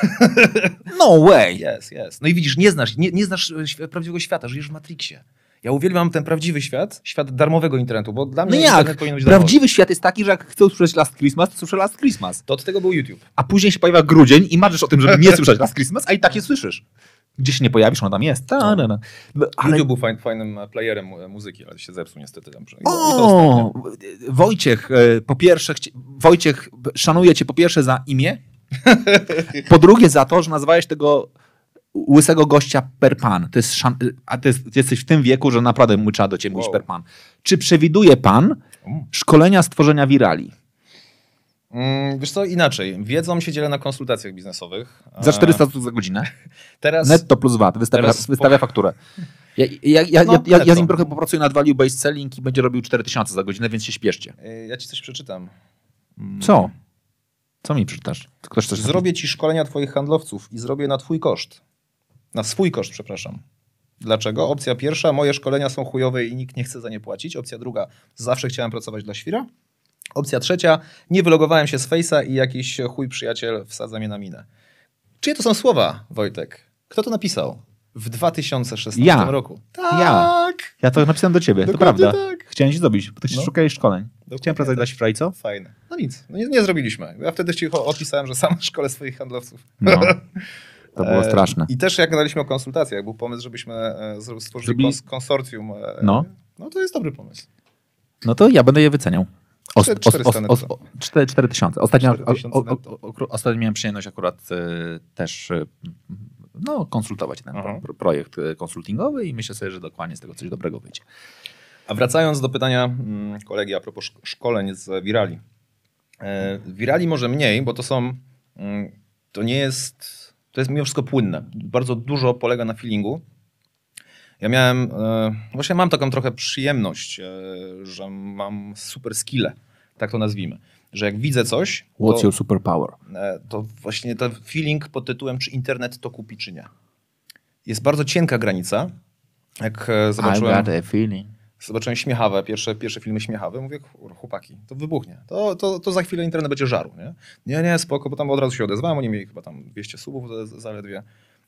No way. jest, jest. No i widzisz, nie znasz, nie, nie znasz e, prawdziwego świata, żyjesz w Matrixie. Ja uwielbiam ten prawdziwy świat, świat darmowego internetu, bo dla No mnie jak? internet powinien być darmowy. Prawdziwy świat jest taki, że jak chcę usłyszeć Last Christmas, to słyszę Last Christmas. To od tego był YouTube. A później się pojawia grudzień i marzysz o tym, żeby nie słyszeć Last Christmas, a i tak je słyszysz. Gdzie się nie pojawisz, on tam jest. Ta, ta. No, Ale... YouTube był fajn, fajnym e, playerem mu- muzyki, ale się zepsuł niestety. Tam. I i O, ostatnio. Wojciech, e, po pierwsze, chci- Wojciech, szanuję cię po pierwsze za imię, po drugie za to, że nazwałeś tego łysego gościa per pan. To jest szan- a ty jest, jesteś w tym wieku, że naprawdę mu trzeba do ciebie mówić Wow. per pan. Czy przewiduje pan Mm. szkolenia stworzenia wirali? Mm, wiesz co, inaczej. Wiedzą się dzielę na konsultacjach biznesowych. Za E, 400 zł za godzinę? Teraz Netto plus VAT, wystawia, teraz wystawia fakturę. Ja, ja, ja, No, ja, ja, z nim trochę popracuję nad value based selling i będzie robił 4000 za godzinę, więc się śpieszcie. e, ja ci coś przeczytam. Mm. Co? Co mi przeczytasz? Ktoś coś Zrobię ci szkolenia twoich handlowców i zrobię na twój koszt. Na swój koszt, przepraszam. Dlaczego? Opcja pierwsza, moje szkolenia są chujowe i nikt nie chce za nie płacić. Opcja druga, zawsze chciałem pracować dla świra. Opcja trzecia, nie wylogowałem się z Face'a i jakiś chuj przyjaciel wsadza mnie na minę. Czyje to są słowa, Wojtek? Kto to napisał? W 2016 Ja. roku. Ja. Tak! Ja to napisałem do ciebie, to Dokładnie prawda. tak. Chciałem ci zrobić, bo ty No. szukałeś szkoleń. Dokładnie Chciałem pracować tak. dla Świra i co? Fajne. No nic, no nie, nie zrobiliśmy. Ja wtedy ci odpisałem, że sam szkole swoich handlowców. No. To było straszne. I też jak gadaliśmy o konsultacjach, był pomysł, żebyśmy e, stworzyli kons- konsorcjum. e, No. no to jest dobry pomysł. No to ja będę je wyceniał. Os, os, os, 400 os, netto. os, cztery- 4000. Ostatnio, 4000 o, o, netto. o, o, ostatnio miałem przyjemność akurat e, też no, konsultować ten Aha. pro, projekt konsultingowy i myślę sobie, że dokładnie z tego coś dobrego wyjdzie. A wracając do pytania mm, kolegi a propos szk- szkoleń z Virali. Virali może mniej, bo to są, mm, to nie jest, to jest mimo wszystko płynne. Bardzo dużo polega na feelingu. Ja miałem, e, właśnie mam taką trochę przyjemność, e, że mam super skille, tak to nazwijmy. Że jak widzę coś, What's to, your superpower? e, to właśnie ten feeling pod tytułem, czy internet to kupi, czy nie. Jest bardzo cienka granica. Jak zobaczyłem... I got a feeling. Zobaczyłem śmiechawe, pierwsze, pierwsze filmy śmiechawe. Mówię, chłopaki, to wybuchnie. To, to, to za chwilę internet będzie żarł, nie? Nie, nie, spoko, bo tam od razu się odezwałem. Oni mieli chyba tam 200 subów za- zaledwie.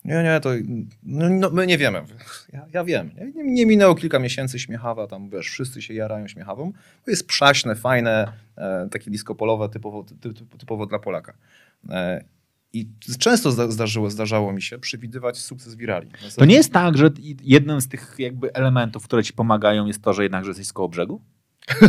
Nie, nie, to no, no, my nie wiemy. Ja, ja wiem. Nie? Nie, minęło kilka miesięcy śmiechawa, tam wiesz, wszyscy się jarają śmiechawą. To jest przaśne, fajne, e, takie disco polowe, typowo, ty, ty, typowo dla Polaka. E, I często zda, zdarzyło, zdarzało mi się przewidywać sukces wirali. To nie jest tak, że jednym z tych jakby elementów, które ci pomagają jest to, że jednak że jesteś z koło brzegu?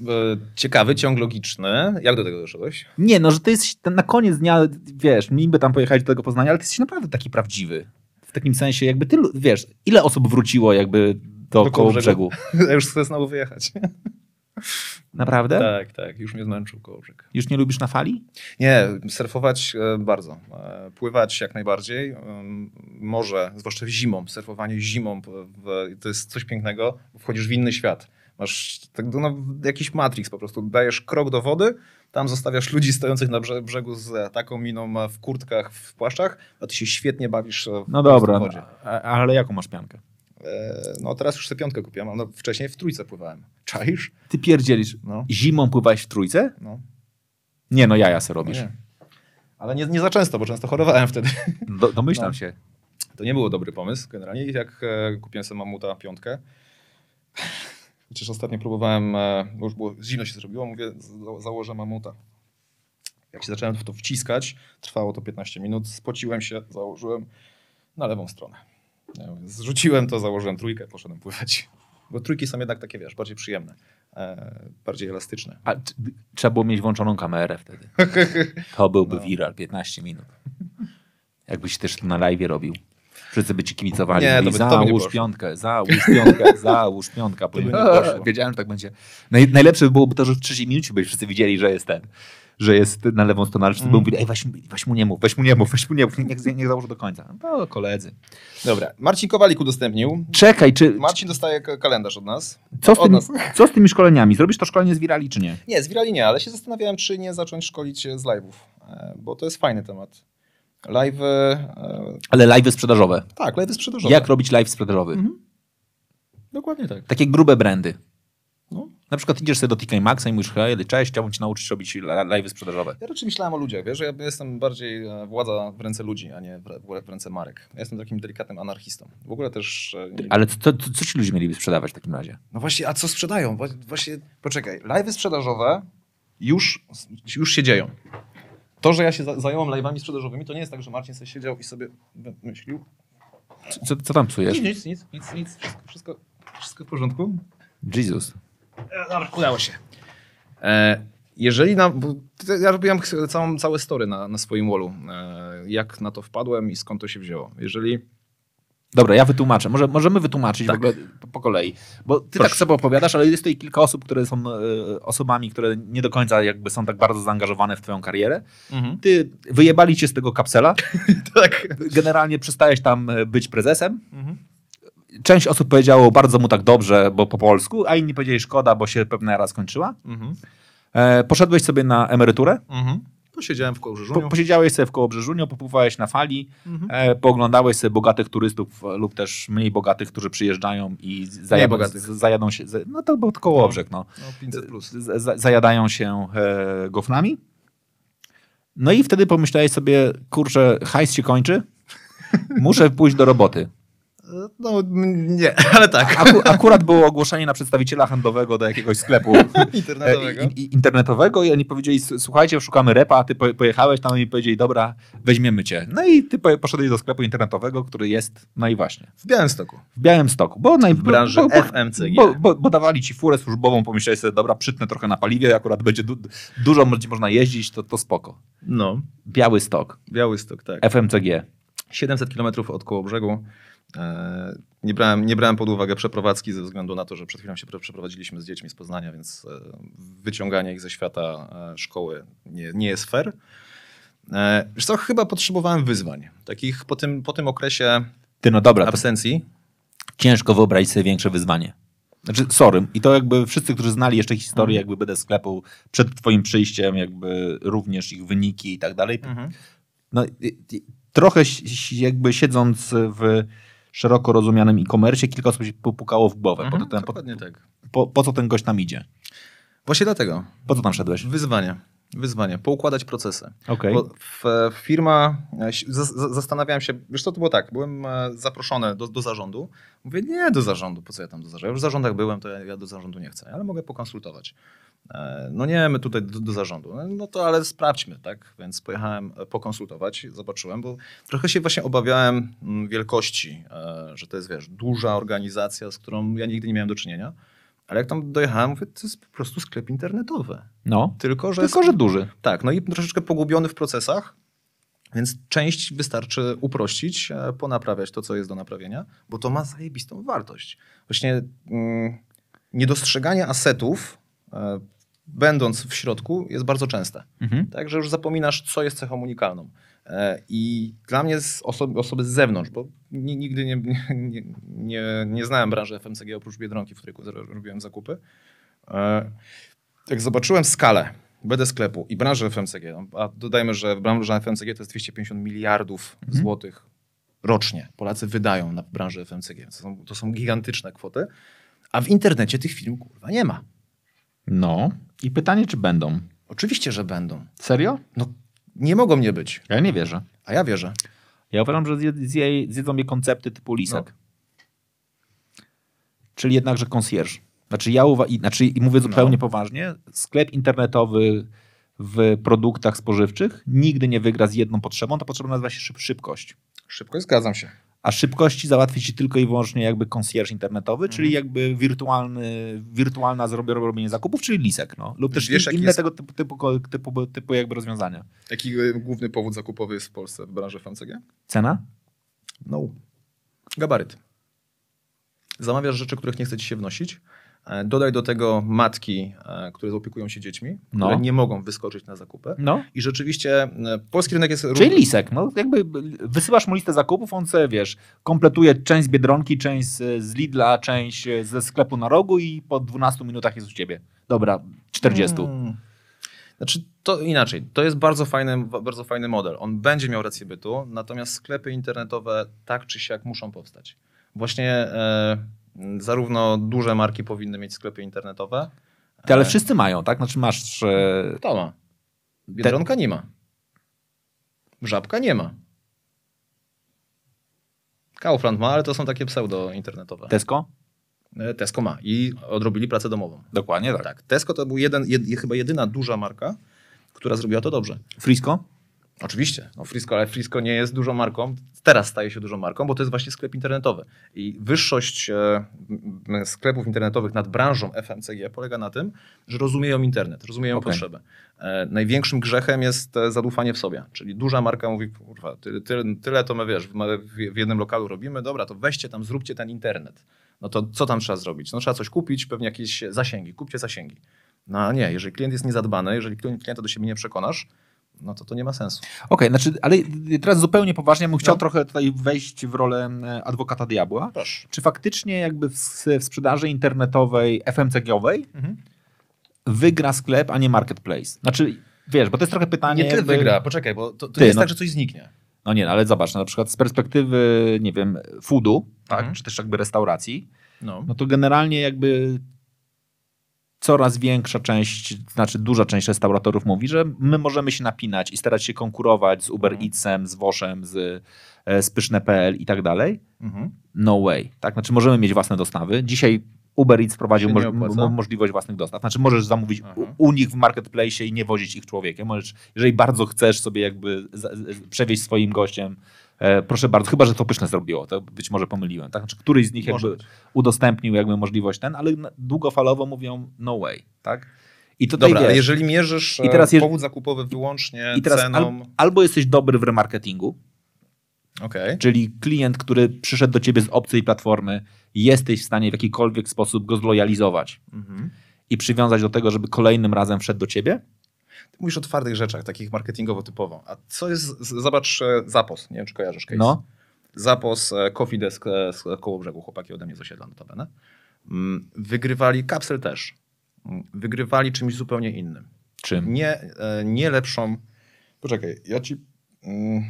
E, Ciekawy ciąg logiczny. Jak do tego doszedłeś? Nie, no, że ty jesteś na koniec dnia, wiesz, niby tam pojechać do tego Poznania, ale ty jesteś naprawdę taki prawdziwy. W takim sensie, jakby ty, wiesz, ile osób wróciło jakby do, Do koło brzegu? Ja już chcę znowu wyjechać. Naprawdę? Tak, tak, już mnie zmęczył Kołobrzeg. Już nie lubisz na fali? Nie, surfować e, bardzo. E, Pływać jak najbardziej. Ym, Morze, zwłaszcza zimą, surfowanie zimą, to jest coś pięknego. Wchodzisz w inny świat. Masz tak, no, jakiś Matrix po prostu. Dajesz krok do wody, tam zostawiasz ludzi stojących na brze- brzegu z taką miną e, w kurtkach, w płaszczach, a ty się świetnie bawisz e, w, No dobra, w wodzie. a- ale jaką masz piankę? E, no teraz już sobie piątkę kupiłem, no, wcześniej w trójce pływałem. Czaisz? Ty pierdzielisz. No. Zimą pływałeś w trójce? No, Nie, no jaja se robisz. Ale nie, nie za często, bo często chorowałem wtedy. Do, domyślam No. się. To nie było dobry pomysł generalnie. Jak e, kupiłem sobie mamuta piątkę, chociaż ostatnio próbowałem, e, bo już było, zimno się zrobiło, mówię, za, założę mamuta. Jak się zacząłem w to wciskać, trwało to 15 minut, spociłem się, założyłem na lewą stronę. Zrzuciłem to, założyłem trójkę, poszedłem pływać. Bo trójki są jednak takie, wiesz, bardziej przyjemne, e, bardziej elastyczne. A t- trzeba było mieć włączoną kamerę wtedy. To byłby viral, 15 minut. Jakbyś też to na live robił. Wszyscy by ci kibicowali. Nie, to by- to by załóż piątkę, załóż piątkę, załóż piątkę. by nie poszło. Wiedziałem, że tak będzie. Naj, najlepsze byłoby to, że w trzeciej minucie by wszyscy widzieli, że jest ten. Że jest na lewą stronę, ale wszyscy by mówili, ej, weź, weź mu nie mów, weź mu nie mów, weź mu nie mów, niech, niech założy do końca. No, koledzy. Dobra, Marcin Kowalik udostępnił. Czekaj, czy, Marcin dostaje kalendarz od nas. co, z od tym, nas. co z tymi szkoleniami? Zrobisz to szkolenie z Virali, czy nie? Nie, z Virali nie, ale się zastanawiałem, czy nie zacząć szkolić z live'ów, e, bo to jest fajny temat. Live, e, Ale live sprzedażowe. tak, live sprzedażowe. Jak robić live sprzedażowy? Mhm. Dokładnie tak. Takie grube brandy. No. Na przykład idziesz sobie do TK Maxa i mówisz, hej, cześć, chciałbym ci nauczyć robić live sprzedażowe. Ja raczej myślałem o ludziach, wiesz, że ja jestem bardziej e, władza w ręce ludzi, a nie w, ręce marek. Ja jestem takim delikatnym anarchistą. W ogóle też... e, Ale co, co, co ci ludzie mieliby sprzedawać w takim razie? No właśnie, a co sprzedają? Właśnie, poczekaj, live'y sprzedażowe już, już się dzieją. To, że ja się za- zająłem live'ami sprzedażowymi, to nie jest tak, że Marcin sobie siedział i sobie myślił, Co, co tam psujesz? Nic, nic, nic, nic, nic. Wszystko, wszystko, wszystko w porządku. Jesus. Dobra, udało się. E, jeżeli na, ja robiłem całą, całe story na, na swoim wallu, e, jak na to wpadłem i skąd to się wzięło. Jeżeli Dobra, ja wytłumaczę. Może, możemy wytłumaczyć Tak. w ogóle po, po kolei. Bo ty Proszę. tak sobie opowiadasz, ale jest tutaj kilka osób, które są e, osobami, które nie do końca jakby są tak bardzo zaangażowane w twoją karierę. Ty wyjebali cię z tego kapsela. tak. Generalnie przestałeś tam e, być prezesem. Część osób powiedziało bardzo mu tak dobrze, bo po polsku, a inni powiedzieli szkoda, bo się pewna era skończyła. Mhm. E, poszedłeś sobie na emeryturę. Mhm. Posiedziałem w kołrzu Po, posiedziałeś sobie w koło Brzeżuniu, popływałeś na fali, Mhm. e, pooglądałeś sobie bogatych turystów lub też mniej bogatych, którzy przyjeżdżają i zajadą, zajadą się, no to był koło brzeg, no. No, 500 plus. Z, zajadają się e, goframi. No i wtedy pomyślałeś sobie, kurczę, hajs się kończy, muszę pójść do roboty. No nie, ale tak. Aku, akurat było ogłoszenie na przedstawiciela handlowego do jakiegoś sklepu Internetowego. e, i- i- internetowego i oni powiedzieli, "S- słuchajcie, szukamy repa, a ty po- pojechałeś tam i powiedzieli, dobra, weźmiemy cię. No i ty po- poszedłeś do sklepu internetowego, który jest, no i właśnie, W Białymstoku. w Białymstoku. Bo naj, W branży bo, bo, FMCG. Bo, bo, bo dawali ci furę służbową, pomyślałeś sobie, dobra, przytnę trochę na paliwie, akurat będzie du dużo będzie można jeździć, to, to spoko. No. Biały stok, Białystok, tak. FMCG. 700 km od koło brzegu. E, Nie brałem, nie brałem pod uwagę przeprowadzki ze względu na to, że przed chwilą się przeprowadziliśmy z dziećmi z Poznania, więc e, wyciąganie ich ze świata e, szkoły nie, nie jest fair. Wiesz co, chyba potrzebowałem wyzwań. Takich po tym, po tym okresie Ty, no dobra, absencji. ciężko wyobrazić sobie większe wyzwanie. Znaczy, sorry, i to jakby wszyscy, którzy znali jeszcze historię jakby BD sklepu przed twoim przyjściem, jakby również ich wyniki i tak dalej, no, i- i- trochę jakby siedząc w szeroko rozumianym e-commerce, kilka osób się popukało w głowę. po, to ten, po, Dokładnie tak. po, po co ten gość tam idzie? Właśnie dlatego. Po co tam szedłeś? Wyzwanie. Wyzwanie. Poukładać procesy. Bo w, firma, e, z, zastanawiałem się, wiesz co to było tak, byłem e, zaproszony do, do zarządu. Mówię, nie do zarządu, po co ja tam do zarządu? Ja już w zarządach byłem, to ja, ja do zarządu nie chcę, ale mogę pokonsultować. E, No nie, my tutaj do, do zarządu. No, to ale sprawdźmy, tak? Więc pojechałem pokonsultować, zobaczyłem, bo trochę się właśnie obawiałem mm, wielkości, że to jest, wiesz, duża organizacja, z którą ja nigdy nie miałem do czynienia. Ale jak tam dojechałem, mówię, to jest po prostu sklep internetowy. No, Tylko, że tylko, że duży. tak, no i troszeczkę pogubiony w procesach, więc część wystarczy uprościć, e, ponaprawiać to, co jest do naprawienia, bo to ma zajebistą wartość. Właśnie mm, niedostrzeganie asetów, e, będąc w środku, jest bardzo częste. Mhm. Tak, że już zapominasz, co jest cechą unikalną. E, I dla mnie z osoby, osoby z zewnątrz, bo ni- nigdy nie, nie, nie, nie znałem branży FMCG oprócz Biedronki, w której robiłem zakupy. E, Jak zobaczyłem skalę BD sklepu i branży FMCG, no, a dodajmy, że branża FMCG to jest 250 miliardów złotych rocznie Polacy wydają na branżę FMCG. To są, to są gigantyczne kwoty, a w internecie tych firm kurwa nie ma. No. I pytanie, czy będą? Oczywiście, że będą. Serio? No, nie mogą nie być, Ja nie wierzę. a ja wierzę. Ja uważam, że zje, zje, zjedzą mnie koncepty typu lisek. Czyli jednakże concierge. Znaczy ja uwa- i, znaczy, i mówię zupełnie poważnie, sklep internetowy w produktach spożywczych nigdy nie wygra z jedną potrzebą, ta potrzeba nazywa się szyb, szybkość. Szybko zgadzam się. A szybkości załatwi ci tylko i wyłącznie jakby concierge internetowy, czyli jakby wirtualny, wirtualna robienie zakupów, czyli lisek. No. Lub też Wiesz, inne jest- tego typu, typu, typu, typu jakby rozwiązania. Jaki y, główny powód zakupowy jest w Polsce w branży FMCG? Cena? No. Gabaryt. Zamawiasz rzeczy, których nie chce ci się wnosić. E, Dodaj do tego matki, e, które opiekują się dziećmi, No. które nie mogą wyskoczyć na zakupy. No. I rzeczywiście e, polski rynek jest... Czyli lisek, no jakby wysyłasz mu listę zakupów, on sobie, wiesz, kompletuje część z Biedronki, część z, z Lidla, część ze sklepu na rogu i po 12 minutach jest u ciebie. Dobra, 40. Hmm. Znaczy, to inaczej. To jest bardzo fajny, bardzo fajny model. On będzie miał rację bytu, natomiast sklepy internetowe tak czy siak muszą powstać. Właśnie e, zarówno duże marki powinny mieć sklepy internetowe. Ale wszyscy mają, tak? Znaczy masz... E, To ma. Biedronka nie ma. Żabka nie ma. Kaufland ma, ale to są takie pseudo-internetowe. Tesco? E, Tesco ma i odrobili pracę domową. Dokładnie tak. Tak, Tesco to był jeden, jed, chyba jedyna duża marka, która zrobiła to dobrze. Frisco? Oczywiście, no Frisco, ale Frisco nie jest dużą marką. Teraz staje się dużą marką, bo to jest właśnie sklep internetowy. I wyższość e, sklepów internetowych nad branżą FMCG polega na tym, że rozumieją internet, rozumieją Okej. potrzebę. E, największym grzechem jest e, zadufanie w sobie. Czyli duża marka mówi, kurwa, tyle, tyle, tyle to my wiesz, w, jednym lokalu robimy, dobra, to weźcie tam, zróbcie ten internet. No to co tam trzeba zrobić? No trzeba coś kupić, pewnie jakieś zasięgi, kupcie zasięgi. No nie, jeżeli klient jest niezadbany, jeżeli klient- klienta do siebie nie przekonasz, no to to nie ma sensu. Okej, znaczy, ale teraz zupełnie poważnie, ja bym chciał No. trochę tutaj wejść w rolę e, adwokata diabła. Proszę. Czy faktycznie jakby w, w sprzedaży internetowej, FMCG-owej Mhm. wygra sklep, a nie marketplace? Znaczy, wiesz, bo to jest trochę pytanie... Nie ty jakby- wygra, poczekaj, bo to, to Ty, nie jest no- tak, że coś zniknie. No nie, no ale zobacz, no na przykład z perspektywy, nie wiem, foodu, tak, Mhm. czy też jakby restauracji, No. no to generalnie jakby coraz większa część, znaczy duża część restauratorów mówi, że my możemy się napinać i starać się konkurować z Uber Mhm. Eatsem, z Woszem, z, e, z Pyszne.pl i tak dalej. Mhm. No way. Tak? Znaczy możemy mieć własne dostawy. Dzisiaj Uber Eats wprowadził moż- możliwość własnych dostaw. Znaczy możesz zamówić u, u nich w marketplace i nie wozić ich człowiekiem. Możesz, jeżeli bardzo chcesz sobie jakby przewieźć swoim gościem, e, proszę bardzo, chyba, że to Pyszne zrobiło, to być może pomyliłem. Tak? Znaczy któryś z nich Może jakby być. udostępnił jakby możliwość ten, ale długofalowo mówią no way. Tak? I tutaj Dobra, wiesz, ale jeżeli mierzysz I teraz jeż- powód zakupowy wyłącznie i teraz ceną... al, albo jesteś dobry w remarketingu, Okej. Czyli klient, który przyszedł do ciebie z obcej platformy, jesteś w stanie w jakikolwiek sposób go zlojalizować Mhm. i przywiązać do tego, żeby kolejnym razem wszedł do ciebie? Ty mówisz o twardych rzeczach, takich marketingowo typowo. A co jest, zobacz e, Zapos, nie wiem czy kojarzysz case. No. Zapos, e, Coffee Desk e, z koło brzegu, chłopaki ode mnie z osiedla notabene. Mm, Wygrywali, Kapsel też, Mm, wygrywali czymś zupełnie innym. Czym? Nie, nie lepszą... Poczekaj, ja ci... Mm,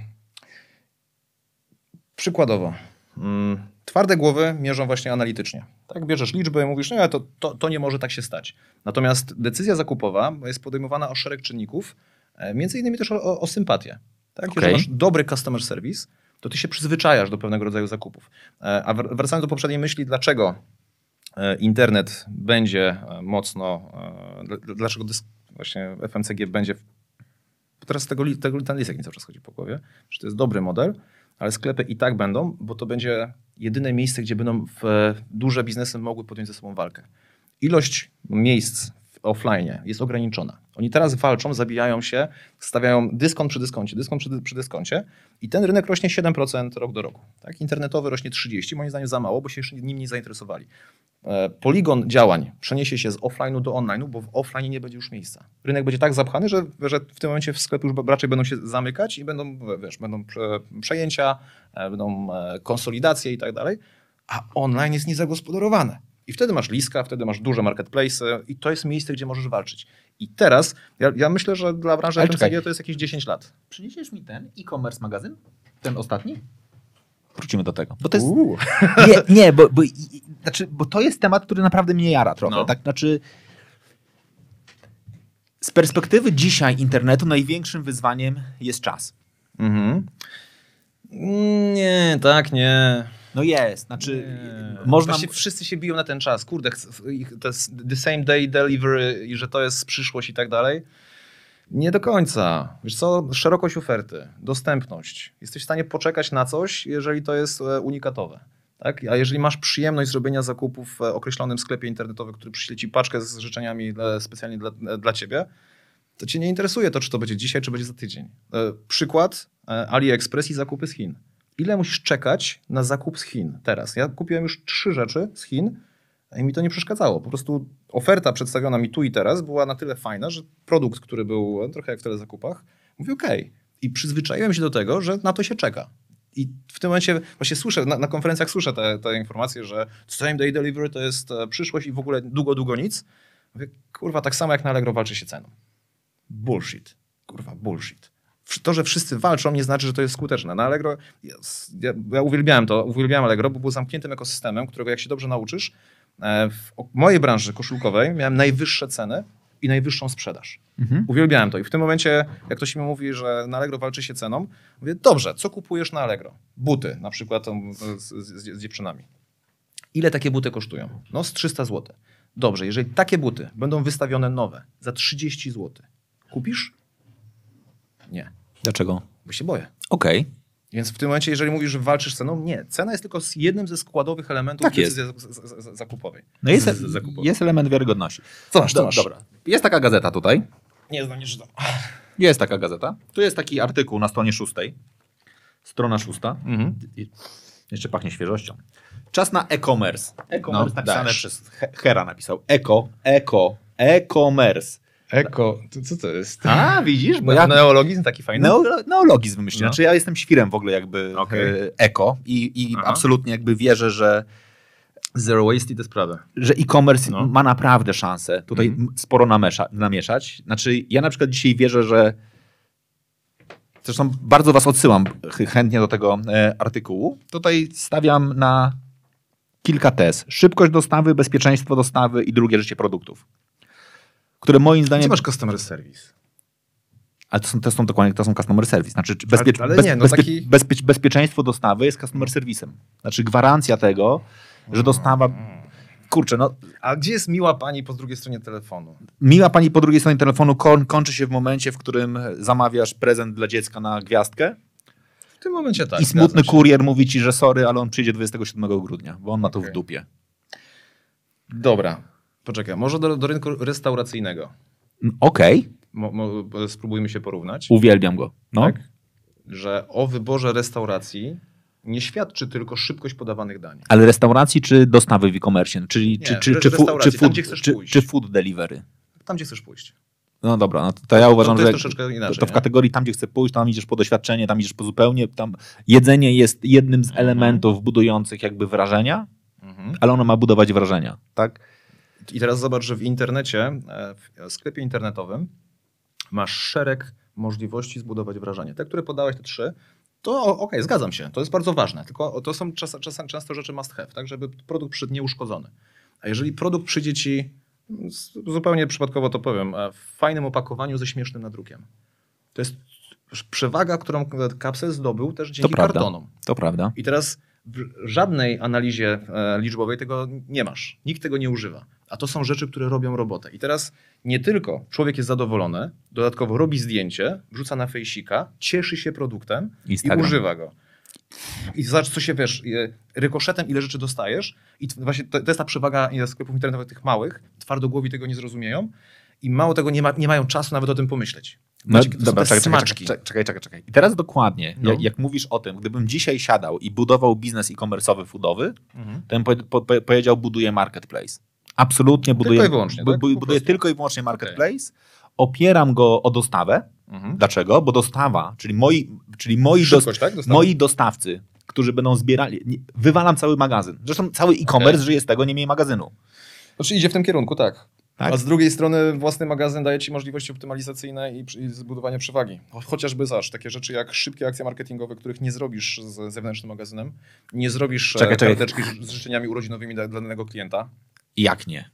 przykładowo. Twarde głowy mierzą właśnie analitycznie. Tak, bierzesz liczbę i mówisz, no ale to, to, to nie może tak się stać. Natomiast decyzja zakupowa jest podejmowana o szereg czynników, e, między innymi też o, o, sympatię. Tak? Okej. Jeżeli masz dobry customer service, to ty się przyzwyczajasz do pewnego rodzaju zakupów. E, A wr- wracając do poprzedniej myśli, dlaczego e, internet będzie mocno, dl- dlaczego dysk, właśnie FMCG będzie, teraz tego, tego ten listek mi cały czas chodzi po głowie, że to jest dobry model, ale sklepy i tak będą, bo to będzie jedyne miejsce, gdzie będą w, duże biznesy mogły podjąć ze sobą walkę. Ilość miejsc offline jest ograniczona. Oni teraz walczą, zabijają się, stawiają dyskont przy dyskoncie, dyskont przy, przy dyskoncie i ten rynek rośnie 7% rok do roku. Tak? Internetowy rośnie 30%, moim zdaniem za mało, bo się jeszcze nim nie zainteresowali. E, Poligon działań przeniesie się z offline'u do online'u, bo w offline nie będzie już miejsca. Rynek będzie tak zapchany, że, że w tym momencie w sklepy już raczej będą się zamykać i będą, wiesz, będą prze, przejęcia, e, będą e, konsolidacje i tak dalej, a online jest niezagospodarowane. I wtedy masz Liska, wtedy masz duże marketplace i to jest miejsce, gdzie możesz walczyć. I teraz, ja, ja myślę, że dla branży FMCG to jest jakieś 10 lat. Przyniesiesz mi ten e-commerce magazyn? Ten ostatni? Wrócimy do tego. Bo to jest. Uuu. Nie, nie bo, bo, i, znaczy, bo to jest temat, który naprawdę mnie jara trochę. No. Tak, znaczy. Z perspektywy dzisiaj internetu największym wyzwaniem jest czas. Mhm. Nie, tak, nie. No jest, znaczy Nie. można... Właściwie wszyscy się biją na ten czas. Kurde, to jest the same day delivery i że to jest przyszłość i tak dalej. Nie do końca. Wiesz co, szerokość oferty, dostępność. Jesteś w stanie poczekać na coś, jeżeli to jest e, unikatowe. Tak? A jeżeli masz przyjemność zrobienia zakupów w określonym sklepie internetowym, który przyśle ci paczkę z życzeniami specjalnie dla, e, dla ciebie, to cię nie interesuje to, czy to będzie dzisiaj, czy będzie za tydzień. E, Przykład AliExpress i zakupy z Chin. Ile musisz czekać na zakup z Chin teraz? Ja kupiłem już trzy rzeczy z Chin i mi to nie przeszkadzało. Po prostu oferta przedstawiona mi tu i teraz była na tyle fajna, że produkt, który był e, trochę jak w telezakupach, mówię OK. I przyzwyczaiłem się do tego, że na to się czeka. I w tym momencie właśnie słyszę, na, na konferencjach słyszę te, te informacje, że same day delivery to jest e, przyszłość i w ogóle długo, długo nic. Mówię, kurwa, tak samo jak na Allegro walczy się ceną. Bullshit. Kurwa, bullshit. To, że wszyscy walczą, nie znaczy, że to jest skuteczne. Na Allegro, ja, ja uwielbiałem to, uwielbiałem Allegro, bo był zamkniętym ekosystemem, którego jak się dobrze nauczysz, e, w mojej branży koszulkowej miałem najwyższe ceny i najwyższą sprzedaż. Mhm. Uwielbiałem to. I w tym momencie, jak ktoś mi mówi, że na Allegro walczy się ceną, mówię, dobrze, co kupujesz na Allegro? Buty, na przykład z, z, z dziewczynami. Ile takie buty kosztują? No z 300 zł. Dobrze, jeżeli takie buty będą wystawione nowe za 30 zł, kupisz? Nie, Dlaczego? bo się boję. Okej. Więc w tym momencie, jeżeli mówisz, że walczysz z ceną, nie. Cena jest tylko z jednym ze składowych elementów Tak decyzji zakupowej. No jest, Z- z- zakupowej. jest element wiarygodności. Co masz, co Do- masz? Dobra. Jest taka gazeta tutaj. Nie znam, nie czytam. Jest taka gazeta. Tu jest taki artykuł na stronie szóstej. Strona szósta. Mhm. I- Jeszcze pachnie świeżością. Czas na e-commerce. E-commerce No, napisane dajesz. przez He- Hera napisał. Eko, eko, e-commerce. Eko, to co to jest? A, widzisz? Bo No, ja Neologizm taki fajny? Neo- neologizm wymyślił. No. Znaczy ja jestem świrem w ogóle jakby e, eko i, i absolutnie jakby wierzę, że, Zero waste i te sprawy. że e-commerce No. ma naprawdę szansę tutaj Mhm. m- sporo namesza, namieszać. Znaczy ja na przykład dzisiaj wierzę, że zresztą bardzo was odsyłam ch- chętnie do tego e, artykułu. Tutaj stawiam na kilka tez. Szybkość dostawy, bezpieczeństwo dostawy i drugie życie produktów. Które moim zdaniem... Co masz customer service? Ale to są, to są dokładnie to są customer service. Znaczy, bezpiecz, ale bez, nie, no bezpie, taki- bezpie, bezpieczeństwo dostawy jest customer serwisem. Znaczy gwarancja tego, że dostawa. Kurczę, no A gdzie jest miła pani po drugiej stronie telefonu? miła pani po drugiej stronie telefonu kon, kończy się w momencie, w którym zamawiasz prezent dla dziecka na gwiazdkę W tym momencie tak. i smutny kurier mówi ci, że sorry, ale on przyjdzie 27 grudnia, bo on ma to w Okej. dupie. Dobra, poczekaj, może do, do rynku restauracyjnego. Mm, Okej, Mo, mo, spróbujmy się porównać. uwielbiam go. No. Tak? Że o wyborze restauracji nie świadczy tylko szybkość podawanych dań. Ale restauracji czy dostawy w e-commerce? Czyli, Nie, czy, czy, czy, fu- czy, food, chcesz czy, czy food delivery? Tam, gdzie chcesz pójść. No dobra, no to, to ja uważam, to jest że troszeczkę to, inaczej, to w kategorii tam, gdzie chcę pójść, tam idziesz po doświadczenie, tam idziesz po zupełnie, tam jedzenie jest jednym z Mhm. elementów budujących jakby wrażenia, Mhm. ale ono ma budować wrażenia, tak? I teraz zobacz, że w internecie, e, w sklepie internetowym masz szereg możliwości zbudować wrażenie. Te, które podałeś, te trzy, to okej, zgadzam się, to jest bardzo ważne, tylko to są czas, czasem często rzeczy must have, tak, żeby produkt przyszedł nieuszkodzony. A jeżeli produkt przyjdzie ci, zupełnie przypadkowo to powiem, e, w fajnym opakowaniu ze śmiesznym nadrukiem, to jest przewaga, którą kapsel zdobył też dzięki prawda. kartonom. To prawda. I teraz w żadnej analizie e, liczbowej tego nie masz. Nikt tego nie używa. A to są rzeczy, które robią robotę. I teraz nie tylko człowiek jest zadowolony, dodatkowo robi zdjęcie, wrzuca na fejsika, cieszy się produktem Instagram. i używa go. I zobacz, co się wiesz, rykoszetem ile rzeczy dostajesz. I właśnie to, to jest ta przewaga sklepów internetowych tych małych, twardogłowi tego nie zrozumieją. i mało tego, nie, ma, nie mają czasu nawet o tym pomyśleć. No, dobra, czekaj, czekaj, smaczki. czekaj, czekaj, czekaj, czekaj. I teraz dokładnie, No. jak, jak mówisz o tym, gdybym dzisiaj siadał i budował biznes e-commerce'owy foodowy, Mhm. to bym po, po, po, powiedział, buduję marketplace. Absolutnie buduję, i wyłącznie, bu, tak? buduję prostu. tylko i wyłącznie marketplace. Opieram go o dostawę. Mhm. Dlaczego? Bo dostawa, czyli moi, czyli moi, Szybkość, tak? Moi dostawcy, którzy będą zbierali, wywalam cały magazyn. Zresztą cały e-commerce Okej. żyje z tego, nie mniej magazynu. Znaczy idzie w tym kierunku, tak. Tak? A z drugiej strony własny magazyn daje ci możliwości optymalizacyjne i, i zbudowania przewagi. Cho- Chociażby zaż takie rzeczy jak szybkie akcje marketingowe, których nie zrobisz z zewnętrznym magazynem, nie zrobisz Czekaj, czekaj, czekaj. karteczki z- z życzeniami urodzinowymi dla, danego klienta Jak nie?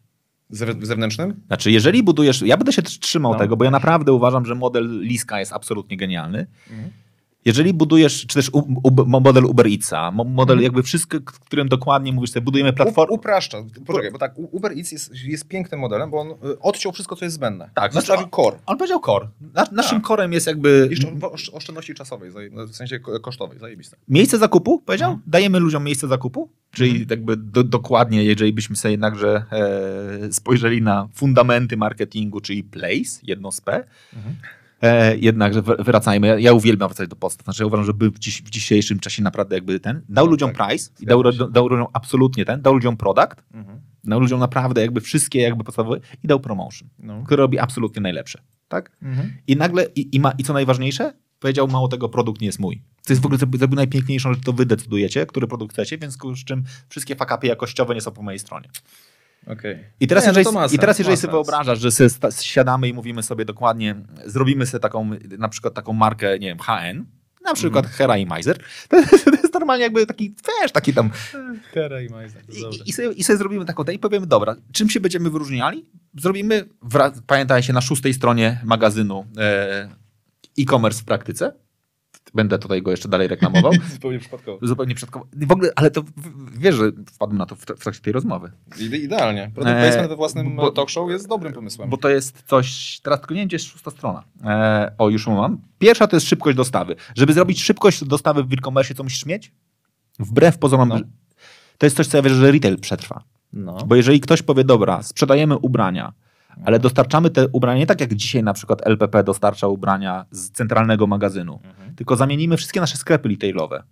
Zew- zewnętrznym. Znaczy, jeżeli budujesz, ja będę się tr- trzymał No. tego, bo ja naprawdę uważam, że model Liska jest absolutnie genialny. Mhm. Jeżeli budujesz, czy też u, u, model Uber Eatsa, mo- model Mhm. jakby wszystko, w którym dokładnie mówisz sobie, budujemy U, platformę. upraszcza. Poczekaj, bo tak, Uber Eats jest, jest pięknym modelem, bo on y, odciął wszystko, co jest zbędne. Tak, zostawił znaczy- core. On powiedział core. Na, naszym Tak. corem jest jakby Jeszcze oszczędności czasowej, w sensie ko- kosztowej, zajebiste. miejsce zakupu, powiedział? Mhm. Dajemy ludziom miejsce zakupu, czyli jakby do, dokładnie, jeżeli byśmy sobie jednakże e, spojrzeli na fundamenty marketingu, czyli place, jedno z P, Mhm. E, jednakże wr- wracajmy. Ja, ja uwielbiam wracać do podstaw. Znaczy, ja uważam, że był w, dziś, w dzisiejszym czasie naprawdę jakby ten. Dał ludziom tak. price, i dał, dał ludziom absolutnie ten, dał ludziom product, Mhm. dał ludziom naprawdę jakby wszystkie jakby podstawowe i dał promotion, No. który robi absolutnie najlepsze. Tak? Mhm. I nagle, i, i, ma, i co najważniejsze, powiedział mało tego, produkt nie jest mój. To jest w ogóle zrobił najpiękniejszą rzecz, to wy decydujecie, który produkt chcecie, więc z czym wszystkie fakapy jakościowe nie są po mojej stronie. Okej. I teraz, Nie, no jeżeli, ma i teraz jeżeli sobie wyobrażasz, że sobie siadamy i mówimy sobie dokładnie, zrobimy sobie taką, na przykład taką markę, nie wiem, HN, na przykład Mhm. Hera i Meiser, to, jest- to jest normalnie jakby taki, wiesz, taki tam, Hera i to i, i, sobie, i sobie zrobimy taką tę i powiemy, dobra, czym się będziemy wyróżniali? Zrobimy, wra- pamiętajcie, na szóstej stronie magazynu e, e-commerce w praktyce, będę tutaj go jeszcze dalej reklamował, Zupełnie przypadkowo. zupełnie przypadkowo, w ogóle, ale to wiesz, że wpadłem na to w, trakcie tej rozmowy. Ide- Idealnie. Product Eee, placement we własnym bo- talk show jest dobrym pomysłem. Bo to jest coś, teraz tylko nie wiem, gdzie jest szósta strona. E, o, już mam. Pierwsza to jest szybkość dostawy. Żeby zrobić szybkość dostawy w e-commerce, co musisz mieć? Wbrew pozorom, No. to jest coś, co ja wierzę, że retail przetrwa. no. Bo jeżeli ktoś powie, dobra, sprzedajemy ubrania, ale dostarczamy te ubrania nie tak jak dzisiaj na przykład LPP dostarcza ubrania z centralnego magazynu, Mhm. tylko zamienimy wszystkie nasze sklepy retailowe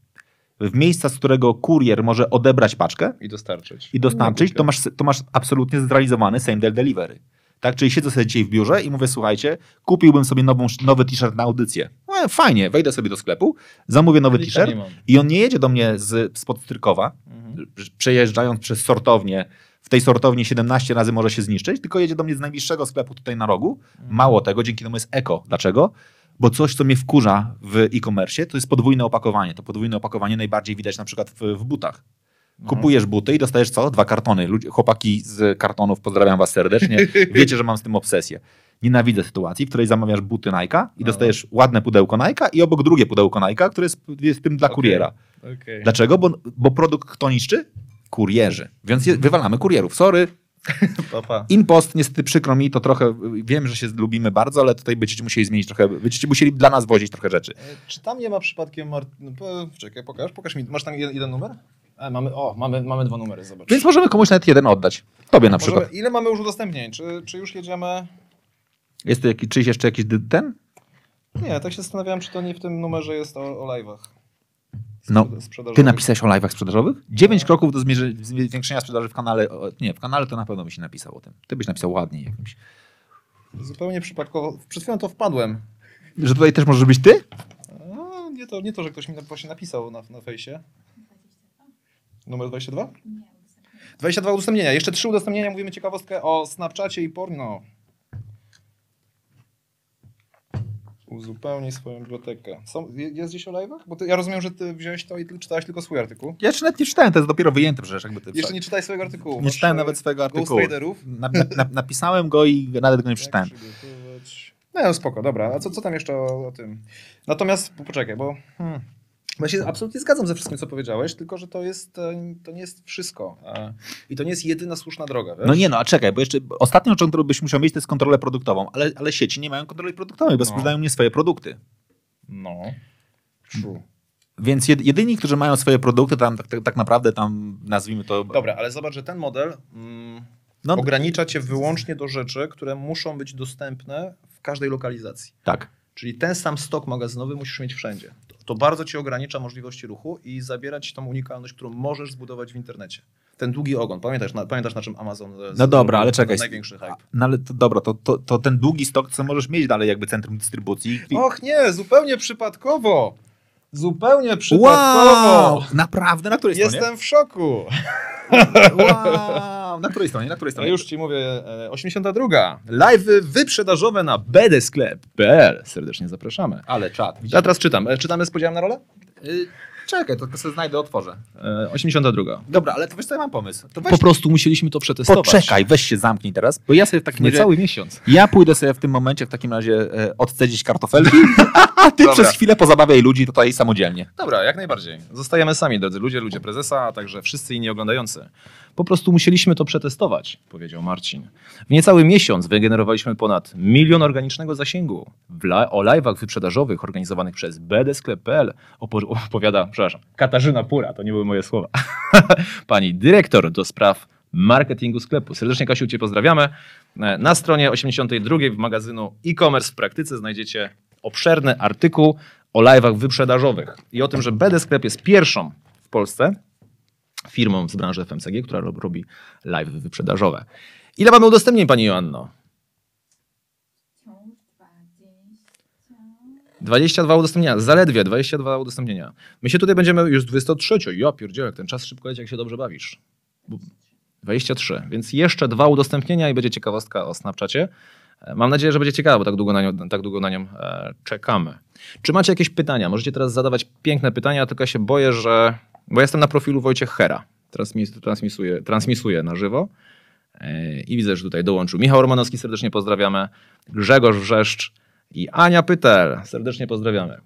w miejsca, z którego kurier może odebrać paczkę, I dostarczyć. i dostarczyć, to masz, to masz absolutnie zrealizowany same day delivery. Tak, czyli siedzę sobie dzisiaj w biurze i mówię, słuchajcie, kupiłbym sobie nową, nowy t-shirt na audycję. No, fajnie, wejdę sobie do sklepu, zamówię nowy t-shirt i on nie jedzie do mnie z, spod Strykowa, Mhm. przejeżdżając przez sortownię. Tej sortowni 17 razy może się zniszczyć, tylko jedzie do mnie z najbliższego sklepu tutaj na rogu. Mhm. Mało tego, dzięki temu jest eko. Dlaczego? Bo coś, co mnie wkurza w e-commerce, to jest podwójne opakowanie. To podwójne opakowanie najbardziej widać na przykład w, w butach. Kupujesz buty i dostajesz co? Dwa kartony. Ludzie, chłopaki z kartonów, pozdrawiam was serdecznie. Wiecie, że mam z tym obsesję. Nienawidzę sytuacji, w której zamawiasz buty Nike'a i No. dostajesz ładne pudełko Nike'a i obok drugie pudełko Nike'a, które jest, jest tym dla kuriera. Okej. Dlaczego? Bo, bo produkt kto niszczy? Kurierzy. Więc je, wywalamy kurierów. Sorry. Inpost, niestety przykro mi, to trochę, wiem, że się lubimy bardzo, ale tutaj będziecie musieli zmienić trochę, będziecie musieli dla nas wozić trochę rzeczy. E, Czy tam nie ma przypadkiem... Mart... no, Czekaj, pokaż, pokaż mi. Masz tam jeden, jeden numer? A, mamy, o, mamy, mamy dwa numery, zobacz. Więc możemy komuś nawet jeden oddać. Tobie na przykład. Możemy, ile mamy już udostępnień? Czy, czy już jedziemy... Jest tu jakiś, czyś jeszcze jakiś ten? Nie, tak się zastanawiałem, czy to nie w tym numerze jest o, o live'ach. No. Ty napisałeś o live'ach sprzedażowych? Dziewięć kroków do zmierzy- zwiększenia sprzedaży w kanale. Nie, w kanale to na pewno byś nie napisał o tym. Ty byś napisał ładniej jakimś. Zupełnie przypadkowo. Przed chwilą to wpadłem. Że tutaj też możesz być ty? A, nie, to, nie to, że ktoś mi na- właśnie napisał na, na fejsie. Numer 22? 22 udostępnienia. Jeszcze trzy udostępnienia. Mówimy ciekawostkę o Snapchacie i porno. Uzupełnij swoją bibliotekę. Są, je- jest gdzieś o live'ach? Bo ty, ja rozumiem, że ty wziąłeś to i ty czytałeś tylko swój artykuł. Ja jeszcze nawet nie czytałem, to jest dopiero wyjęte przecież. Jakby ty, Jeszcze nie czytałeś swojego artykułu. nie Masz, czytałem e, nawet swojego Ghost artykułu. Na, na, na, napisałem go i nawet go nie przeczytałem. No, spoko, dobra. A co, co tam jeszcze o, o tym? Natomiast, po- poczekaj, bo... Hmm. Bo ja się absolutnie zgadzam ze wszystkim, co powiedziałeś, tylko że to jest, e, to nie jest wszystko. E, I to nie jest jedyna słuszna droga, wiesz? No nie no, a czekaj, bo jeszcze ostatnią rzeczą, którą byś musiał mieć, to jest kontrolę produktową, ale, ale sieci nie mają kontroli produktowej, bo No. sprzedają nie swoje produkty. No. True. Więc jed, jedyni, którzy mają swoje produkty, tam tak, tak, tak naprawdę tam nazwijmy to... Dobra, ale zobacz, że ten model mm, No, Ogranicza cię wyłącznie do rzeczy, które muszą być dostępne w każdej lokalizacji. tak. Czyli ten sam stok magazynowy musisz mieć wszędzie. To, bardzo ci ogranicza możliwości ruchu i zabiera ci tą unikalność, którą możesz zbudować w internecie. Ten długi ogon. Pamiętasz na, pamiętasz na czym Amazon... e, No dobra, ale czekaj. Największy hype. No ale to, dobra, to, to, to ten długi stok, co możesz mieć dalej jakby centrum dystrybucji. Och nie, zupełnie przypadkowo. Zupełnie przypadkowo. Wow! Naprawdę? Na której stronie? Jestem w szoku. Wow! Na której stronie? Na której Ja stronie? już ci mówię, e, 82. Live wyprzedażowe na bdsklep.pl. Serdecznie zapraszamy. Ale czat. Ja teraz czytam. E, Czytamy z podziałem na rolę? Y, czekaj, to sobie znajdę, otworzę. E, 82. Dobra, ale to wiesz co, ja mam pomysł. To weź, Po prostu musieliśmy to przetestować. poczekaj, weź się zamknij teraz, bo ja sobie w takim razie... Niecały miesiąc. Ja pójdę sobie w tym momencie w takim razie e, odcedzić kartofelki, a ty Dobra. przez chwilę pozabawiaj ludzi tutaj samodzielnie. Dobra, jak najbardziej. Zostajemy sami, drodzy ludzie, ludzie prezesa, a także wszyscy inni oglądający. Po prostu musieliśmy to przetestować, powiedział Marcin. W niecały miesiąc wygenerowaliśmy ponad milion organicznego zasięgu. La- o live'ach wyprzedażowych organizowanych przez bdsklep.pl opo- opowiada, przepraszam, Katarzyna Pura, to nie były moje słowa. Pani dyrektor do spraw marketingu sklepu. Serdecznie Kasiu Cię pozdrawiamy. Na stronie 82 w magazynu e-commerce w praktyce znajdziecie obszerny artykuł o live'ach wyprzedażowych i o tym, że BD Sklep jest pierwszą w Polsce firmą z branży FMCG, która rob- robi live wyprzedażowe. Ile mamy udostępnień, Pani Joanno? wciąż 20. 22 udostępnienia, zaledwie 22 udostępnienia. My się tutaj będziemy już 23. Ja pierdzielę, jak ten czas szybko leci, jak się dobrze bawisz. Bu- 23, więc jeszcze dwa udostępnienia i będzie ciekawostka o Snapchacie. E, Mam nadzieję, że będzie ciekawa, bo tak długo na nią, tak długo na nią e, czekamy. Czy macie jakieś pytania? Możecie teraz zadawać piękne pytania, tylko się boję, że... Bo jestem na profilu Wojciech Hera. Transmis, transmisuję, transmisuję na żywo. E, I widzę, że tutaj dołączył Michał Romanowski, serdecznie pozdrawiamy. Grzegorz Wrzeszcz i Ania Pytel, serdecznie pozdrawiamy.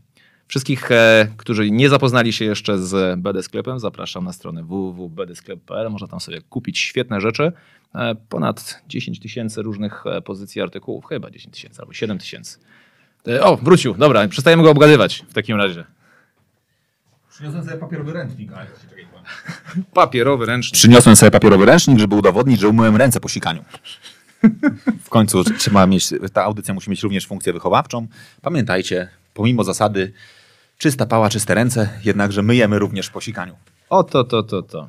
Wszystkich, e, którzy nie zapoznali się jeszcze z BD Sklepem, zapraszam na stronę www.bdsklep.pl. Można tam sobie kupić świetne rzeczy. E, ponad 10 tysięcy różnych pozycji artykułów, chyba 10 tysięcy albo 7 tysięcy. O, wrócił, dobra, przestajemy go obgadywać w takim razie. Przyniosłem sobie papierowy ręcznik, ale Papierowy ręcznik. Przyniosłem sobie papierowy ręcznik, żeby udowodnić, że umyłem ręce po sikaniu. W końcu trzeba mieć, ta audycja musi mieć również funkcję wychowawczą. Pamiętajcie, pomimo zasady czysta pała, czyste ręce, jednakże myjemy również po sikaniu. O, to, to, to, to.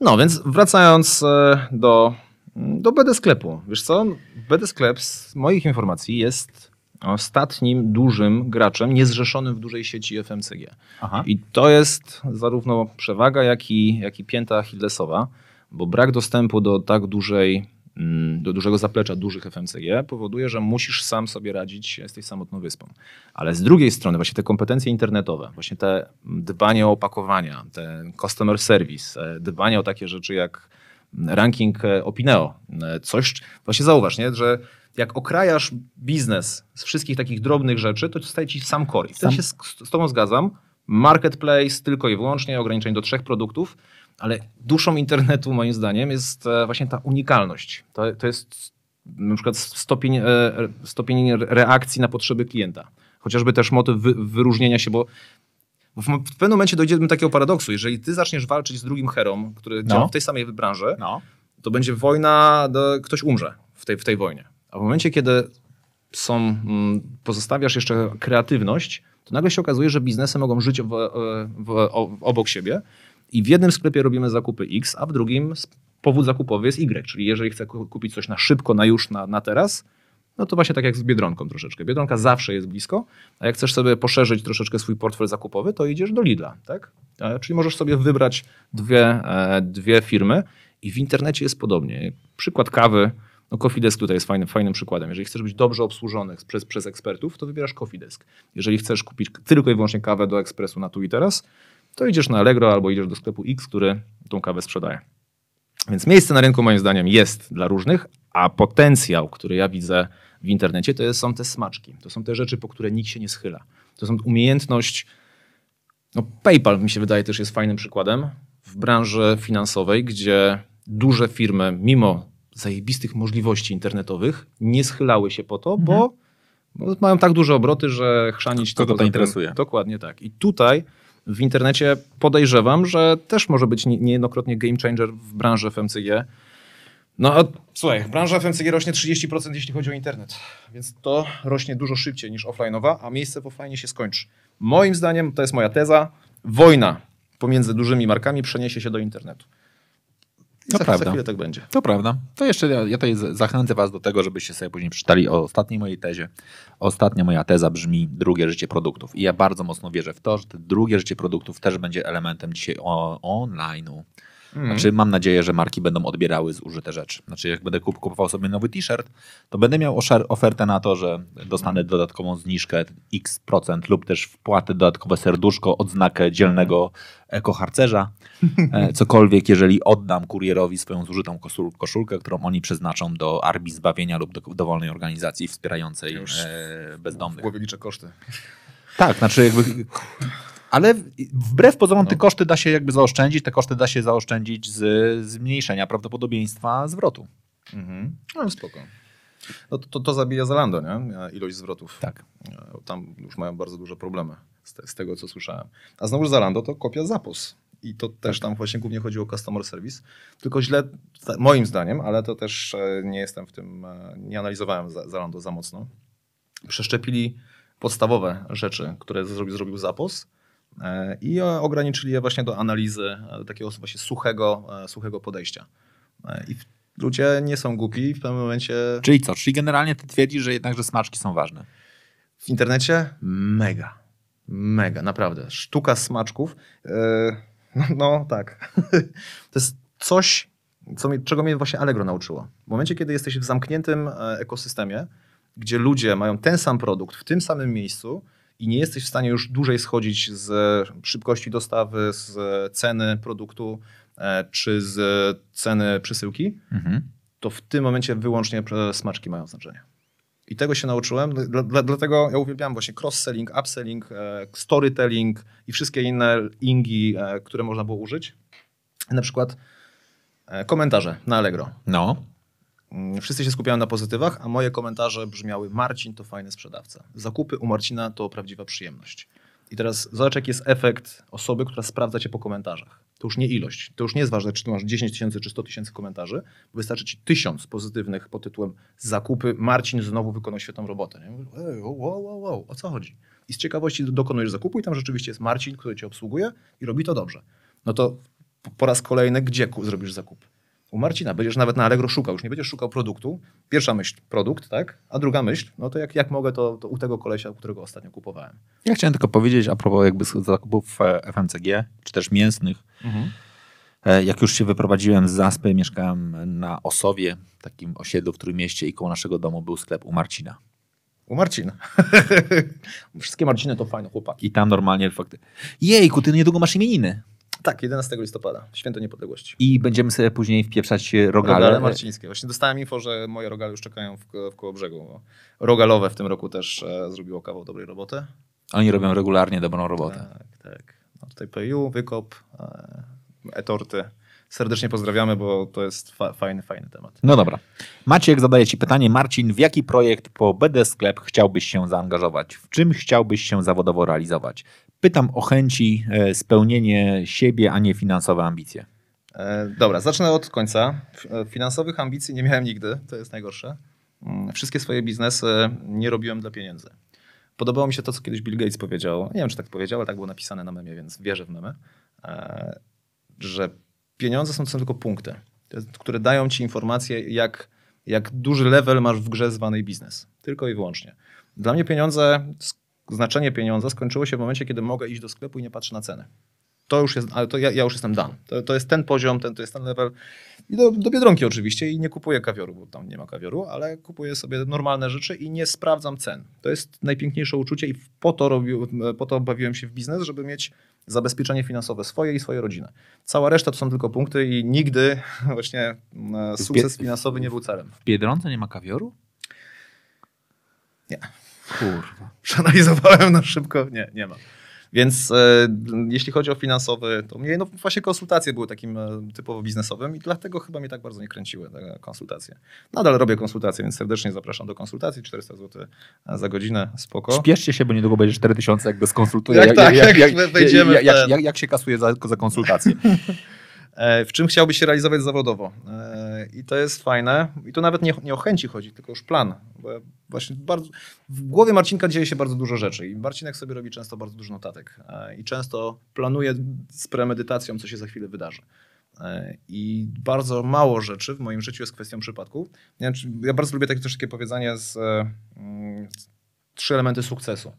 No, więc wracając e, do, do BD Sklepu. Wiesz co? BD Sklep z moich informacji jest ostatnim dużym graczem niezrzeszonym w dużej sieci FMCG. Aha. I to jest zarówno przewaga, jak i, jak i pięta Achillesowa, bo brak dostępu do tak dużej, mm, do dużego zaplecza dużych FMCG powoduje, że musisz sam sobie radzić z tej samotną wyspą. Ale z drugiej strony właśnie te kompetencje internetowe, właśnie te dbanie o opakowania, ten customer service, e, dbanie o takie rzeczy jak ranking e, Opineo, e, coś, właśnie zauważ, nie, że jak okrajasz biznes z wszystkich takich drobnych rzeczy, to staje ci sam core. I wtedy Sam- się z, z tobą zgadzam. Marketplace tylko i wyłącznie, ograniczenie do trzech produktów, ale duszą internetu moim zdaniem jest e, właśnie ta unikalność. To, to jest na przykład stopień, e, stopień reakcji na potrzeby klienta. Chociażby też motyw wy, wyróżnienia się, bo w, pewnym momencie dojdziemy do takiego paradoksu. Jeżeli ty zaczniesz walczyć z drugim herą, który No. działa w tej samej branży, No. to będzie wojna, ktoś umrze w tej, w tej wojnie. A w momencie, kiedy są, mm, pozostawiasz jeszcze kreatywność, to nagle się okazuje, że biznesy mogą żyć w, w, o- obok siebie i w jednym sklepie robimy zakupy X, a w drugim powód zakupowy jest Y. Czyli jeżeli chcę ku- kupić coś na szybko, na już, na, na teraz, no to właśnie tak jak z Biedronką troszeczkę. Biedronka zawsze jest blisko, a jak chcesz sobie poszerzyć troszeczkę swój portfel zakupowy, to idziesz do Lidla, tak? E, Czyli możesz sobie wybrać dwie, e, dwie firmy i w internecie jest podobnie. Przykład kawy, no Coffee Desk tutaj jest fajnym, fajnym przykładem. Jeżeli chcesz być dobrze obsłużony przez, przez ekspertów, to wybierasz Coffee Desk. Jeżeli chcesz kupić tylko i wyłącznie kawę do ekspresu na tu i teraz, to idziesz na Allegro albo idziesz do sklepu X, który tą kawę sprzedaje. Więc miejsce na rynku moim zdaniem jest dla różnych, a potencjał, który ja widzę w internecie, to są te smaczki. To są te rzeczy, po które nikt się nie schyla. To są umiejętność. No, PayPal mi się wydaje też jest fajnym przykładem w branży finansowej, gdzie duże firmy, mimo zajebistych możliwości internetowych, nie schylały się po to, bo, bo mają tak duże obroty, że chrzanić Kogo to tym- interesuje? Dokładnie tak. I tutaj w internecie podejrzewam, że też może być nie- niejednokrotnie game changer w branży FMCG. No a słuchaj, branża FMCG rośnie 30% jeśli chodzi o internet, więc to rośnie dużo szybciej niż offline'owa, a miejsce w offline się skończy. Moim zdaniem, to jest moja teza, wojna pomiędzy dużymi markami przeniesie się do internetu. I To za, prawda. za chwilę tak będzie. To prawda. To jeszcze ja, ja tutaj zachęcę was do tego, żebyście sobie później przeczytali o ostatniej mojej tezie. Ostatnia moja teza brzmi drugie życie produktów. I ja bardzo mocno wierzę w to, że to drugie życie produktów też będzie elementem dzisiaj o, online'u. Znaczy mam nadzieję, że marki będą odbierały zużyte rzeczy. Znaczy jak będę kup, kupował sobie nowy t-shirt, to będę miał ofertę na to, że dostanę dodatkową zniżkę x procent lub też wpłatę dodatkowe serduszko, odznakę dzielnego ekoharcerza. E, Cokolwiek, jeżeli oddam kurierowi swoją zużytą koszul- koszulkę, którą oni przeznaczą do Arbi Zbawienia lub do dowolnej organizacji wspierającej Już e, W bezdomnych. głowie liczę koszty. Tak, znaczy jakby... Ale wbrew pozorom No. te koszty da się jakby zaoszczędzić, te koszty da się zaoszczędzić z zmniejszenia prawdopodobieństwa zwrotu. Mhm. No spoko. No to, to, to zabija Zalando, nie? Ilość zwrotów. Tak. E, Tam już mają bardzo duże problemy z, te, z tego, co słyszałem. A znowu Zalando to kopia Zapos. I to też tam właśnie głównie chodzi o customer service. Tylko źle, moim zdaniem, ale to też e, nie jestem w tym, e, nie analizowałem za- Zalando za mocno. Przeszczepili podstawowe rzeczy, które zrobił, zrobił Zapos i e, ograniczyli je właśnie do analizy, e, do takiego właśnie suchego, e, suchego podejścia. I ludzie nie są głupi i w pewnym momencie Czyli co? Czyli generalnie ty twierdzisz, że jednak, że smaczki są ważne. w internecie mega. Mega, naprawdę. Sztuka smaczków. No, no tak. to jest coś, co mnie, czego mnie właśnie Allegro nauczyło. W momencie, kiedy jesteś w zamkniętym ekosystemie, gdzie ludzie mają ten sam produkt w tym samym miejscu i nie jesteś w stanie już dłużej schodzić z szybkości dostawy, z ceny produktu e, czy z ceny przesyłki, Mhm. to w tym momencie wyłącznie e, smaczki mają znaczenie. I tego się nauczyłem, dla, dla, dlatego ja uwielbiam właśnie cross-selling, upselling, e, storytelling i wszystkie inne ingi, które można było użyć. Na przykład komentarze na Allegro. No. Mm, Wszyscy się skupiają na pozytywach, a moje komentarze brzmiały Marcin to fajny sprzedawca. Zakupy u Marcina to prawdziwa przyjemność. I teraz zobacz, jaki jest efekt osoby, która sprawdza cię po komentarzach. To już nie ilość. To już nie jest ważne, czy tu masz 10 tysięcy, czy 100 tysięcy komentarzy. Wystarczy ci tysiąc pozytywnych pod tytułem zakupy. Marcin znowu wykonał świetną robotę. Nie? Ej, wow, wow, wow, o co chodzi? I z ciekawości dokonujesz zakupu i tam rzeczywiście jest Marcin, który cię obsługuje i robi to dobrze. No to po- raz kolejny gdzie zrobisz zakup? U Marcina będziesz nawet na Allegro szukał, już nie będziesz szukał produktu. Pierwsza myśl, produkt, tak? A druga myśl, no to jak, jak mogę, to, to u tego kolesia, którego ostatnio kupowałem. Ja chciałem tylko powiedzieć a propos jakby zakupów e, FMCG, czy też mięsnych. E, Jak już się wyprowadziłem z Zaspy, mieszkałem na Osowie, takim osiedlu w Trójmieście i koło naszego domu był sklep u Marcina. U Marcina. Wszystkie Marciny to fajne chłopaki. I tam normalnie fakty. Jejku, ty niedługo masz imieniny. Tak, 11 listopada, święto niepodległości. I będziemy sobie później wpieprzać e, rogale. Rogale marcińskie. Właśnie dostałem info, że moje rogale już czekają w, w koło brzegu. Rogalowe w tym roku też e, zrobiło kawał dobrej roboty. Oni robią regularnie dobrą robotę. Tak, tak. No tutaj PU, Wykop, e, e-torty. Serdecznie pozdrawiamy, bo to jest fa- fajny, fajny temat. No dobra. Maciek zadaje ci pytanie. Marcin, w jaki projekt po BD Sklep chciałbyś się zaangażować? W czym chciałbyś się zawodowo realizować? Pytam o chęci, e, spełnienie siebie, a nie finansowe ambicje. E, dobra, zacznę od końca. E, Finansowych ambicji nie miałem nigdy, to jest najgorsze. Mm, Wszystkie swoje biznesy nie robiłem dla pieniędzy. Podobało mi się to, co kiedyś Bill Gates powiedział. Nie wiem, czy tak powiedział, ale tak było napisane na memie, więc wierzę w memy, że pieniądze są są tylko punkty, które dają ci informację, jak, jak duży level masz w grze zwanej biznes. Tylko i wyłącznie. Dla mnie pieniądze, znaczenie pieniądza skończyło się w momencie, kiedy mogę iść do sklepu i nie patrzę na ceny. To już jest, ale to ja, ja już jestem done. To, to jest ten poziom, ten, to jest ten level. I do, do Biedronki oczywiście i nie kupuję kawioru, bo tam nie ma kawioru, ale kupuję sobie normalne rzeczy i nie sprawdzam cen. To jest najpiękniejsze uczucie i po to, robił, po to bawiłem się w biznes, żeby mieć zabezpieczenie finansowe swoje i swojej rodziny. Cała reszta to są tylko punkty i nigdy właśnie e, sukces finansowy nie był celem. W Biedronce nie ma kawioru? Nie. Kurwa. Przeanalizowałem na szybko, nie, nie ma. Więc e, jeśli chodzi o finansowy, to mnie, no właśnie konsultacje były takim e, typowo biznesowym i dlatego chyba mnie tak bardzo nie kręciły te konsultacje. Nadal robię konsultacje, więc serdecznie zapraszam do konsultacji, 400 zł za godzinę, spoko. Śpieszcie się, bo niedługo będzie 4000, jak go skonsultuję. Jak tak, jak wejdziemy jak, w jak, ten- jak, jak się kasuje za, za konsultację. E, W czym chciałbyś się realizować zawodowo? E, I to jest fajne. I to nawet nie, nie o chęci chodzi, tylko już plan. Bo ja właśnie bardzo, w głowie Marcinka dzieje się bardzo dużo rzeczy i Marcinek sobie robi często bardzo dużo notatek e, i często planuje z premedytacją, co się za chwilę wydarzy. I bardzo mało rzeczy w moim życiu jest kwestią przypadku. Czy- Ja bardzo lubię takie, też takie powiedzenie z e, mm, trzy elementy sukcesu.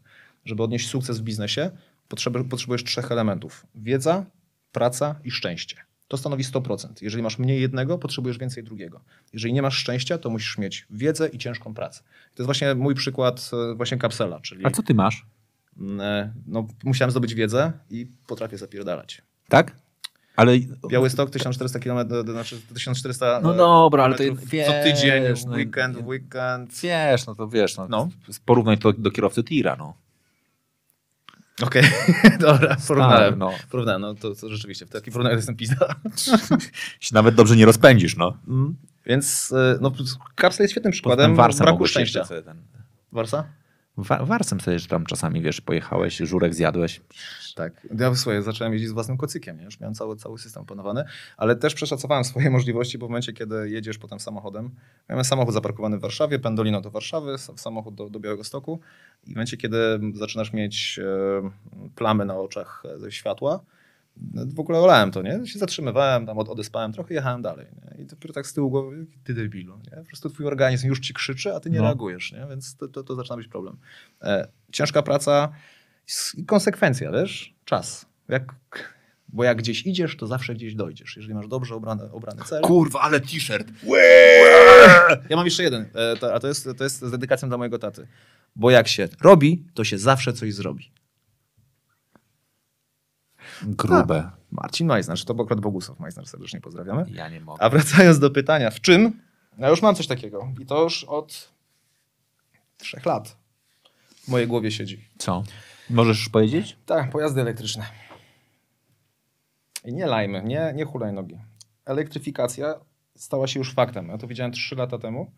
Żeby odnieść sukces w biznesie, potrzebujesz trzech elementów. Wiedza, praca i szczęście. To stanowi 100%. Jeżeli masz mniej jednego, potrzebujesz więcej drugiego. Jeżeli nie masz szczęścia, to musisz mieć wiedzę i ciężką pracę. To jest właśnie mój przykład e, właśnie kapsela, czyli A co ty masz? mm, e, no, musiałem zdobyć wiedzę i potrafię zapierdalać. Tak? Ale. Białystok 1400 km, znaczy 1400 No e, dobra, ale to wiesz, co tydzień, no, weekend, weekend. Wiesz, no to wiesz. No, No. Porównaj to do kierowcy tira, no. Okej, dobra, porównałem. no. Porównałem, no to, to rzeczywiście, w takim porównaniu jestem pizda. Się nawet dobrze nie rozpędzisz, no. Więc e, no, kapsel jest świetnym przykładem braku szczęścia. ten... Warsa? Wa- Warsem sobie że tam czasami, wiesz, pojechałeś, żurek zjadłeś. Tak. Ja słuchaj, zacząłem jeździć z własnym kocykiem, już miałem cały, cały system opanowany, ale też przeszacowałem swoje możliwości, bo w momencie, kiedy jedziesz potem samochodem, miałem samochód zaparkowany w Warszawie, pendolino do Warszawy, samochód do, do Białegostoku i w momencie, kiedy zaczynasz mieć e, plamy na oczach e, ze światła, w ogóle olałem to, nie? Się zatrzymywałem, tam od, odespałem trochę, jechałem dalej. Nie? I dopiero tak z tyłu głowy, "Jaki ty debilu, nie? Po prostu twój organizm już ci krzyczy, a ty nie No. reagujesz, nie? Więc to, to, to zaczyna być problem. E, ciężka praca i konsekwencja, wiesz? Czas. Jak, bo jak gdzieś idziesz, to zawsze gdzieś dojdziesz. Jeżeli masz dobrze obrany, obrany cel. Kurwa, ale t-shirt. Ja mam jeszcze jeden, e, to, a to jest, to jest z dedykacją dla mojego taty. Bo jak się robi, to się zawsze coś zrobi. Grube. Marcin Meissner, czy to akurat Bogusław Meissner, serdecznie pozdrawiamy. Ja nie mogę. A wracając do pytania, w czym? Ja już mam coś takiego i to już od trzech lat w mojej głowie siedzi. Co? Możesz już powiedzieć? Tak, pojazdy elektryczne. I nie lajmy, nie, nie hulajnogi. Elektryfikacja stała się już faktem. Ja to widziałem 3 lata temu,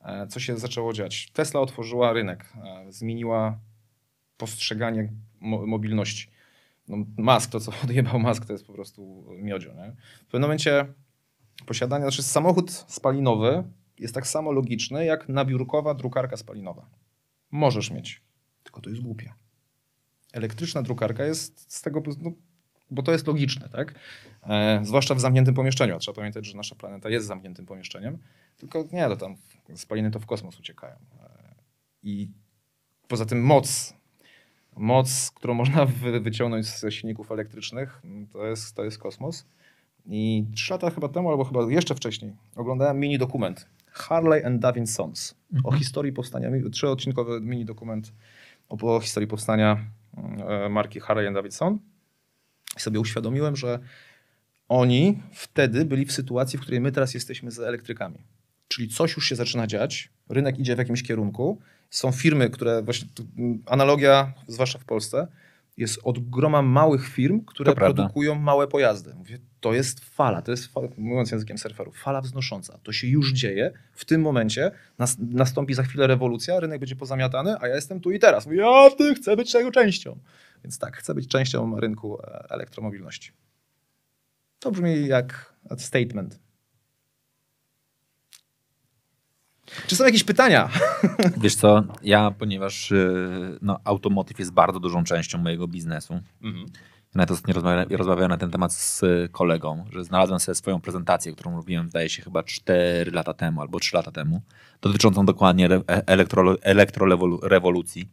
e, co się zaczęło dziać. Tesla otworzyła rynek, e, zmieniła postrzeganie mo- mobilności. No, Musk, to co odjebał Musk, to jest po prostu miodzio. Nie? W pewnym momencie posiadanie, znaczy samochód spalinowy jest tak samo logiczny jak nabiórkowa drukarka spalinowa. Możesz mieć, tylko to jest głupie elektryczna drukarka jest z tego, no, bo to jest logiczne, tak? E, zwłaszcza w zamkniętym pomieszczeniu. Trzeba pamiętać, że nasza planeta jest zamkniętym pomieszczeniem, tylko nie, to tam spaliny to w kosmos uciekają. E, I poza tym moc, moc, którą można wy, wyciągnąć ze silników elektrycznych, mm, to jest, to jest kosmos. I trzy lata chyba temu, albo chyba jeszcze wcześniej, oglądałem mini dokument Harley and Davidsons o historii powstania, trzyodcinkowy mini dokument o, o historii powstania e, marki Harley and Davidson. I sobie uświadomiłem, że oni wtedy byli w sytuacji, w której my teraz jesteśmy z elektrykami. Czyli coś już się zaczyna dziać, rynek idzie w jakimś kierunku. Są firmy, które właśnie, analogia, zwłaszcza w Polsce, jest od groma małych firm, które produkują małe pojazdy. Mówię, to jest fala, to jest, fala, mówiąc językiem surferów, fala wznosząca. To się już dzieje. W tym momencie nas, nastąpi za chwilę rewolucja, rynek będzie pozamiatany, a ja jestem tu i teraz. Mówię, ja ty chcę być tego częścią. Więc tak, chcę być częścią rynku e, elektromobilności. To brzmi jak statement. Czy są jakieś pytania? Wiesz co, ja, ponieważ y, no, automotive jest bardzo dużą częścią mojego biznesu, nawet ostatnio rozmawia, rozmawiałem na ten temat z kolegą, że znalazłem sobie swoją prezentację, którą robiłem, zdaje się, chyba 4 lata temu albo 3 lata temu, dotyczącą dokładnie e- elektro, elektrorewolucji,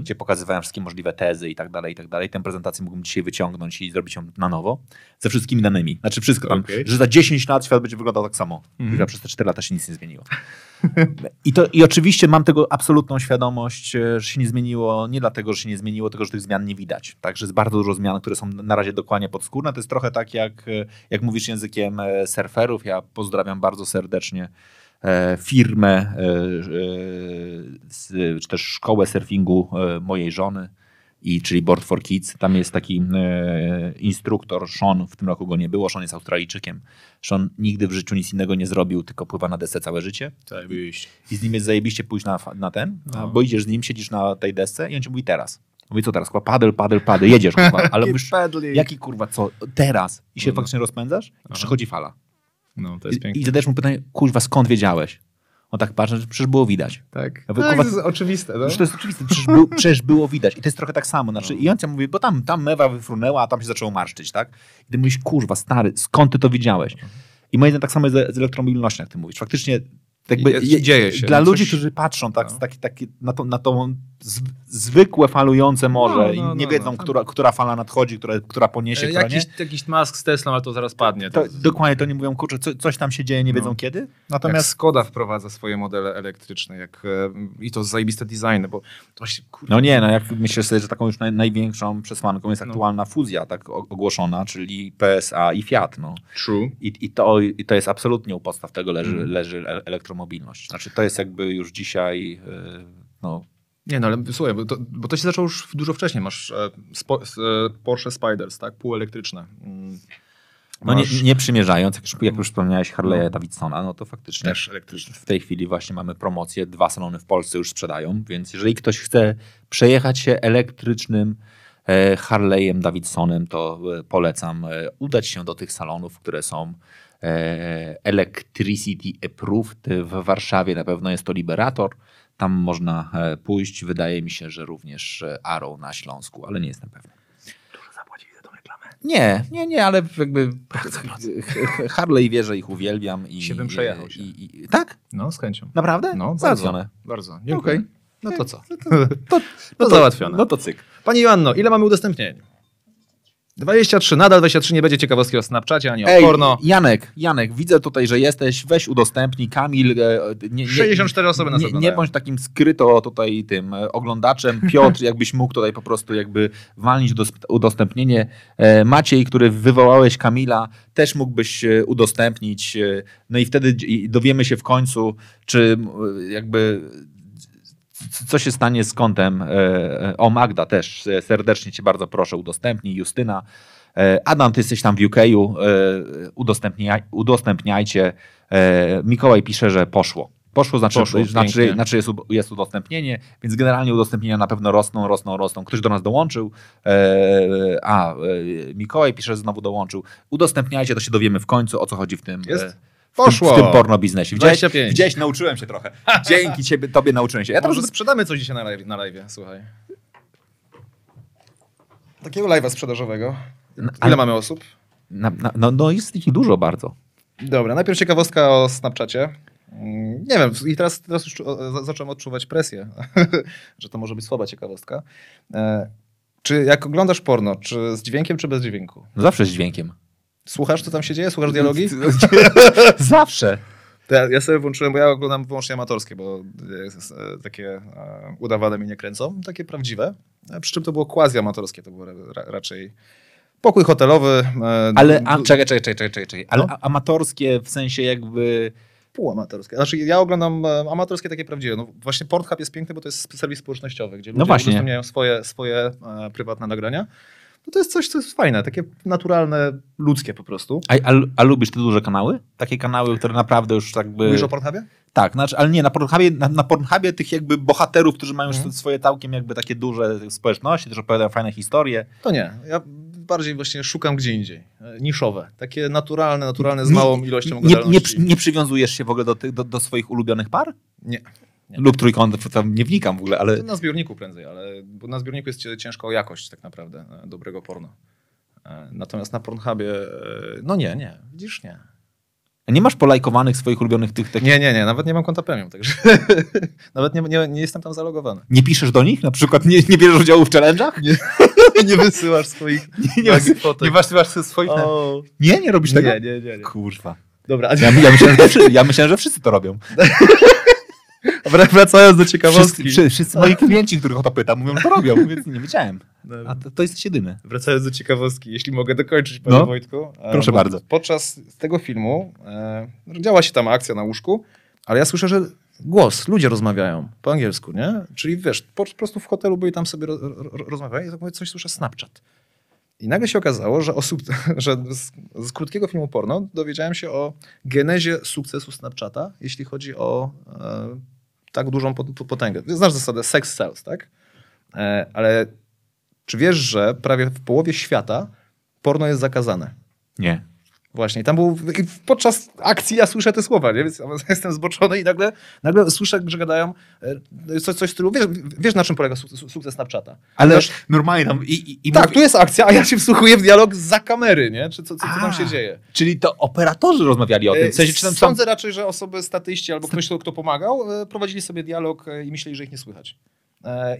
gdzie pokazywałem wszystkie możliwe tezy i tak dalej, i tak dalej. Tę prezentację mógłbym dzisiaj wyciągnąć i zrobić ją na nowo, ze wszystkimi danymi. Znaczy wszystko tam, Okej. że za 10 lat świat będzie wyglądał tak samo. Że przez te 4 lata się nic nie zmieniło. I, to, I oczywiście mam tego absolutną świadomość, e, że się nie zmieniło, nie dlatego, że się nie zmieniło, tylko że tych zmian nie widać. Także jest bardzo dużo zmian, które są na razie dokładnie podskórne. To jest trochę tak, jak, e, jak mówisz językiem surferów. Ja pozdrawiam bardzo serdecznie firmę, e, e, czy też szkołę surfingu e, mojej żony. I, czyli Board for Kids. Tam jest taki e, instruktor, Sean, w tym roku go nie było, Sean jest Australijczykiem. Sean nigdy w życiu nic innego nie zrobił, tylko pływa na desce całe życie. Wyjść. I z nim jest zajebiście pójść na, na ten, na, bo idziesz z nim, siedzisz na tej desce i on ci mówi teraz. Mówię, co teraz, kurwa, padel, padel, padel, jedziesz, kurwa, ale mówisz, jaki kurwa, co, teraz? I się No, no. faktycznie rozpędzasz i przychodzi fala. No, to jest I, piękne. I zadajesz mu pytanie, kurwa, skąd wiedziałeś? On tak patrzy, że przecież było widać. Tak. Ja tak mówię, to kurwa, jest oczywiste. No? Przecież to jest oczywiste, przecież, był, przecież było widać. I to jest trochę tak samo. Znaczy, I on ci mówi, bo tam, tam mewa wyfrunęła, a tam się zaczęło marszczyć, tak? I ty mówisz, kurwa, stary, skąd ty to widziałeś? I moim zdaniem tak samo jest z, z elektromobilnością, jak ty mówisz. Faktycznie jakby Jest- je- dzieje się. Dla No ludzi, coś- którzy patrzą tak, no. taki, taki, na, to, na tą zwykłe falujące morze No, no, i no, nie wiedzą, no. która, która fala nadchodzi, która, która poniesie, która jakiś, nie. jakiś mask z Tesla, ale to zaraz padnie. To, dokładnie to nie mówią, kurczę, co, coś tam się dzieje, nie wiedzą No. kiedy. Natomiast Natomiast Skoda wprowadza swoje modele elektryczne jak, e, i to zajebiste designy, bo to się, No nie, no jak myślę sobie, że taką już naj, największą przesłanką jest No. aktualna fuzja tak ogłoszona, czyli PSA i Fiat. No. true. I, i, to, I to jest absolutnie u podstaw tego leży, Mhm. leży e- elektromobilność. Znaczy to jest jakby już dzisiaj e, no, Nie no, ale słuchaj, bo to, bo to się zaczęło już dużo wcześniej. Masz e, spo, e, Porsche Spiders, tak, półelektryczne. Mm, no nie, masz nie przymierzając, jak już, jak już wspomniałeś Harley'a Davidsona, no to faktycznie też w tej chwili właśnie mamy promocję, dwa salony w Polsce już sprzedają, więc jeżeli ktoś chce przejechać się elektrycznym e, Harley'em Davidsonem, to e, polecam udać się do tych salonów, które są Electricity Approved w Warszawie, na pewno jest to Liberator, tam można e, pójść, wydaje mi się, że również e, Arrow na Śląsku, ale nie jestem pewny. Nie, nie, nie, ale jakby Harley wie, że ich uwielbiam. I, Się bym przejechał się. I, i, tak? No, z chęcią. Naprawdę? No, Załatwione. Bardzo. bardzo. Dziękuję. Okej. No to co? To, No załatwione. No to cyk. Pani Joanno, ile mamy udostępnień? 23, nadal 23 nie będzie ciekawostki o Snapchacie ani o Ej, porno. Janek, Janek, widzę tutaj, że jesteś, weź udostępnij, Kamil. e, Nie, nie, 64 osoby nas nie, nie oglądają. bądź takim skryto tutaj tym e, oglądaczem. Piotr, jakbyś mógł tutaj po prostu jakby walnić udos- udostępnienie. E, Maciej, który wywołałeś Kamila, też mógłbyś e, udostępnić. e, No i wtedy i dowiemy się w końcu, czy m, jakby co się stanie z kontem. e, e, O, Magda też e, serdecznie cię bardzo proszę udostępnij. Justyna. Adam, ty jesteś tam w UK-u, e, udostępniaj, udostępniajcie. Mikołaj pisze, że poszło. Poszło, znaczy, Poszło, znaczy, pięknie. znaczy jest, jest udostępnienie, więc generalnie udostępnienia na pewno rosną, rosną, rosną. Ktoś do nas dołączył. E, a, e, Mikołaj pisze, że znowu dołączył. Udostępniajcie, to się dowiemy w końcu, o co chodzi w tym. Jest? W Poszło. Tym, w tym porno biznesie. Widziałeś, 25. widziałeś, nauczyłem się trochę. Dzięki ciebie, tobie nauczyłem się. Ja Może sprzedamy coś dzisiaj na live, na live słuchaj. Takiego live'a sprzedażowego. Ile ale- mamy osób? na, na, no, no jest ich dużo bardzo. Dobra, najpierw ciekawostka o Snapchacie. Mm, Nie wiem, i teraz, teraz już zacząłem odczuwać presję, że to może być słaba ciekawostka. E, czy jak oglądasz porno, czy z dźwiękiem, czy bez dźwięku? No Zawsze z dźwiękiem. Słuchasz, co tam się dzieje? Słuchasz dialogi? Zawsze. Ja, sobie włączyłem, bo ja oglądam wyłącznie amatorskie, bo e, takie e, udawane mnie nie kręcą, takie prawdziwe. E, Przy czym to było quasi amatorskie, to było ra, ra, raczej pokój hotelowy. Ale, a, czekaj, czekaj, czekaj, czekaj, czekaj. Ale No. amatorskie w sensie jakby... Półamatorskie. Znaczy ja oglądam amatorskie takie prawdziwe. No właśnie Pornhub jest piękny, bo to jest serwis społecznościowy, gdzie ludzie No właśnie. udostępniają swoje, swoje prywatne nagrania. No to jest coś, co jest fajne, takie naturalne, ludzkie po prostu. A, a, a lubisz te duże kanały? Takie kanały, które naprawdę już jakby... Mówisz o Pornhubie? Tak, znaczy, ale nie, na Pornhubie, na, na Pornhubie tych jakby bohaterów, którzy mają Mhm. już swoje całkiem jakby takie duże społeczności, też opowiadają fajne historie. To nie. Ja bardziej właśnie szukam gdzie indziej. Niszowe. Takie naturalne, naturalne z Nie- małą ilością Nie, nie, przy- nie przywiązujesz się w ogóle do, tych, do, do swoich ulubionych par? nie. Nie. Lub trójkątów, tam nie wnikam w ogóle, ale... Na zbiorniku prędzej, ale bo na zbiorniku jest ciężko o jakość tak naprawdę e, dobrego porno. E, Natomiast na Pornhubie, e, no nie, nie, widzisz, nie. Nie masz polajkowanych swoich ulubionych tych... takich Nie, nie, nie, nawet nie mam konta premium, także nawet nie, nie, nie jestem tam zalogowany. Nie piszesz do nich? Na przykład nie, nie bierzesz udziału w challenge'ach? Nie, nie wysyłasz swoich nie, nagich fotek. nie wysyłasz swoich... O, Nie, nie robisz tego? nie, nie, nie, nie. Kurwa. Dobra, a Ja, ja, myślałem, że ja myślałem, że wszyscy to robią. Wra- wracając do ciekawostki. wszyscy, wszyscy moi klienci, których o to pytam, mówią, że to robią, więc nie wiedziałem. Dobra. A to, to jest jedyny. Wracając do ciekawostki, jeśli mogę dokończyć, panie No. Wojtku. E, Proszę bardzo. Podczas tego filmu e, działa się tam akcja na łóżku, ale ja słyszę, że głos, ludzie rozmawiają po angielsku, nie? Czyli wiesz, po, po prostu w hotelu byli tam sobie ro, ro, rozmawiają i tak mówię, coś słyszę Snapchat. I nagle się okazało, że, osób, że z, z krótkiego filmu porno dowiedziałem się o genezie sukcesu Snapchata, jeśli chodzi o e, tak dużą pot- potęgę. Znasz zasadę sex sells, tak? E, ale Czy wiesz, że prawie w połowie świata porno jest zakazane? Nie. Właśnie, tam był, podczas akcji ja słyszę te słowa, nie? więc ja jestem zboczony i nagle, nagle słyszę, że gadają e, coś, coś w stylu, wiesz, wiesz na czym polega su- su- sukces Snapchata? Ale Wiesz, normalnie tam... I, i, i tak, mówi- tu jest akcja, a ja się wsłuchuję w dialog za kamery, nie? Czy co, co, co tam się dzieje? Czyli to operatorzy rozmawiali o tym. W sensie, czy tam są... Sądzę raczej, że osoby statyści albo ktoś, kto, pomagał, e, prowadzili sobie dialog e, i myśleli, że ich nie słychać.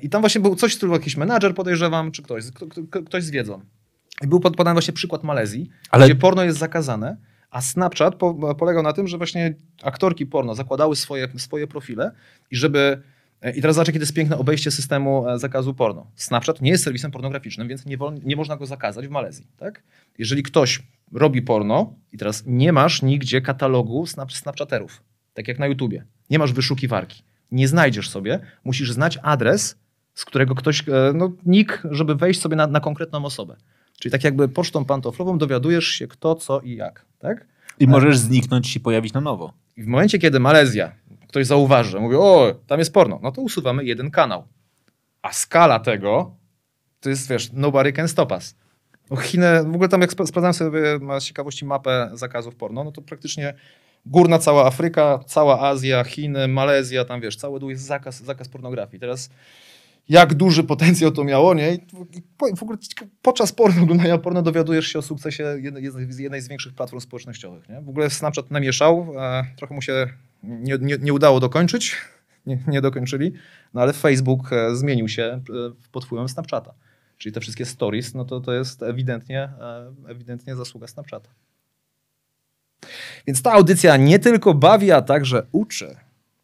I tam właśnie był coś w stylu jakiś menadżer, podejrzewam, czy ktoś, kto, kto, ktoś z wiedzą. I był pod- podany właśnie przykład Malezji, Ale- gdzie porno jest zakazane, a Snapchat po, polegał na tym, że właśnie aktorki porno zakładały swoje, swoje profile i żeby... I teraz zobacz, jakie to jest piękne obejście systemu e, zakazu porno. Snapchat nie jest serwisem pornograficznym, więc nie, wol, nie można go zakazać w Malezji. Tak? Jeżeli ktoś robi porno i teraz nie masz nigdzie katalogu snap, Snapchaterów, tak jak na YouTubie, nie masz wyszukiwarki, nie znajdziesz sobie, musisz znać adres, z którego ktoś, e, no nick, żeby wejść sobie na, na konkretną osobę. Czyli tak jakby pocztą pantoflową dowiadujesz się kto, co i jak. Tak? I możesz zniknąć i pojawić na nowo. I w momencie, kiedy Malezja, ktoś zauważy, że mówi, o, tam jest porno, no to usuwamy jeden kanał. A skala tego, to jest, wiesz, nobody can stop us. Bo Chiny, w ogóle tam jak sp- sprawdzałem sobie z ciekawości mapę zakazów porno, no to praktycznie górna cała Afryka, cała Azja, Chiny, Malezja, tam wiesz, cały dół jest zakaz, zakaz pornografii. Teraz jak duży potencjał to miało, nie? W- ogóle podczas porno, oglądania porno dowiadujesz się o sukcesie jednej, jednej z- większych platform społecznościowych, nie? W ogóle Snapchat namieszał, e, trochę mu się nie, nie, nie udało dokończyć, nie, nie dokończyli, no ale Facebook e, zmienił się e, pod wpływem Snapchata. Czyli te wszystkie stories, no to to jest ewidentnie, ewidentnie zasługa Snapchata. Więc ta audycja nie tylko bawi, a także uczy.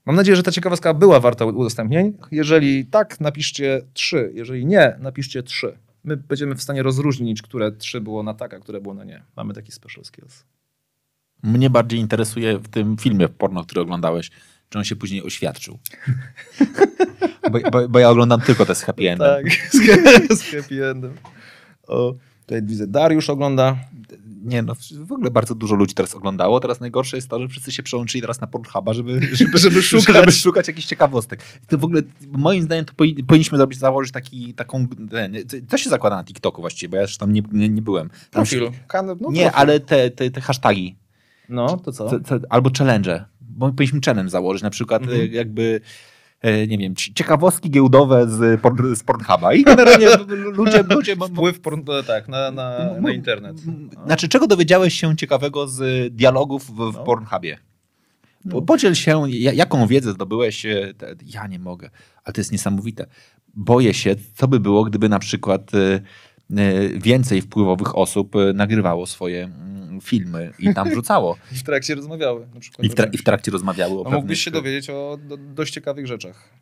Mam nadzieję, że ta ciekawostka była warta udostępnień. Jeżeli tak, napiszcie trzy. Jeżeli nie, napiszcie trzy. My będziemy w stanie rozróżnić, które trzy było na tak, a które było na nie. Mamy taki special skills. Mnie bardziej interesuje w tym filmie porno, który oglądałeś, czy on się później oświadczył. bo, bo, bo ja oglądam tylko te z happy endem. Tak, z happy endem. O, tutaj widzę, Dariusz ogląda. Nie no, w ogóle bardzo dużo ludzi teraz oglądało. Teraz najgorsze jest to, że wszyscy się przełączyli teraz na Pornhuba, żeby, żeby, żeby, szukać. żeby szukać jakichś ciekawostek. To w ogóle, moim zdaniem, to powi- powinniśmy zrobić, założyć taki, taką... To się zakłada na TikToku właściwie, bo ja już tam nie, nie, nie byłem. Tam Profil. Się, no, nie, profil. ale te, te, te hasztagi. No, to co? Albo challenge. Bo powinniśmy challenge założyć, na przykład Mhm. jakby nie wiem, ci- ciekawostki giełdowe z, z Pornhuba. I generalnie ludzie... ludzie Wpływ porn, tak, na, na, na internet. No. Znaczy, czego dowiedziałeś się ciekawego z dialogów w, w No. Pornhubie? Po- Podziel się, ja- jaką wiedzę zdobyłeś. e, Ja nie mogę, ale to jest niesamowite. Boję się, co by było, gdyby na przykład e, e, więcej wpływowych osób e, nagrywało swoje filmy i tam wrzucało. I w trakcie rozmawiały. Na przykład I w, tra- i w trakcie rozmawiały o A pewnych... mógłbyś się dowiedzieć o do, dość ciekawych rzeczach.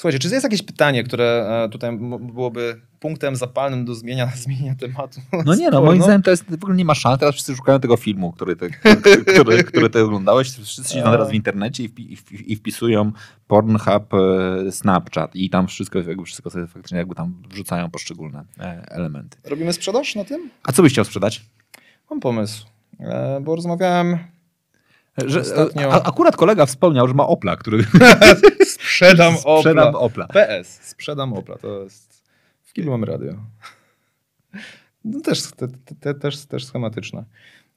Słuchajcie, czy jest jakieś pytanie, które e, tutaj byłoby punktem zapalnym do zmienia, zmienia tematu? No nie, no moim zdaniem to jest, w ogóle nie ma szans. Teraz wszyscy szukają tego filmu, który ty, który, który, który ty oglądałeś. Wszyscy siedzą teraz w internecie i, wpi, i wpi- i wpisują Pornhub, e, Snapchat i tam wszystko, jakby wszystko sobie faktycznie jakby tam wrzucają poszczególne e, elementy. Robimy sprzedaż na tym? A co byś chciał sprzedać? Mam pomysł, e, bo rozmawiałem... Że, Ostatnio- a, akurat kolega wspomniał, że ma Opla, który Sprzedam Opla. sprzedam Opla. PS, sprzedam Opla, to jest... W kilu mam radio. No też, te, te, te, też, też schematyczne.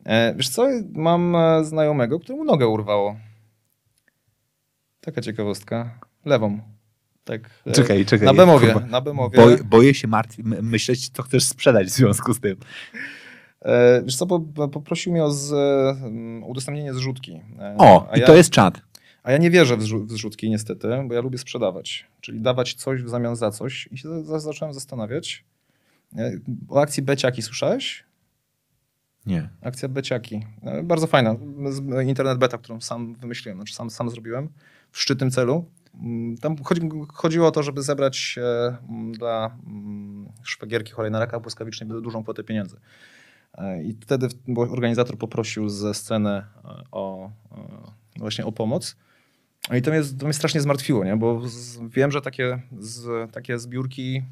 E, wiesz co, mam e, znajomego, któremu nogę urwało. Taka ciekawostka. Lewą. Tak. Czekaj, czekaj. Na Bemowie. kurwa. Na Bemowie. Boję, boję się martwić, my- myśleć, co chcesz sprzedać w związku z tym. E, wiesz co, po, poprosił mnie o z, um, udostępnienie zrzutki. E, O, a i ja, to jest czat. A ja nie wierzę w, zrzu- w zrzutki niestety, bo ja lubię sprzedawać. Czyli dawać coś w zamian za coś. I się za, za, zacząłem zastanawiać. E, O akcji Beciaki słyszałeś? Nie. Akcja Beciaki. Bardzo fajna. Internet beta, którą sam wymyśliłem, znaczy sam, sam zrobiłem w szczytnym celu. Mm, Tam chodzi, chodziło o to, żeby zebrać mm, dla mm, szwagierki chorej na raka błyskawicznie dużą kwotę pieniędzy. E, I wtedy organizator poprosił ze sceny e, o, e, właśnie o pomoc. No I to mnie, to mnie strasznie zmartwiło, nie? bo z, wiem, że takie, z, takie zbiórki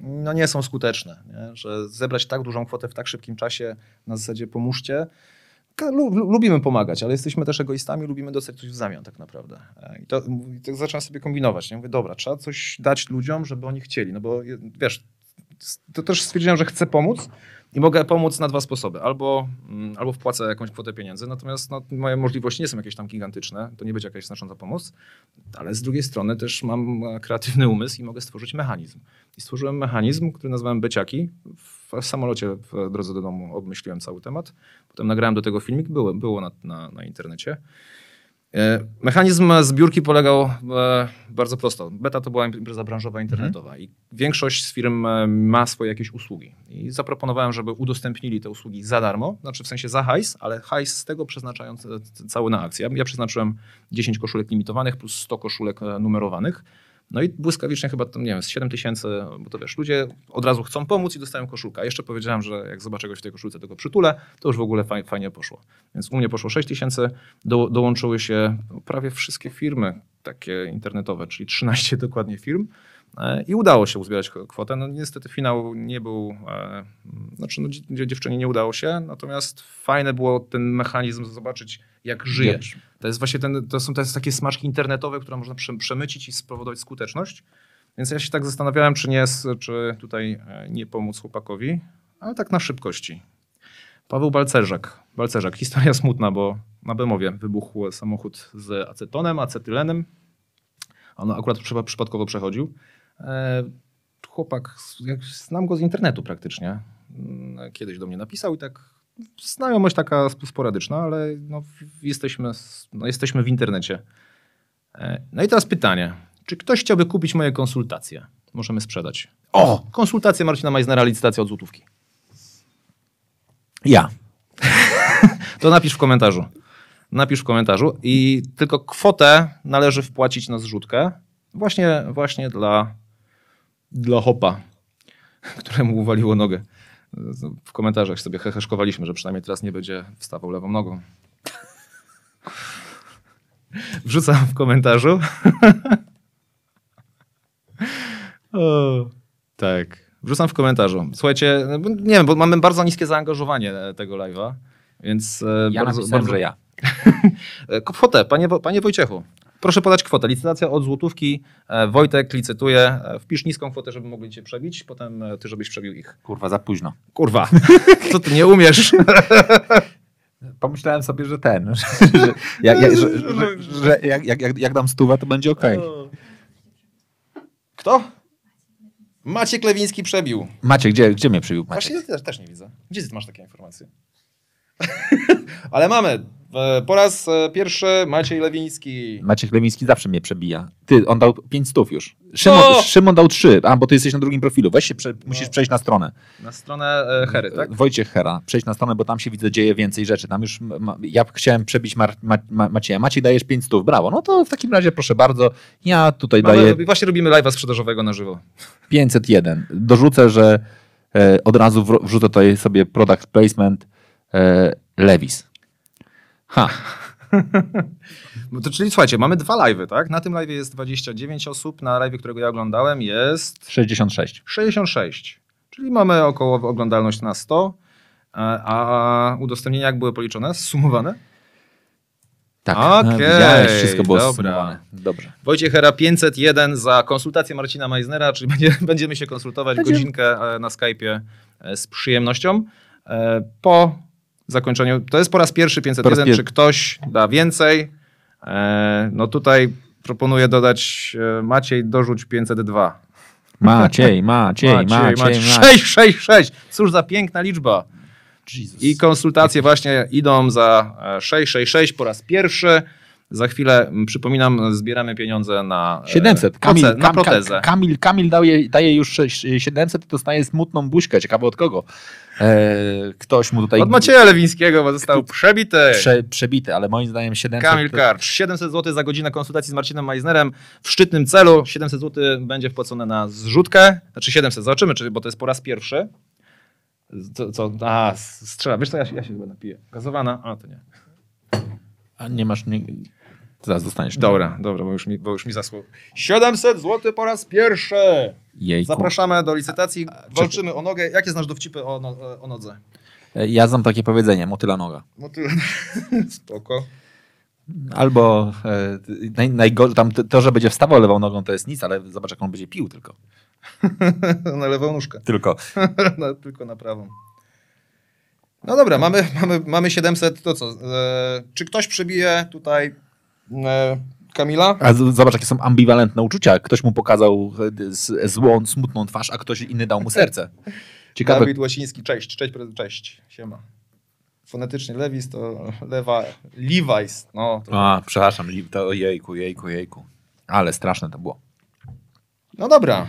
no nie są skuteczne. Nie? Że zebrać tak dużą kwotę w tak szybkim czasie na zasadzie pomóżcie. Lubimy pomagać, ale jesteśmy też egoistami, lubimy dostać coś w zamian tak naprawdę. I, to, i tak zacząłem sobie kombinować. Nie? Mówię, dobra, trzeba coś dać ludziom, żeby oni chcieli. No bo wiesz, to też stwierdziłem, że chcę pomóc i mogę pomóc na dwa sposoby. Albo, mm, albo wpłacę jakąś kwotę pieniędzy, natomiast no, moje możliwości nie są jakieś tam gigantyczne, to nie będzie jakaś znacząca pomoc, ale z drugiej strony też mam e, kreatywny umysł i mogę stworzyć mechanizm. I stworzyłem mechanizm, który nazwałem Beciaki. W, samolocie w drodze do domu obmyśliłem cały temat. Potem nagrałem do tego filmik, było, było na, na, na internecie. E, Mechanizm zbiórki polegał e, bardzo prosto. Beta to była impreza branżowa internetowa i większość z firm e, ma swoje jakieś usługi. I zaproponowałem, żeby udostępnili te usługi za darmo, znaczy w sensie za hajs, ale hajs z tego przeznaczając e, cały na akcję. Ja przeznaczyłem 10 koszulek limitowanych plus 100 koszulek e, numerowanych. No i błyskawicznie chyba nie wiem, z 7 tysięcy, bo to wiesz, ludzie od razu chcą pomóc i dostają koszulkę. A jeszcze powiedziałem, że jak zobaczę kogoś w tej koszulce, to go przytulę, to już w ogóle faj, fajnie poszło. Więc u mnie poszło 6 tysięcy, do, dołączyły się prawie wszystkie firmy takie internetowe, czyli 13 dokładnie firm. E, I udało się uzbierać kwotę. No niestety finał nie był, e, znaczy no, dzie- dziewczynie nie udało się, natomiast fajne było ten mechanizm zobaczyć, jak żyje. To jest właśnie ten, to są to jest takie smaczki internetowe, które można prze, przemycić i spowodować skuteczność. Więc ja się tak zastanawiałem, czy nie, czy tutaj e, nie pomóc chłopakowi, ale tak na szybkości. Paweł Balcerzak. Balcerzak. Historia smutna, bo na Bemowie wybuchł samochód z acetonem, acetylenem. On akurat przypa- przypadkowo przechodził. E, chłopak, jak znam go z internetu praktycznie. Mm, Kiedyś do mnie napisał i tak znajomość taka sp- sporadyczna, ale no, jesteśmy, no, jesteśmy w internecie. E, No i teraz pytanie. Czy ktoś chciałby kupić moje konsultacje? Możemy sprzedać. O! Konsultacje Marcina Majznera, licytacja od złotówki. Ja. To napisz w komentarzu. Napisz w komentarzu i tylko kwotę należy wpłacić na zrzutkę właśnie, właśnie dla, dla hopa, któremu uwaliło nogę. W komentarzach sobie heheszkowaliśmy, że przynajmniej teraz nie będzie wstawał lewą nogą. Wrzucam w komentarzu. o, tak. Wrzucam w komentarzu. Słuchajcie, nie wiem, bo mamy bardzo niskie zaangażowanie tego live'a, więc e, Ja bardzo, bardzo... że ja. Kwotę, panie, panie Wojciechu. Proszę podać kwotę. Licytacja od złotówki. E, Wojtek licytuje. E, Wpisz niską kwotę, żeby mogli cię przebić, potem e, ty, żebyś przebił ich. Kurwa, za późno. Kurwa, co ty nie umiesz? Pomyślałem sobie, że ten, że, że, jak, jak, że, jak, jak, jak, dam stówę, to będzie okej. Kto? Maciek Lewiński przebił. Macie, gdzie, gdzie mnie przybił Maciek? Właśnie ja też, też nie widzę. Gdzie ty masz takie informacje? Ale mamy. Po raz e, pierwszy Maciej Lewiński. Maciek Lewiński zawsze mnie przebija. Ty, on dał 5 stów już. Szymon, O! Szymon dał 3, a bo ty jesteś na drugim profilu. Weź się, prze, musisz przejść na stronę. Na stronę e, Hery, tak? Wojciech Hera, przejdź na stronę, bo tam się widzę, dzieje więcej rzeczy. Tam już ma, ja chciałem przebić Mar, ma, ma, Macieja. Maciej dajesz 5 stów, brawo. No to w takim razie proszę bardzo. Ja tutaj daję Mamy, właśnie robimy live'a sprzedażowego na żywo. 501. Dorzucę, że e, od razu wr- wrzucę tutaj sobie product placement e, Levis. Ha, No to, czyli słuchajcie, mamy dwa live'y, tak? Na tym live'ie jest 29 osób, na live'ie, którego ja oglądałem jest 66. 66. Czyli mamy około oglądalność na 100. A, udostępnienia jak były policzone? Zsumowane? Tak, Okej, widziałeś, wszystko było dobra. zsumowane. Dobrze. Wojciech Hera 501 za konsultację Marcina Meisnera, czyli będzie, będziemy się konsultować Będziemy- godzinkę e, na Skype'ie e, z przyjemnością. E, Po zakończeniu, to jest po raz pierwszy 501, Po raz pier- czy ktoś da więcej? E, No tutaj proponuję dodać e, Maciej, dorzuć 502. Maciej, Maciej, Maciej, Maciej. 666! Cóż za piękna liczba. Jesus. I konsultacje właśnie idą za e, 666 po raz pierwszy. Za chwilę, przypominam, zbieramy pieniądze na, e, 700. Kamil, proce- na protezę. Kam, Kamil, Kamil daje, daje już sześć- 700 i dostaje smutną buźkę. Ciekawe od kogo. E, ktoś mu tutaj Od Macieja Lewińskiego, bo został przebity. prze, przebity, ale moim zdaniem 700... Kamil Karcz. 700 zł za godzinę konsultacji z Marcinem Meisnerem w szczytnym celu. 700 zł będzie wpłacone na zrzutkę. Znaczy 700, zobaczymy, czy, bo to jest po raz pierwszy. Co? co a, strzela. Wiesz co, ja się, ja się chyba napiję. Gazowana? A, to nie. A nie masz... Nie... Zaraz dostaniesz. Dobra, dobra, bo już mi, bo już mi zasło. 700 zł po raz pierwszy! Jejku. Zapraszamy do licytacji. Walczymy o nogę. Jakie znasz dowcipy o, no, o nodze? E, Ja znam takie powiedzenie, motyla noga. No ty... Spoko. Albo e, naj, najgorzej, tam to, że będzie wstawał lewą nogą, to jest nic, ale zobacz, jak on będzie pił tylko. na lewą nóżkę. Tylko. na, tylko na prawą. No dobra, mamy, mamy, mamy 700, to co? E, czy ktoś przebije tutaj Kamila? A zobacz, jakie są ambiwalentne uczucia. Ktoś mu pokazał e, złą, smutną twarz, a ktoś inny dał mu serce. Ciekawe. Dawid Łasiński, cześć, cześć, cześć, siema. Fonetycznie Lewis to lewa, Levi's, no. To, A, przepraszam, to jejku, jejku, jejku. Ale straszne to było. no dobra,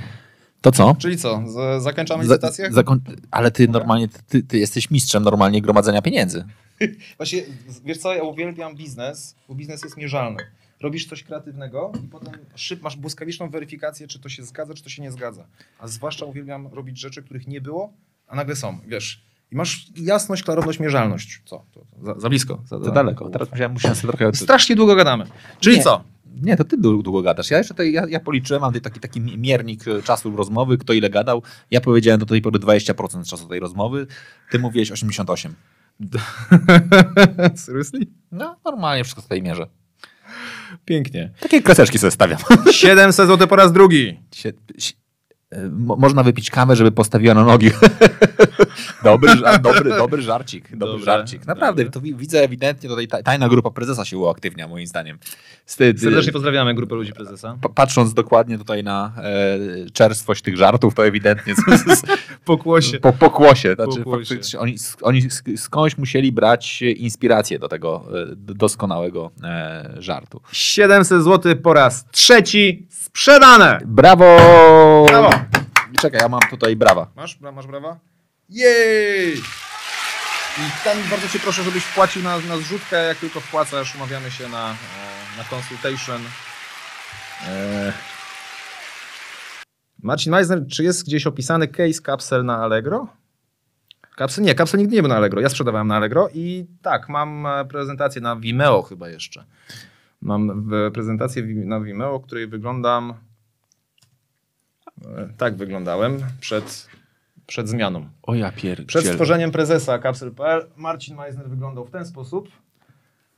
To co? czyli co, z, zakończamy Za- licytację? zakoń- ale ty normalnie, ty, ty jesteś mistrzem normalnie gromadzenia pieniędzy. Właśnie, wiesz co, ja uwielbiam biznes, bo biznes jest mierzalny. Robisz coś kreatywnego i potem szyb, masz błyskawiczną weryfikację, czy to się zgadza, czy to się nie zgadza. A zwłaszcza uwielbiam robić rzeczy, których nie było, a nagle są, wiesz. I masz jasność, klarowność, mierzalność. Co? To, to, za, za blisko. Za, za- daleko. Teraz musiałem, musiałem sobie trochę... Strasznie długo gadamy. Czyli Nie. co? Nie, to ty dłu- długo gadasz. Ja jeszcze tutaj, ja, ja policzyłem, mam taki, taki miernik e, czasu rozmowy, kto ile gadał. Ja powiedziałem do tej pory 20% czasu tej rozmowy, ty mówiłeś 88. Seriously? No, normalnie wszystko tutaj mierzę. Pięknie. Takie kreseczki sobie stawiam. 700 zł po raz drugi. Sie, można wypić kawę, żeby postawiła na nogi. dobry, dobry, dobry żarcik. Dobry Dobre, żarcik. Naprawdę, to wi- widzę ewidentnie tutaj ta- tajna grupa prezesa się uaktywnia, moim zdaniem. Sty- Serdecznie pozdrawiamy grupę ludzi prezesa. Pa- Patrząc dokładnie tutaj na e, czerstwość tych żartów, to ewidentnie Pokłosie. po pokłosie. Znaczy, Pokłosie. oni, sk- oni sk- skądś musieli brać inspirację do tego e, doskonałego e, żartu. 700 zł po raz trzeci sprzedane. Brawo! Brawo! Czekaj, ja mam tutaj brawa. Masz, bra- masz brawa? Jej! I tam bardzo cię proszę, żebyś wpłacił na, na zrzutkę, jak tylko wpłacasz, umawiamy się na, na consultation. E... Marcin Meisner, czy jest gdzieś opisany case kapsel na Allegro? Kapsel? Nie, kapsel nigdy nie był na Allegro. Ja sprzedawałem na Allegro i tak, mam e, prezentację na Vimeo chyba jeszcze. Mam prezentację na Vimeo, której wyglądam... Tak wyglądałem przed, przed zmianą. O ja pierdzielę. Przed stworzeniem prezesa Kapsel.pl Marcin Meisner wyglądał w ten sposób.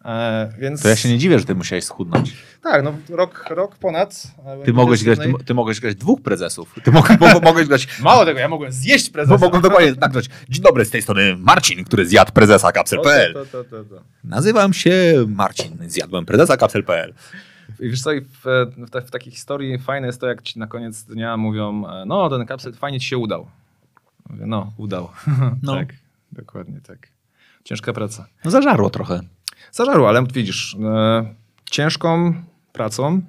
E, więc To ja się nie dziwię, że ty musiałeś schudnąć. Tak, no rok, rok ponad. e, Ty mogłeś, grać, ty, mo- ty mogłeś grać dwóch prezesów. Ty mogłeś, mo- mogłeś grać... Mało tego, ja mogłem zjeść Bo prezesa. mogą dokładnie tak grać. Dzień dobry, z tej strony Marcin, który zjadł prezesa Kapsel.pl. To, to, to, to, to. Nazywam się Marcin, zjadłem prezesa Kapsel.pl. Wiesz co, w, w, w takiej historii fajne jest to, jak ci na koniec dnia mówią, e, no ten kapsel fajnie ci się udał. Mówię, no, udał. No. tak, dokładnie tak. Ciężka praca. No zażarło trochę. Zażarło, ale widzisz, e, ciężką pracą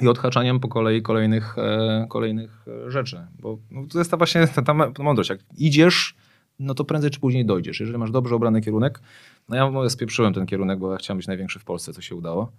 i odhaczaniem po kolei kolejnych, e, kolejnych e, rzeczy. Bo no, to jest ta właśnie ta, ta mądrość. Jak idziesz, no to prędzej czy później dojdziesz. Jeżeli masz dobrze obrany kierunek, no ja mówię, spieprzyłem ten kierunek, bo ja chciałem być największy w Polsce, co się udało.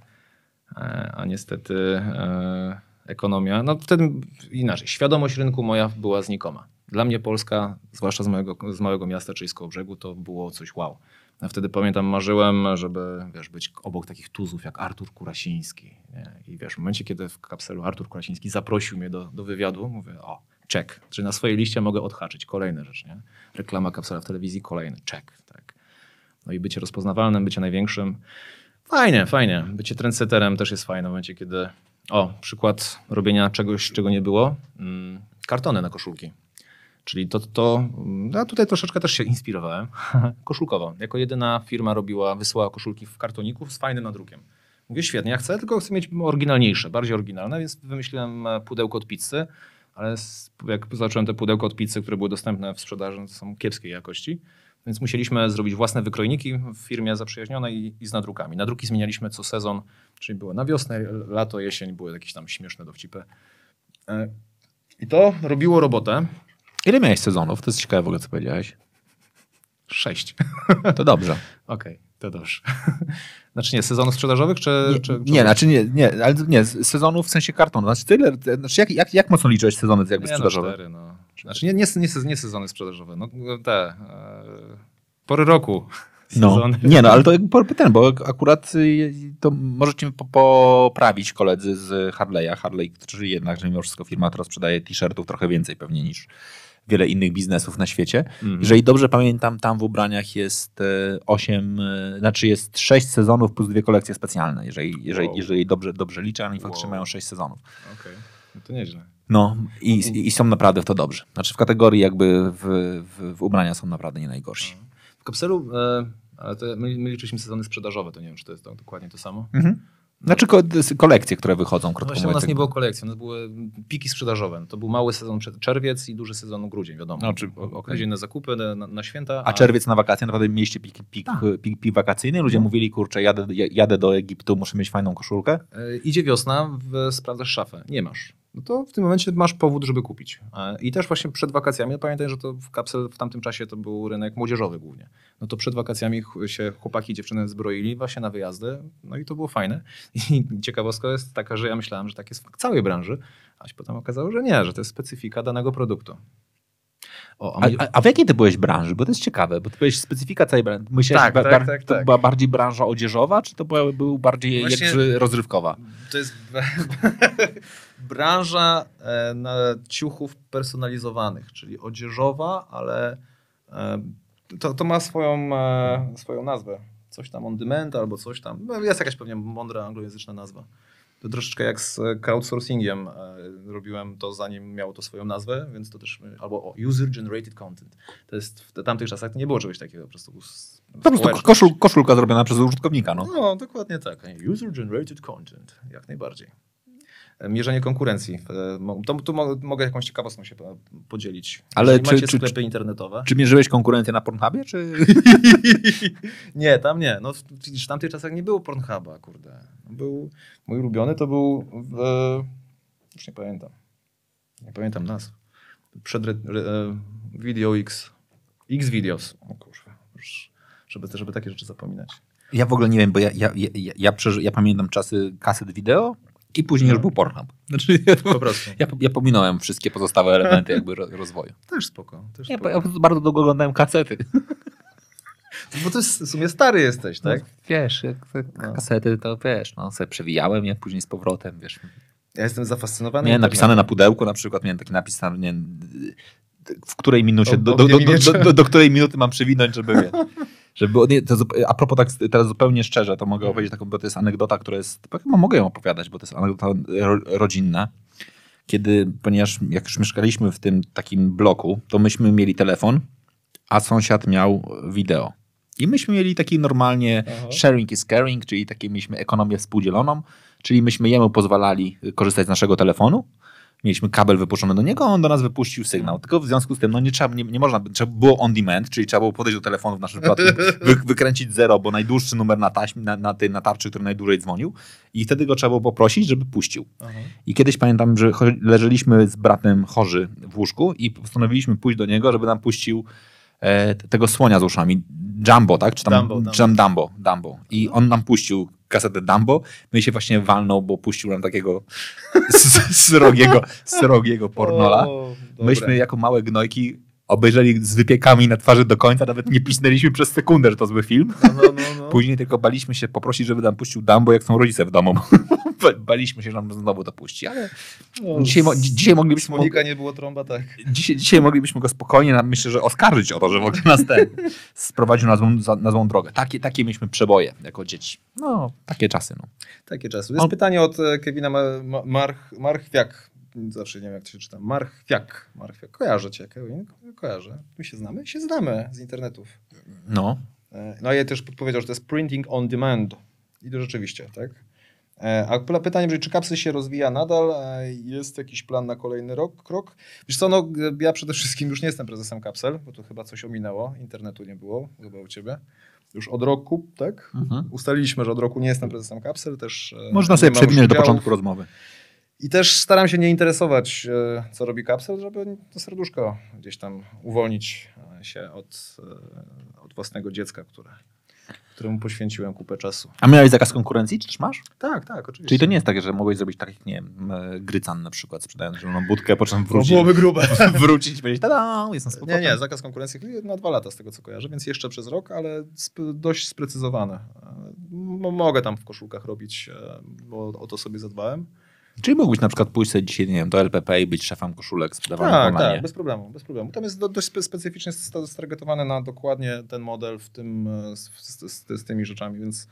E, a niestety e, ekonomia, no wtedy inaczej. Świadomość rynku moja była znikoma. Dla mnie Polska, zwłaszcza z małego, z małego miasta, czyli z Kołobrzegu, to było coś wow. Ja wtedy pamiętam, marzyłem, żeby wiesz, być obok takich tuzów jak Artur Kurasiński. Nie? I wiesz, w momencie, kiedy w kapselu Artur Kurasiński zaprosił mnie do, do wywiadu, mówię, o, check. Czy na swojej liście mogę odhaczyć kolejne rzeczy, nie? Reklama kapsela w telewizji, kolejny, check. Tak. No i bycie rozpoznawalnym, bycie największym. Fajnie, fajnie. Bycie trendsetterem też jest fajne w momencie, kiedy... O, przykład robienia czegoś, czego nie było. Mm, kartony na koszulki. Czyli to, to ja tutaj troszeczkę też się inspirowałem. Koszulkowo. Jako jedyna firma robiła, wysyłała koszulki w kartoniku z fajnym nadrukiem. Mówię, świetnie, ja chcę, tylko chcę mieć oryginalniejsze, bardziej oryginalne, więc wymyśliłem e, pudełko od pizzy, ale jak zacząłem te pudełko od pizzy, które były dostępne w sprzedaży, to są kiepskiej jakości, więc musieliśmy zrobić własne wykrojniki w firmie zaprzyjaźnionej i, i z nadrukami. Nadruki zmienialiśmy co sezon, czyli było na wiosnę, lato, jesień, były jakieś tam śmieszne dowcipy. E, I to robiło robotę. Ile miałeś sezonów? To jest ciekawe w ogóle, co powiedziałeś. Sześć. To dobrze. Okej, to dobrze. znaczy nie, sezonów sprzedażowych, czy... Nie, czy, czy nie znaczy nie, nie, ale nie, sezonów w sensie kartonu. Znaczy, tyle, znaczy jak, jak, jak mocno liczyłeś sezony jakby nie, no, sprzedażowe? cztery, no. Znaczy nie, nie, nie, nie sezony sprzedażowe, no te e, pory roku. No. Nie no, ale to ten, bo akurat y, to możecie poprawić koledzy z Harley'a. Harley, czyli jednak, że mimo wszystko firma, która sprzedaje t-shirtów trochę więcej pewnie niż, wiele innych biznesów na świecie. Mhm. Jeżeli dobrze pamiętam, tam w ubraniach jest e, 8, e, znaczy jest 6 sezonów plus dwie kolekcje specjalne. Jeżeli, jeżeli, Wow. jeżeli dobrze, dobrze liczę, oni faktycznie Wow. mają 6 sezonów. Okej, no to nieźle. No i, i są naprawdę w to dobrzy. Znaczy w kategorii jakby w, w, w ubrania są naprawdę nie najgorsi. W kapselu, e, ale to my, my liczyliśmy sezony sprzedażowe, to nie wiem, czy to jest to, dokładnie to samo. Mhm. Znaczy ko- kolekcje, które wychodzą, No krótko właśnie u nas nie było kolekcji, u nas były piki sprzedażowe. No To był mały sezon czerwiec i duży sezon grudzień, wiadomo. No, czy- o- okej. Grudzień na zakupy, na, na święta. A czerwiec na wakacje, naprawdę mieliście pik, pik, Tak. pik, pik wakacyjny? Ludzie mówili, kurczę, jadę, jadę do Egiptu, muszę mieć fajną koszulkę. E, Idzie wiosna, w, sprawdzasz szafę. Nie masz. No to w tym momencie masz powód, żeby kupić. E, I też właśnie przed wakacjami, pamiętaj, że to w kapsel w tamtym czasie to był rynek młodzieżowy głównie. No to przed wakacjami się chłopaki i dziewczyny zbroili właśnie na wyjazdy, no i to było fajne. I ciekawostka jest taka, że ja myślałem, że tak jest w całej branży, a się potem okazało, że nie, że to jest specyfika danego produktu. O, A, my- a, a w jakiej ty byłeś branży? Bo to jest ciekawe, bo ty byłeś specyfika całej branży. Myślałeś, Tak, tak, bar- tak, to tak. była bardziej branża odzieżowa, czy to była, był bardziej Właśnie- jakże rozrywkowa? To jest branża e, na ciuchów personalizowanych, czyli odzieżowa, ale e, to, to ma swoją, e, swoją nazwę. Coś tam on demand albo coś tam. No, jest jakaś pewnie mądra anglojęzyczna nazwa. To troszeczkę jak z crowdsourcingiem robiłem to zanim miało to swoją nazwę, więc to też, albo o, user-generated content. To jest w tamtych czasach nie było czegoś takiego, po prostu Po prostu koszul, koszulka zrobiona przez użytkownika. No. No, dokładnie tak. User-generated content, jak najbardziej. E, Mierzenie konkurencji. E, To, tu mo- mogę jakąś ciekawostką się po- podzielić. Ale Jeżeli czy- macie czy- sklepy internetowe? Czy mierzyłeś konkurencję na Pornhubie, czy... nie, tam nie. No, widzisz, w tamtych czasach nie było Pornhuba, kurde. Był, mój ulubiony to był, w, już nie pamiętam. Nie pamiętam nazw. Przed re, e, Video X, X Videos. O kurwa, żeby, żeby takie rzeczy zapominać. Ja w ogóle nie wiem, bo ja, ja, ja, ja, ja, przeży- ja pamiętam czasy kaset wideo i później No. już był Pornhub. Znaczy, ja, Po prostu. ja, ja pominąłem wszystkie pozostałe elementy jakby ro- rozwoju. Też spoko. Też Ja, spoko. ja po prostu bardzo długo oglądałem kasety. Bo to jest, w sumie stary jesteś, tak? No, wiesz, jak No. kasety to wiesz, no sobie przewijałem je później z powrotem, wiesz. Ja jestem zafascynowany. Miałem internetem. napisane na pudełku na przykład, miałem taki napis tam, nie, w której minucie, do, do, do, do, której minuty mam przewinąć, żeby wiesz. Żeby, to, a propos tak teraz zupełnie szczerze, to mogę opowiedzieć taką, bo to jest anegdota, która jest, mogę ją opowiadać, bo to jest anegdota ro, rodzinna. Kiedy, ponieważ jak już mieszkaliśmy w tym takim bloku, to myśmy mieli telefon, a sąsiad miał wideo. I myśmy mieli taki normalnie Aha. sharing is caring, czyli takie mieliśmy ekonomię współdzieloną, czyli myśmy jemu pozwalali korzystać z naszego telefonu. Mieliśmy kabel wypuszczony do niego, a on do nas wypuścił sygnał. Tylko w związku z tym, no nie trzeba, nie, nie można, trzeba było on demand, czyli trzeba było podejść do telefonu w naszym przypadku, wy, wykręcić zero, bo najdłuższy numer na taśmie, na, na, tej, na tarczy, który najdłużej dzwonił i wtedy go trzeba było poprosić, żeby puścił. Aha. I kiedyś pamiętam, że leżeliśmy z bratem chorzy w łóżku i postanowiliśmy pójść do niego, żeby nam puścił e, tego słonia z uszami. Jumbo, tak? Czy tam Dumbo, Dumbo. Dumbo, Dumbo. I on nam puścił kasetę Dumbo. No i się właśnie walnął, bo puścił nam takiego srogiego, srogiego pornola. O. Myśmy jako małe gnojki obejrzeli z wypiekami na twarzy do końca, nawet nie pisnęliśmy przez sekundę, że to zły film. No, no, no, no. Później tylko baliśmy się poprosić, żeby nam puścił Dumbo, jak są rodzice w domu. Ba- Baliśmy się, że nam znowu to puści, ale No, dzisiaj, mo- dzi- dzisiaj moglibyśmy... Nie było trąba, tak. Dzisiaj, dzisiaj moglibyśmy go spokojnie, myślę, że oskarżyć o to, że w ogóle nas ten sprowadził na złą, na złą drogę. Takie, takie mieliśmy przeboje jako dzieci. No, takie czasy. No. Takie czasy. Jest On- pytanie od e, Kevina Ma- Ma- March, Marchwiak. Zawsze nie wiem, jak to się czyta. Marchwiak. Marchwiak. Kojarzę cię, Kevin. Kojarzę. My się znamy? Się znamy z internetów. no. E, No a ja też podpowiedział, że to jest printing on demand. I to rzeczywiście, tak? E, A pytanie brzmi, czy kapsel się rozwija nadal? E, Jest jakiś plan na kolejny rok, krok? Wiesz co, no ja przede wszystkim już nie jestem prezesem kapsel, bo to chyba coś ominęło, internetu nie było, chyba u ciebie. Już od roku, tak? Mhm. Ustaliliśmy, że od roku nie jestem prezesem kapsel, też... Można sobie przewinąć do początku rozmowy. I też staram się nie interesować, e, co robi kapsel, żeby to serduszko gdzieś tam uwolnić e, się od, e, od własnego dziecka, które, któremu poświęciłem kupę czasu. A miałeś zakaz konkurencji, czy też masz? Tak, tak, oczywiście. Czyli to nie jest tak, że mogłeś zrobić tak jak, nie wiem, Grycan na przykład, sprzedając zieloną budkę, po czym wrócić, byłoby grube. wrócić i powiedzieć, tada, jestem z Nie, nie, zakaz konkurencji na dwa lata z tego co kojarzę, więc jeszcze przez rok, ale dość sprecyzowane. Mogę tam w koszulkach robić, bo o to sobie zadbałem. Czyli mógłbyś na przykład pójść sobie dzisiaj, nie wiem, do LPP i być szefem koszulek sprzedawanych Tak, tak, bez problemu, bez problemu. Tam jest do, dość spe- specyficznie sta- stargetowany na dokładnie ten model w tym, e, z, z, z, tymi rzeczami, więc,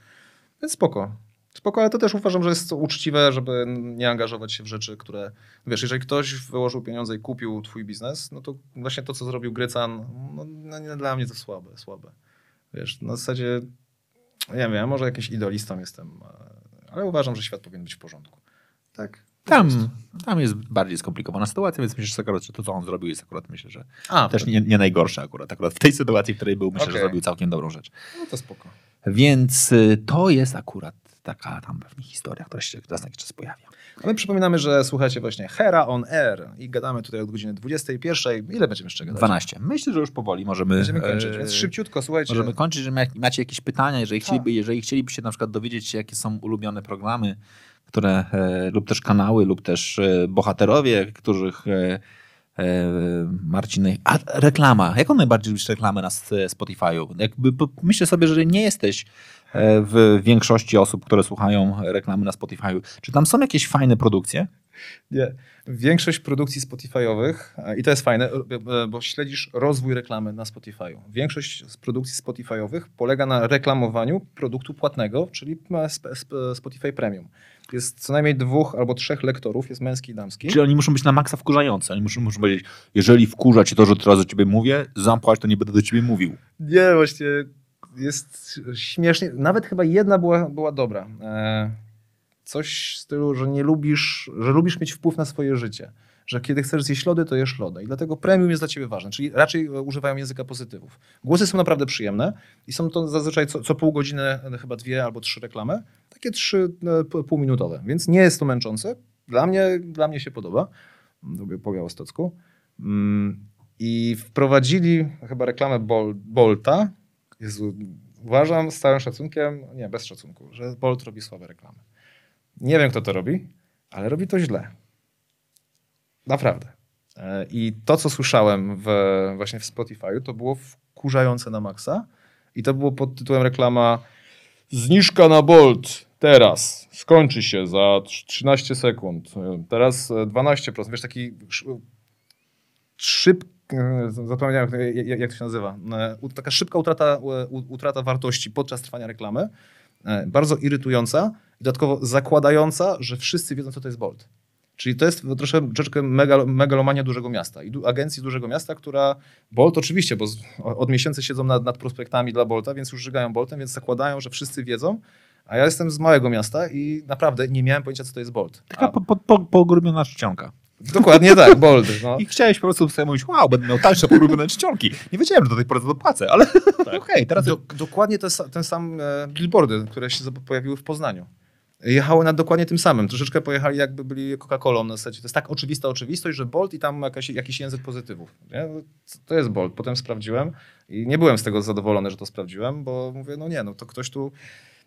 więc spoko. Spoko, ale to też uważam, że jest uczciwe, żeby nie angażować się w rzeczy, które, wiesz, jeżeli ktoś wyłożył pieniądze i kupił twój biznes, no to właśnie to, co zrobił Grycan, no, no nie, dla mnie to słabe, słabe. Wiesz, na zasadzie, nie wiem, może jakimś idolistą jestem, e, ale uważam, że świat powinien być w porządku. Tak. Tam, tam jest bardziej skomplikowana sytuacja, więc myślę, że akurat, że to, co on zrobił, jest akurat, myślę, że A, też nie, nie najgorsze akurat. Akurat w tej sytuacji, w której był, myślę, że Okej. zrobił całkiem dobrą rzecz. no to spoko. Więc y, to jest akurat taka tam pewnie historia, która się na jakiś czas pojawia. A my przypominamy, że słuchacie właśnie Hera on Air i gadamy tutaj od godziny 21. Ile będziemy jeszcze gadać? 12. Myślę, że już powoli możemy, Będziemy kończyć, e, więc szybciutko, słuchajcie. możemy kończyć, że macie jakieś pytania, jeżeli, Tak. chcieliby, jeżeli chcielibyście na przykład dowiedzieć się, jakie są ulubione programy, które, e, lub też kanały, lub też e, bohaterowie, których e, Marcin... A reklama. Jaką najbardziej lubisz reklamę na Spotify'u? Jakby, myślę sobie, że nie jesteś w większości osób, które słuchają reklamy na Spotify'u. Czy tam są jakieś fajne produkcje? Nie. Większość produkcji Spotify'owych, i to jest fajne, bo śledzisz rozwój reklamy na Spotify'u. Większość z produkcji Spotify'owych polega na reklamowaniu produktu płatnego, czyli Spotify Premium. Jest co najmniej dwóch albo trzech lektorów, jest męski i damski. Czyli oni muszą być na maksa wkurzający. Oni muszą, muszą powiedzieć, jeżeli wkurza cię to, że teraz do ciebie mówię, zapłać, to nie będę do ciebie mówił. Nie, właśnie jest śmiesznie. Nawet chyba jedna była, była dobra. E, coś w stylu, że nie lubisz, że lubisz mieć wpływ na swoje życie. Że kiedy chcesz zjeść lody, to jesz lodę. I dlatego premium jest dla ciebie ważne. Czyli raczej e, używają języka pozytywów. Głosy są naprawdę przyjemne i są to zazwyczaj co, co pół godziny, e, chyba dwie albo trzy reklamy. Takie trzy e, półminutowe. Więc nie jest to męczące. Dla mnie, dla mnie się podoba. Lubię po białostocku. Mm, I wprowadzili chyba reklamę Bol, Bolta. Jezu, uważam z całym szacunkiem, nie, bez szacunku, że Bolt robi słabe reklamy. Nie wiem, kto to robi, ale robi to źle. Naprawdę. E, I to, co słyszałem w, właśnie w Spotify, to było wkurzające na maksa. I to było pod tytułem reklama Zniżka na Bolt teraz. Skończy się za 13 sekund. E, Teraz e, 12%. Wiesz, taki sz- szyb... e, Zapomniałem, jak- to się nazywa. E, Taka szybka utrata, e, utrata wartości podczas trwania reklamy. E, Bardzo irytująca i dodatkowo zakładająca, że wszyscy wiedzą, co to jest Bolt. Czyli to jest troszeczkę megal, megalomania dużego miasta i du, agencji dużego miasta, która Bolt oczywiście, bo z, od miesięcy siedzą nad, nad prospektami dla Bolta, więc już żygają Boltem, więc zakładają, że wszyscy wiedzą, a ja jestem z małego miasta i naprawdę nie miałem pojęcia, co to jest Bolt. Taka A, po, po, po, pogrubiona czcionka. dokładnie tak, Bolt. No. I chciałeś po prostu sobie mówić, wow, będę miał tańsze pogrubione czcionki. Nie wiedziałem, że do tej pory to dopłacę, ale okej, teraz... Do, dokładnie ten sam e, billboardy, które się pojawiły w Poznaniu. Jechały nad dokładnie tym samym. Troszeczkę pojechali jakby byli Coca-Colą na zasadzie. To jest tak oczywista oczywistość, że Bolt i tam jakaś, jakiś język pozytywów. Nie? To jest Bolt. Potem sprawdziłem i nie byłem z tego zadowolony, że to sprawdziłem, bo mówię, no nie, no to ktoś tu...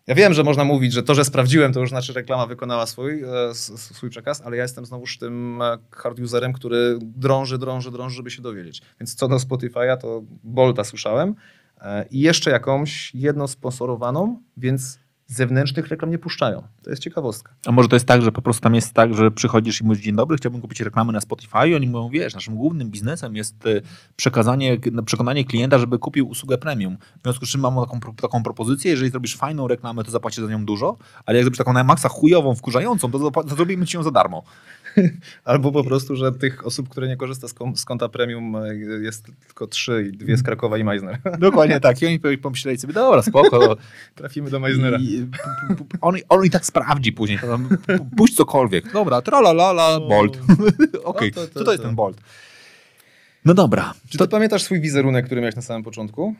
Ja wiem, że można mówić, że to, że sprawdziłem, to już znaczy reklama wykonała swój, e, swój przekaz, ale ja jestem znowuż tym e, hard userem, który drąży, drąży, drąży, żeby się dowiedzieć. Więc co do Spotify'a, to Bolta słyszałem e, i jeszcze jakąś jedną sponsorowaną, więc zewnętrznych reklam nie puszczają. To jest ciekawostka. A może to jest tak, że po prostu tam jest tak, że przychodzisz i mówisz, dzień dobry, chciałbym kupić reklamy na Spotify i oni mówią, wiesz, naszym głównym biznesem jest e, przekazanie, przekonanie klienta, żeby kupił usługę premium. W związku z czym mam taką, taką propozycję, jeżeli zrobisz fajną reklamę, to zapłacisz za nią dużo, ale jak zrobisz taką na maksa chujową, wkurzającą, to, to zrobimy ci ją za darmo. Albo po prostu, że tych osób, które nie korzysta z, z konta premium e, jest tylko trzy, i dwie z Krakowa i Meisner. Dokładnie tak. I oni pomyśleli sobie, dobra, spoko. Trafimy do Meisnera. I, p- on, on i tak sprawdzi później. Puść cokolwiek. Dobra, tralalala, Bolt. Okej, No to jest to. ten Bolt? No dobra, Czy to, pamiętasz swój wizerunek, który miałeś na samym początku?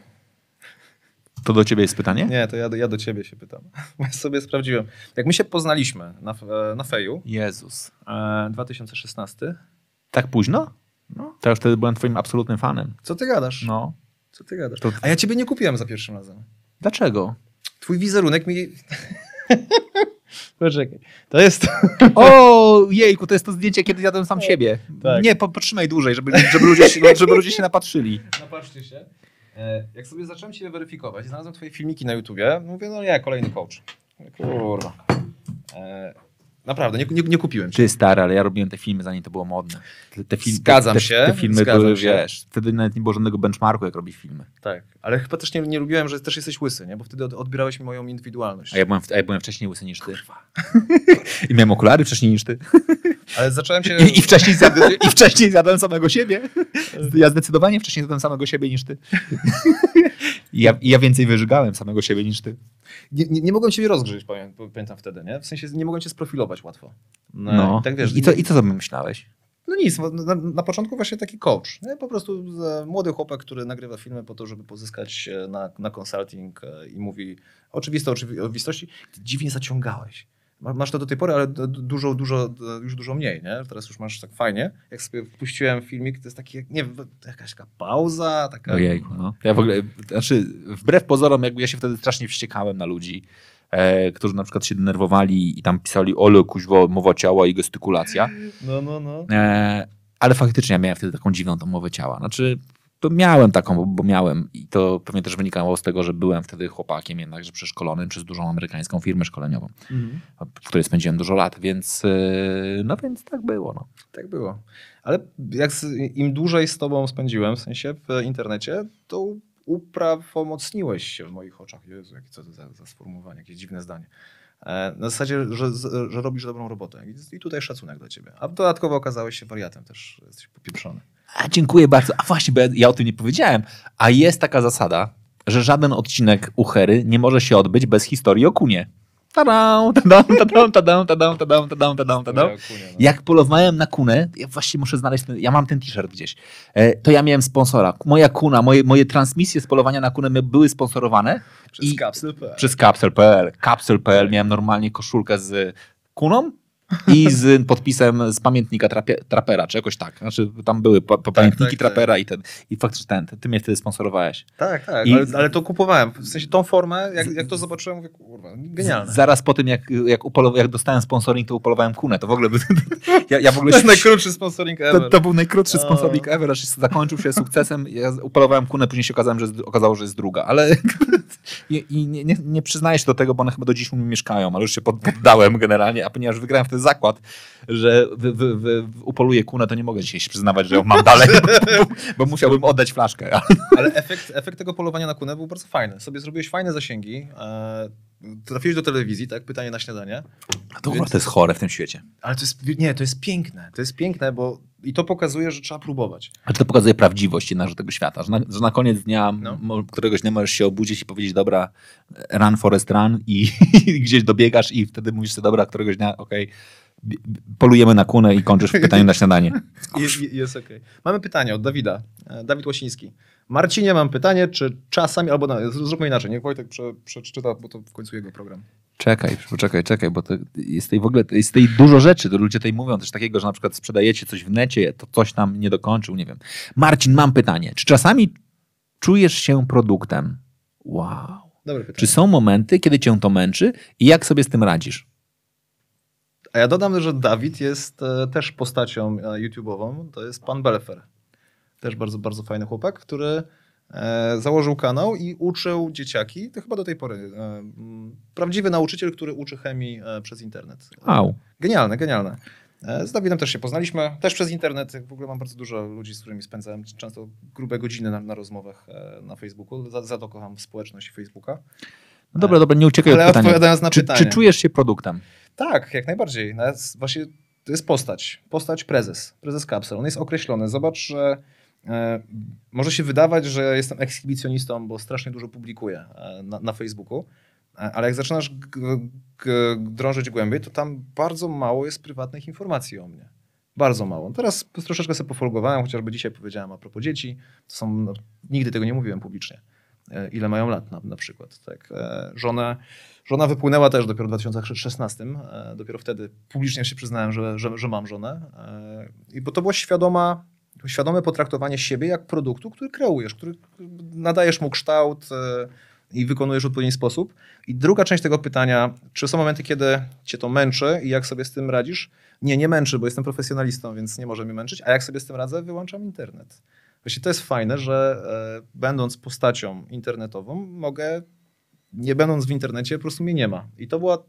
To do ciebie jest pytanie? Nie, to ja, do- ja do ciebie się pytam. Ja sobie sprawdziłem. Jak my się poznaliśmy na, e, na Feju, Jezus. e, 2016, Tak późno? No. To ja już wtedy byłem twoim absolutnym fanem. co ty gadasz? No. Co ty gadasz? To- A ja ciebie nie kupiłem za pierwszym razem. Dlaczego? Twój wizerunek mi... Poczekaj. To jest... O, jejku, to jest to zdjęcie, kiedy jadłem sam siebie. Tak. Nie, po, potrzymaj dłużej, żeby, żeby, ludzie się, żeby ludzie się napatrzyli. Napatrzcie się. E, Jak sobie zacząłem Cię weryfikować i znalazłem Twoje filmiki na YouTubie, mówię, no nie, kolejny coach. Kurwa. E, Naprawdę, nie, nie, nie kupiłem. Ty stary, ale ja robiłem te filmy zanim to było modne. Te, te film, Zgadzam te, się, Te filmy zgadzam były, się. wiesz, wtedy nawet nie było żadnego benchmarku, jak robić filmy. Tak, ale chyba też nie, nie lubiłem, że też jesteś łysy, nie? bo wtedy od- odbierałeś mi moją indywidualność. A ja byłem, a ja byłem wcześniej łysy niż ty. I miałem okulary wcześniej niż ty. Ale zacząłem się... I, i, wcześniej, zjadłem, I wcześniej zjadłem samego siebie. Ja zdecydowanie wcześniej zjadłem samego siebie niż ty. I ja, ja więcej wyżygałem samego siebie niż ty. Nie, nie, nie mogłem ciebie rozgrzeć, pamię- pamiętam wtedy, nie? W sensie nie mogłem cię sprofilować łatwo. No. i tak wiesz, I, co, I co sobie myślałeś? No nic, na, na początku właśnie taki coach. Nie? Po prostu e, młody chłopak, który nagrywa filmy po to, żeby pozyskać na, na consulting e, i mówi oczywiste oczywi- oczywistości. Dziwnie zaciągałeś. Ma- Masz to do tej pory, ale dużo, dużo, już dużo mniej, nie? Teraz już masz tak fajnie. Jak sobie wpuściłem filmik, to jest taki, nie jakaś taka pauza, taka... Ojejku, no. Ja w ogóle, znaczy, wbrew pozorom, jakby ja się wtedy strasznie wściekałem na ludzi, e, którzy na przykład się denerwowali i tam pisali ole, kuźwo, mowa ciała i gestykulacja. No, no, no. E, ale faktycznie ja miałem wtedy taką dziwną tą mowę ciała. Znaczy, to miałem taką, bo, miałem i to pewnie też wynikało z tego, że byłem wtedy chłopakiem jednakże przeszkolonym przez dużą amerykańską firmę szkoleniową, Mhm. w której spędziłem dużo lat, więc e, no więc tak było. No. Tak było. Ale jak im dłużej z tobą spędziłem, w sensie w internecie, to uprawomocniłeś się w moich oczach. Jezu, jakie co to za, za sformułowanie, jakieś dziwne zdanie. E, Na zasadzie, że, że robisz dobrą robotę. I- I tutaj szacunek dla ciebie. A dodatkowo okazałeś się wariatem też. Jesteś popieprzony. A, dziękuję bardzo. A właśnie, bo ja, ja o tym nie powiedziałem. A jest taka zasada, że żaden odcinek Uchery nie może się odbyć bez historii o kunie. Tadam, tadam, tadam, tadam, tadam, tadam, tadam, tadam, tadam. Jak polowałem na kunę, ja właśnie muszę znaleźć, ten, ja mam ten t-shirt gdzieś, e, to ja miałem sponsora. Moja kuna, moje, moje transmisje z polowania na kunę były sponsorowane Przez kapsel.pl. przez Capsule.pl. Capsule.pl miałem normalnie koszulkę z kuną i z podpisem z pamiętnika trapie, trapera, czy jakoś tak. Znaczy tam były pa, pa, pamiętniki tak, tak. trapera i ten. I faktycznie ten, ty, mnie wtedy sponsorowałeś. Tak, tak. I- Ale, ale to kupowałem. W sensie tą formę, jak, jak to zobaczyłem, mówię, kurwa, genialne. Z, zaraz po tym, jak, jak, upolow, jak dostałem sponsoring, to upolowałem kunę. To w ogóle... by- ja, ja w ogóle To jest najkrótszy sponsoring ever. To, to był najkrótszy O. sponsoring ever, aż zakończył się sukcesem. Ja upolowałem kunę, później się okazałem, że jest, okazało, że jest druga, ale i, i nie, nie, nie przyznaję się do tego, bo one chyba do dziś u mnie mieszkają, ale już się pod, poddałem generalnie, a ponieważ wygrałem wtedy zakład, że wy, wy, wy, upoluję kunę, to nie mogę dzisiaj się przyznawać, że ją mam dalej, bo, bo, musiałbym oddać flaszkę. Ale efekt, efekt tego polowania na kunę był bardzo fajny. Sobie zrobiłeś fajne zasięgi. Trafiłeś do telewizji, tak? Pytanie na śniadanie. To, to jest chore w tym świecie. Ale to jest, nie, to jest piękne. To jest piękne, bo i to pokazuje, że trzeba próbować. Ale to pokazuje prawdziwość jednakże tego świata, że na, że na koniec dnia, No. któregoś dnia możesz się obudzić i powiedzieć, dobra, run Forest run i, i gdzieś dobiegasz i wtedy mówisz sobie, dobra, któregoś dnia, okej, bi- polujemy na kunę i kończysz w pytaniu na śniadanie. Jest, jest okej. Mamy pytanie od Dawida. E, Dawid Łosiński. Marcinie, mam pytanie, czy czasami, albo no, zróbmy inaczej, niech Wojtek prze, przeczyta, bo to w końcu jego program. Czekaj, poczekaj, czekaj, bo to jest tej w ogóle, jest tej dużo rzeczy, to ludzie tutaj mówią też takiego, że na przykład sprzedajecie coś w necie, to coś tam nie dokończył, nie wiem. Marcin, mam pytanie, czy czasami czujesz się produktem? Wow. Dobre pytanie. Czy są momenty, kiedy cię to męczy i jak sobie z tym radzisz? A ja dodam, że Dawid jest e, też postacią e, YouTube'ową. To jest pan Belfer. Też bardzo, bardzo fajny chłopak, który e, założył kanał i uczył dzieciaki, to chyba do tej pory, e, prawdziwy nauczyciel, który uczy chemii e, przez internet. Wow. Genialne, genialne. Z Dawidem też się poznaliśmy, też przez internet. W ogóle mam bardzo dużo ludzi, z którymi spędzałem często grube godziny na, na rozmowach na Facebooku. Za, za to kocham społeczność Facebooka. No dobra, dobra, nie uciekaj Ale od pytania. odpowiadając na czy, pytanie. czy czujesz się produktem? Tak, jak najbardziej. Nawet właśnie to jest postać. Postać prezes. Prezes Kapsel. On jest określony. Zobacz, że może się wydawać, że jestem ekshibicjonistą, bo strasznie dużo publikuję e, na, na Facebooku. E, Ale jak zaczynasz drążyć głębiej, to tam bardzo mało jest prywatnych informacji o mnie. Bardzo mało. Teraz troszeczkę sobie pofolgowałem, chociażby dzisiaj powiedziałem a propos dzieci. To są, no, nigdy tego nie mówiłem publicznie. E, Ile mają lat na, na przykład. Tak. E, Żonę, żona wypłynęła też dopiero w 2016. E, Dopiero wtedy publicznie się przyznałem, że, że, że mam żonę. E, I bo to było świadoma, świadome potraktowanie siebie jak produktu, który kreujesz, który nadajesz mu kształt e, i wykonujesz w odpowiedni sposób. I druga część tego pytania, czy są momenty, kiedy cię to męczy i jak sobie z tym radzisz? Nie, nie męczy, bo jestem profesjonalistą, więc nie może mnie męczyć. A jak sobie z tym radzę? Wyłączam internet. Właśnie to jest fajne, że e, będąc postacią internetową, mogę, nie będąc w internecie, po prostu mnie nie ma. I to była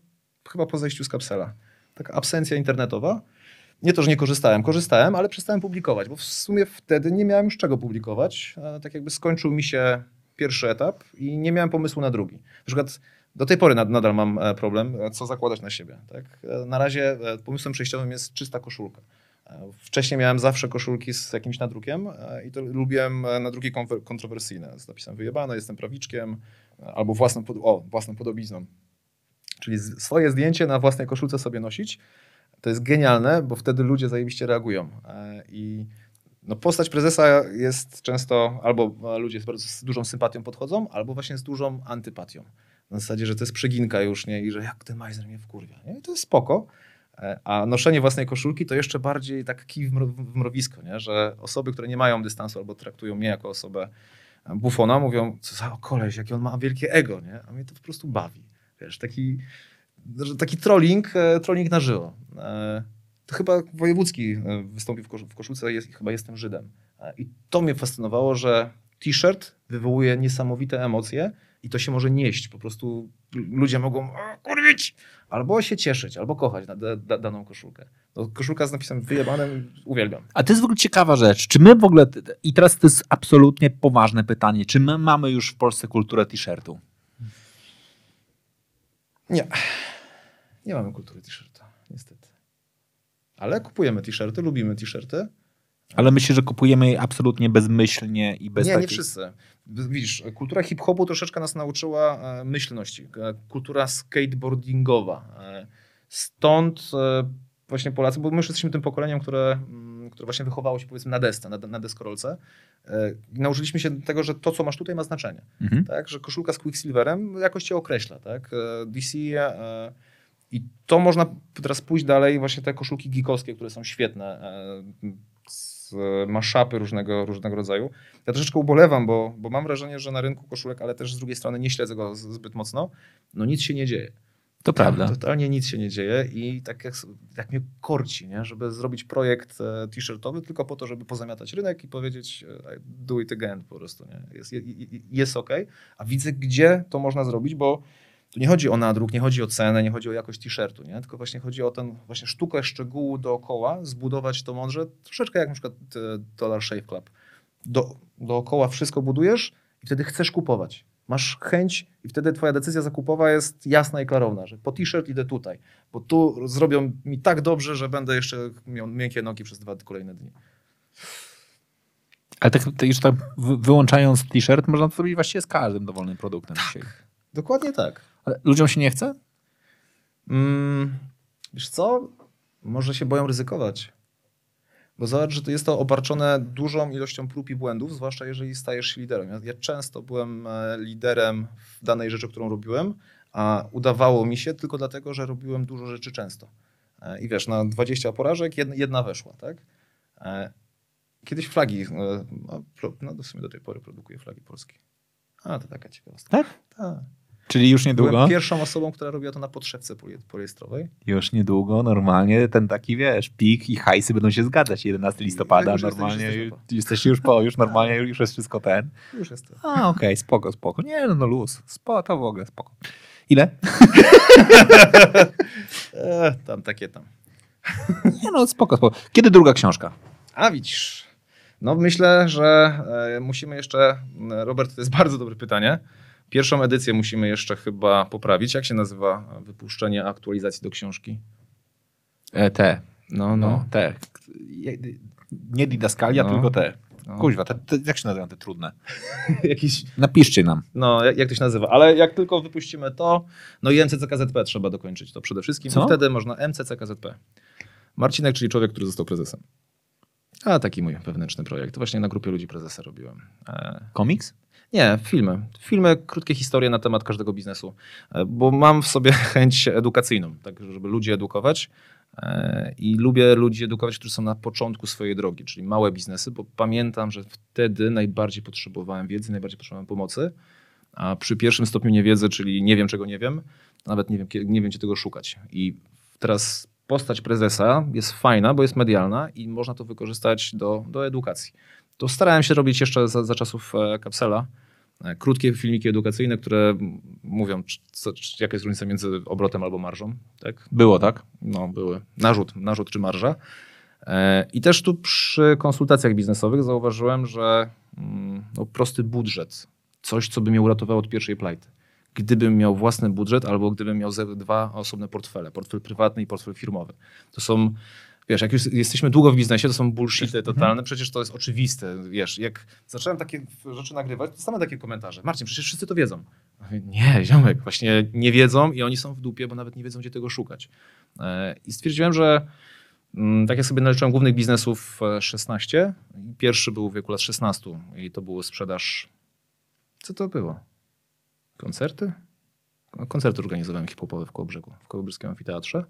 chyba po zejściu z kapsela. taka absencja internetowa. Nie to, że nie korzystałem, korzystałem, ale przestałem publikować, bo w sumie wtedy nie miałem już czego publikować. Tak jakby skończył mi się pierwszy etap i nie miałem pomysłu na drugi. Na przykład do tej pory nad- nadal mam e, problem, e, co zakładać na siebie. Tak? E, Na razie pomysłem przejściowym jest czysta koszulka. Wcześniej miałem zawsze koszulki z jakimś nadrukiem i to lubiłem nadruki kontrowersyjne z napisem wyjebane, jestem prawiczkiem albo własną, pod- o, własną podobizną. Czyli swoje zdjęcie na własnej koszulce sobie nosić. To jest genialne, bo wtedy ludzie zajebiście reagują. E, I no, postać prezesa jest często albo e, ludzie z bardzo z dużą sympatią podchodzą, albo właśnie z dużą antypatią. Na zasadzie, że to jest przeginka już, nie? I że jak ten majzer mnie wkurwia. Nie? I to jest spoko. E, A noszenie własnej koszulki to jeszcze bardziej tak kij w mro- w mrowisko, nie? że osoby, które nie mają dystansu albo traktują mnie jako osobę bufona, mówią, co za koleś, jakie on ma wielkie ego, nie? a mnie to po prostu bawi. Wiesz, taki, taki trolling, e, trolling na żywo. E, To chyba Wojewódzki e, wystąpił w, kosz, w koszulce, jest, chyba jestem Żydem. I to mnie fascynowało, że t-shirt wywołuje niesamowite emocje i to się może nieść. Po prostu ludzie mogą "O, kurwić, albo się cieszyć, albo kochać na da, da, daną koszulkę. No, koszulka z napisem wyjebanym uwielbiam. A to jest w ogóle ciekawa rzecz. Czy my w ogóle, i teraz to jest absolutnie poważne pytanie, czy my mamy już w Polsce kulturę t-shirtu? Nie. Nie mamy kultury t-shirta, niestety. Ale kupujemy t-shirty, lubimy t-shirty. Ale myślę, że kupujemy je absolutnie bezmyślnie i bez nie, nie wszyscy. Widzisz, kultura hip-hopu troszeczkę nas nauczyła e, myślności. E, Kultura skateboardingowa. E, Stąd właśnie Polacy, bo my już jesteśmy tym pokoleniem, które, mm, które właśnie wychowało się powiedzmy na desce, na, na deskorolce. I Nauczyliśmy się tego, że to, co masz tutaj, ma znaczenie. Mhm. tak? Że koszulka z Quicksilverem jakoś cię określa, tak? DC i to można teraz pójść dalej, właśnie te koszulki geekowskie, które są świetne, e, z maszapy różnego, różnego rodzaju. Ja troszeczkę ubolewam, bo, bo mam wrażenie, że na rynku koszulek, ale też z drugiej strony nie śledzę go zbyt mocno, no nic się nie dzieje. To prawda. Totalnie nic się nie dzieje i tak jak, jak mnie korci, nie? żeby zrobić projekt e, t-shirtowy tylko po to, żeby pozamiatać rynek i powiedzieć e, do it again po prostu. Nie? Jest, je- je- jest ok, a widzę gdzie to można zrobić, bo tu nie chodzi o nadruk, nie chodzi o cenę, nie chodzi o jakość t-shirtu, nie? tylko właśnie chodzi o ten właśnie sztukę szczegółu dookoła, zbudować to mądrze, troszeczkę jak na przykład e, Dollar Shave Club. Do, dookoła wszystko budujesz i wtedy chcesz kupować. Masz chęć i wtedy twoja decyzja zakupowa jest jasna i klarowna, że po t-shirt idę tutaj, bo tu zrobią mi tak dobrze, że będę jeszcze miał miękkie nogi przez dwa kolejne dni. Ale tak, tak już tak wy- wyłączając t-shirt, można to zrobić właściwie z każdym dowolnym produktem dzisiaj. Dokładnie tak. Ale ludziom się nie chce? Mm, wiesz co? Może się boją ryzykować. Bo zobacz, że to jest to obarczone dużą ilością prób i błędów, zwłaszcza jeżeli stajesz się liderem. Ja, ja często byłem e, liderem w danej rzeczy, którą robiłem, a udawało mi się tylko dlatego, że robiłem dużo rzeczy często. E, I wiesz, na 20 porażek jedna, weszła, tak? E, Kiedyś flagi, no, no w sumie do tej pory produkuję flagi polskie. A, to taka ciekawostka. Tak? Tak. Czyli już niedługo? Byłem pierwszą osobą, która robiła to na podszewce polie- poliestrowej. Już niedługo, normalnie ten taki, wiesz, pik i hajsy będą się zgadzać. 11 listopada, już jesteś- normalnie. już Już jesteś jesteś już po, już normalnie, już jest wszystko ten. Już jest to. A, okej, spoko, spoko. Nie, no, no luz. Spo, to w ogóle spoko. Ile? E, tam takie tam. Nie no, spoko, spoko. Kiedy druga książka? A widzisz. No myślę, że e, musimy jeszcze, Robert, to jest bardzo dobre pytanie. Pierwszą edycję musimy jeszcze chyba poprawić. Jak się nazywa wypuszczenie aktualizacji do książki? E, te. No, No, te. Je- Nie didaskalia, No. tylko te. No. Kuźwa, te, te, jak się nazywają te trudne? Jakiś, Napiszcie nam. no jak, jak to się nazywa. Ale jak tylko wypuścimy to, no i MCCKZP trzeba dokończyć to przede wszystkim. Co? I wtedy można MCCKZP. Marcinek, czyli człowiek, który został prezesem. A taki mój wewnętrzny projekt. To właśnie na grupie ludzi prezesa robiłem. E, Komiks? Nie, filmy. Filmy, krótkie historie na temat każdego biznesu. E, Bo mam w sobie chęć edukacyjną, tak żeby ludzi edukować. E, I lubię ludzi edukować, którzy są na początku swojej drogi, czyli małe biznesy, bo pamiętam, że wtedy najbardziej potrzebowałem wiedzy, najbardziej potrzebowałem pomocy. A przy pierwszym stopniu niewiedzy, czyli nie wiem, czego nie wiem, nawet nie wiem, nie wiem gdzie tego szukać. I teraz postać prezesa jest fajna, bo jest medialna i można to wykorzystać do, do edukacji. To starałem się robić jeszcze za, za czasów e, kapsela, e, krótkie filmiki edukacyjne, które mówią, czy, co, czy, jaka jest różnica między obrotem albo marżą. Tak? Było, tak? No, były. Narzut, narzut czy marża. E, I też tu przy konsultacjach biznesowych zauważyłem, że mm, no, prosty budżet, coś, co by mnie uratowało od pierwszej plajty. Gdybym miał własny budżet albo gdybym miał dwa osobne portfele, portfel prywatny i portfel firmowy. To są, wiesz, jak już jesteśmy długo w biznesie, to są bullshity totalne, przecież to jest oczywiste, wiesz, jak zacząłem takie rzeczy nagrywać, to same takie komentarze. Marcin, przecież wszyscy to wiedzą. Nie, ziomek, właśnie nie wiedzą i oni są w dupie, bo nawet nie wiedzą, gdzie tego szukać. E, I stwierdziłem, że mm, tak jak sobie naliczyłem głównych biznesów e, 16, i pierwszy był w wieku lat 16 i to było sprzedaż, co to było? Koncerty? Koncerty organizowałem hip-hopowe w Kołobrzegu, w Kołobrzeskim Amfiteatrze.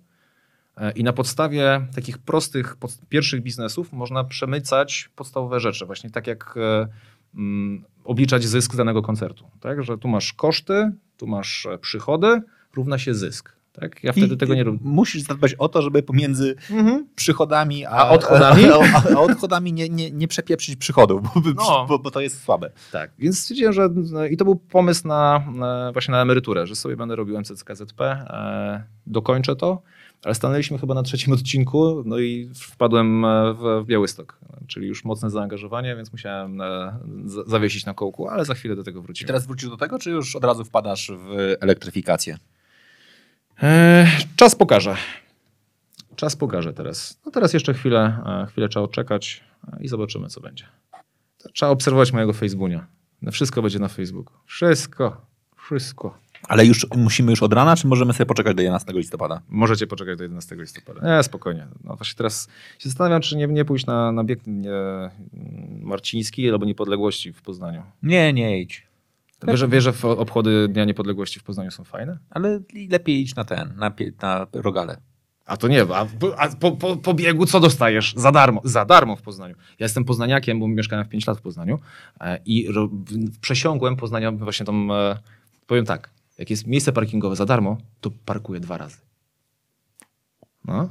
E, I na podstawie takich prostych, pod, pierwszych biznesów można przemycać podstawowe rzeczy. Właśnie tak jak e, mm, obliczać zysk danego koncertu. Tak? Że tu masz koszty, tu masz e, przychody, równa się zysk. Tak? Ja wtedy I tego nie robię. Musisz zadbać o to, żeby pomiędzy przychodami a, A odchodami? A, a, a odchodami nie, nie, nie przepieprzyć przychodów, bo, No. bo, bo to jest słabe. Tak, więc stwierdziłem, że no, i to był pomysł na, na właśnie na emeryturę, że sobie będę robił MCCKZP, e, dokończę to, ale stanęliśmy chyba na trzecim odcinku, no i wpadłem e, w, w Białystok, czyli już mocne zaangażowanie, więc musiałem e, z- zawiesić na kołku, ale za chwilę do tego Czy wrócimy. teraz wrócisz do tego, czy już od razu wpadasz w elektryfikację? E, czas pokaże. Czas pokaże teraz. No teraz jeszcze chwilę, chwilę trzeba odczekać i zobaczymy, co będzie. Trzeba obserwować mojego Facebooka. No wszystko będzie na Facebooku. Wszystko. Wszystko. Ale już musimy już od rana, czy możemy sobie poczekać do 11 listopada? Możecie poczekać do 11 listopada. Nie, spokojnie. No właśnie teraz się zastanawiam, czy nie, nie pójść na, na bieg nie, Marciński albo Niepodległości w Poznaniu. Nie, nie idź. Wiesz, że w- obchody Dnia Niepodległości w Poznaniu są fajne? Ale lepiej idź na ten, na, na rogale. A to nie, a, a po, po, po biegu co dostajesz? Za darmo. Za darmo w Poznaniu. Ja jestem poznaniakiem, bo mieszkałem w 5 lat w Poznaniu e, i ro, w, przesiągłem Poznania właśnie tą, e, powiem tak, jak jest miejsce parkingowe za darmo, to parkuję dwa razy. No.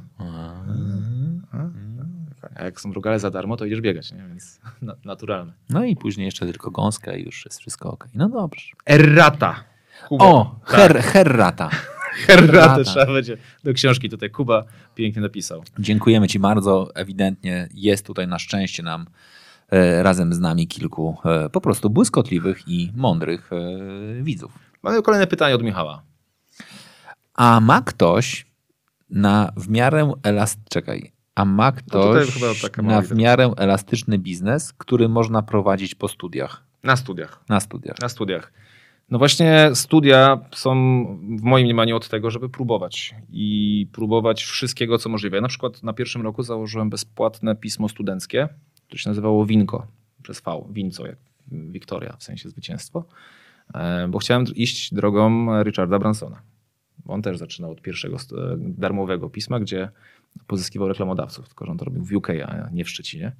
A jak są rogale za darmo, to idziesz biegać, nie? więc na, naturalne. No i później jeszcze tylko gąska i już jest wszystko ok. No dobrze. Errata. Kuba. O, her, herrata. Erratę errata. trzeba będzie do książki tutaj Kuba pięknie napisał. Dziękujemy Ci bardzo. Ewidentnie jest tutaj na szczęście nam e, razem z nami kilku e, po prostu błyskotliwych i mądrych e, widzów. Mamy kolejne pytanie od Michała. A ma ktoś na w miarę elast... Czekaj. A ma No ktoś na w miarę elastyczny biznes, który można prowadzić po studiach? Na studiach. Na studiach. Na studiach. No właśnie studia są w moim mniemaniu od tego, żeby próbować i próbować wszystkiego, co możliwe. Ja na przykład na pierwszym roku założyłem bezpłatne pismo studenckie, które się nazywało Winko, przez V, Winco, jak Wiktoria, w sensie zwycięstwo, bo chciałem iść drogą Richarda Bransona. On też zaczynał od pierwszego st- darmowego pisma, gdzie pozyskiwał reklamodawców, tylko że on to robił w UK, a nie w Szczecinie.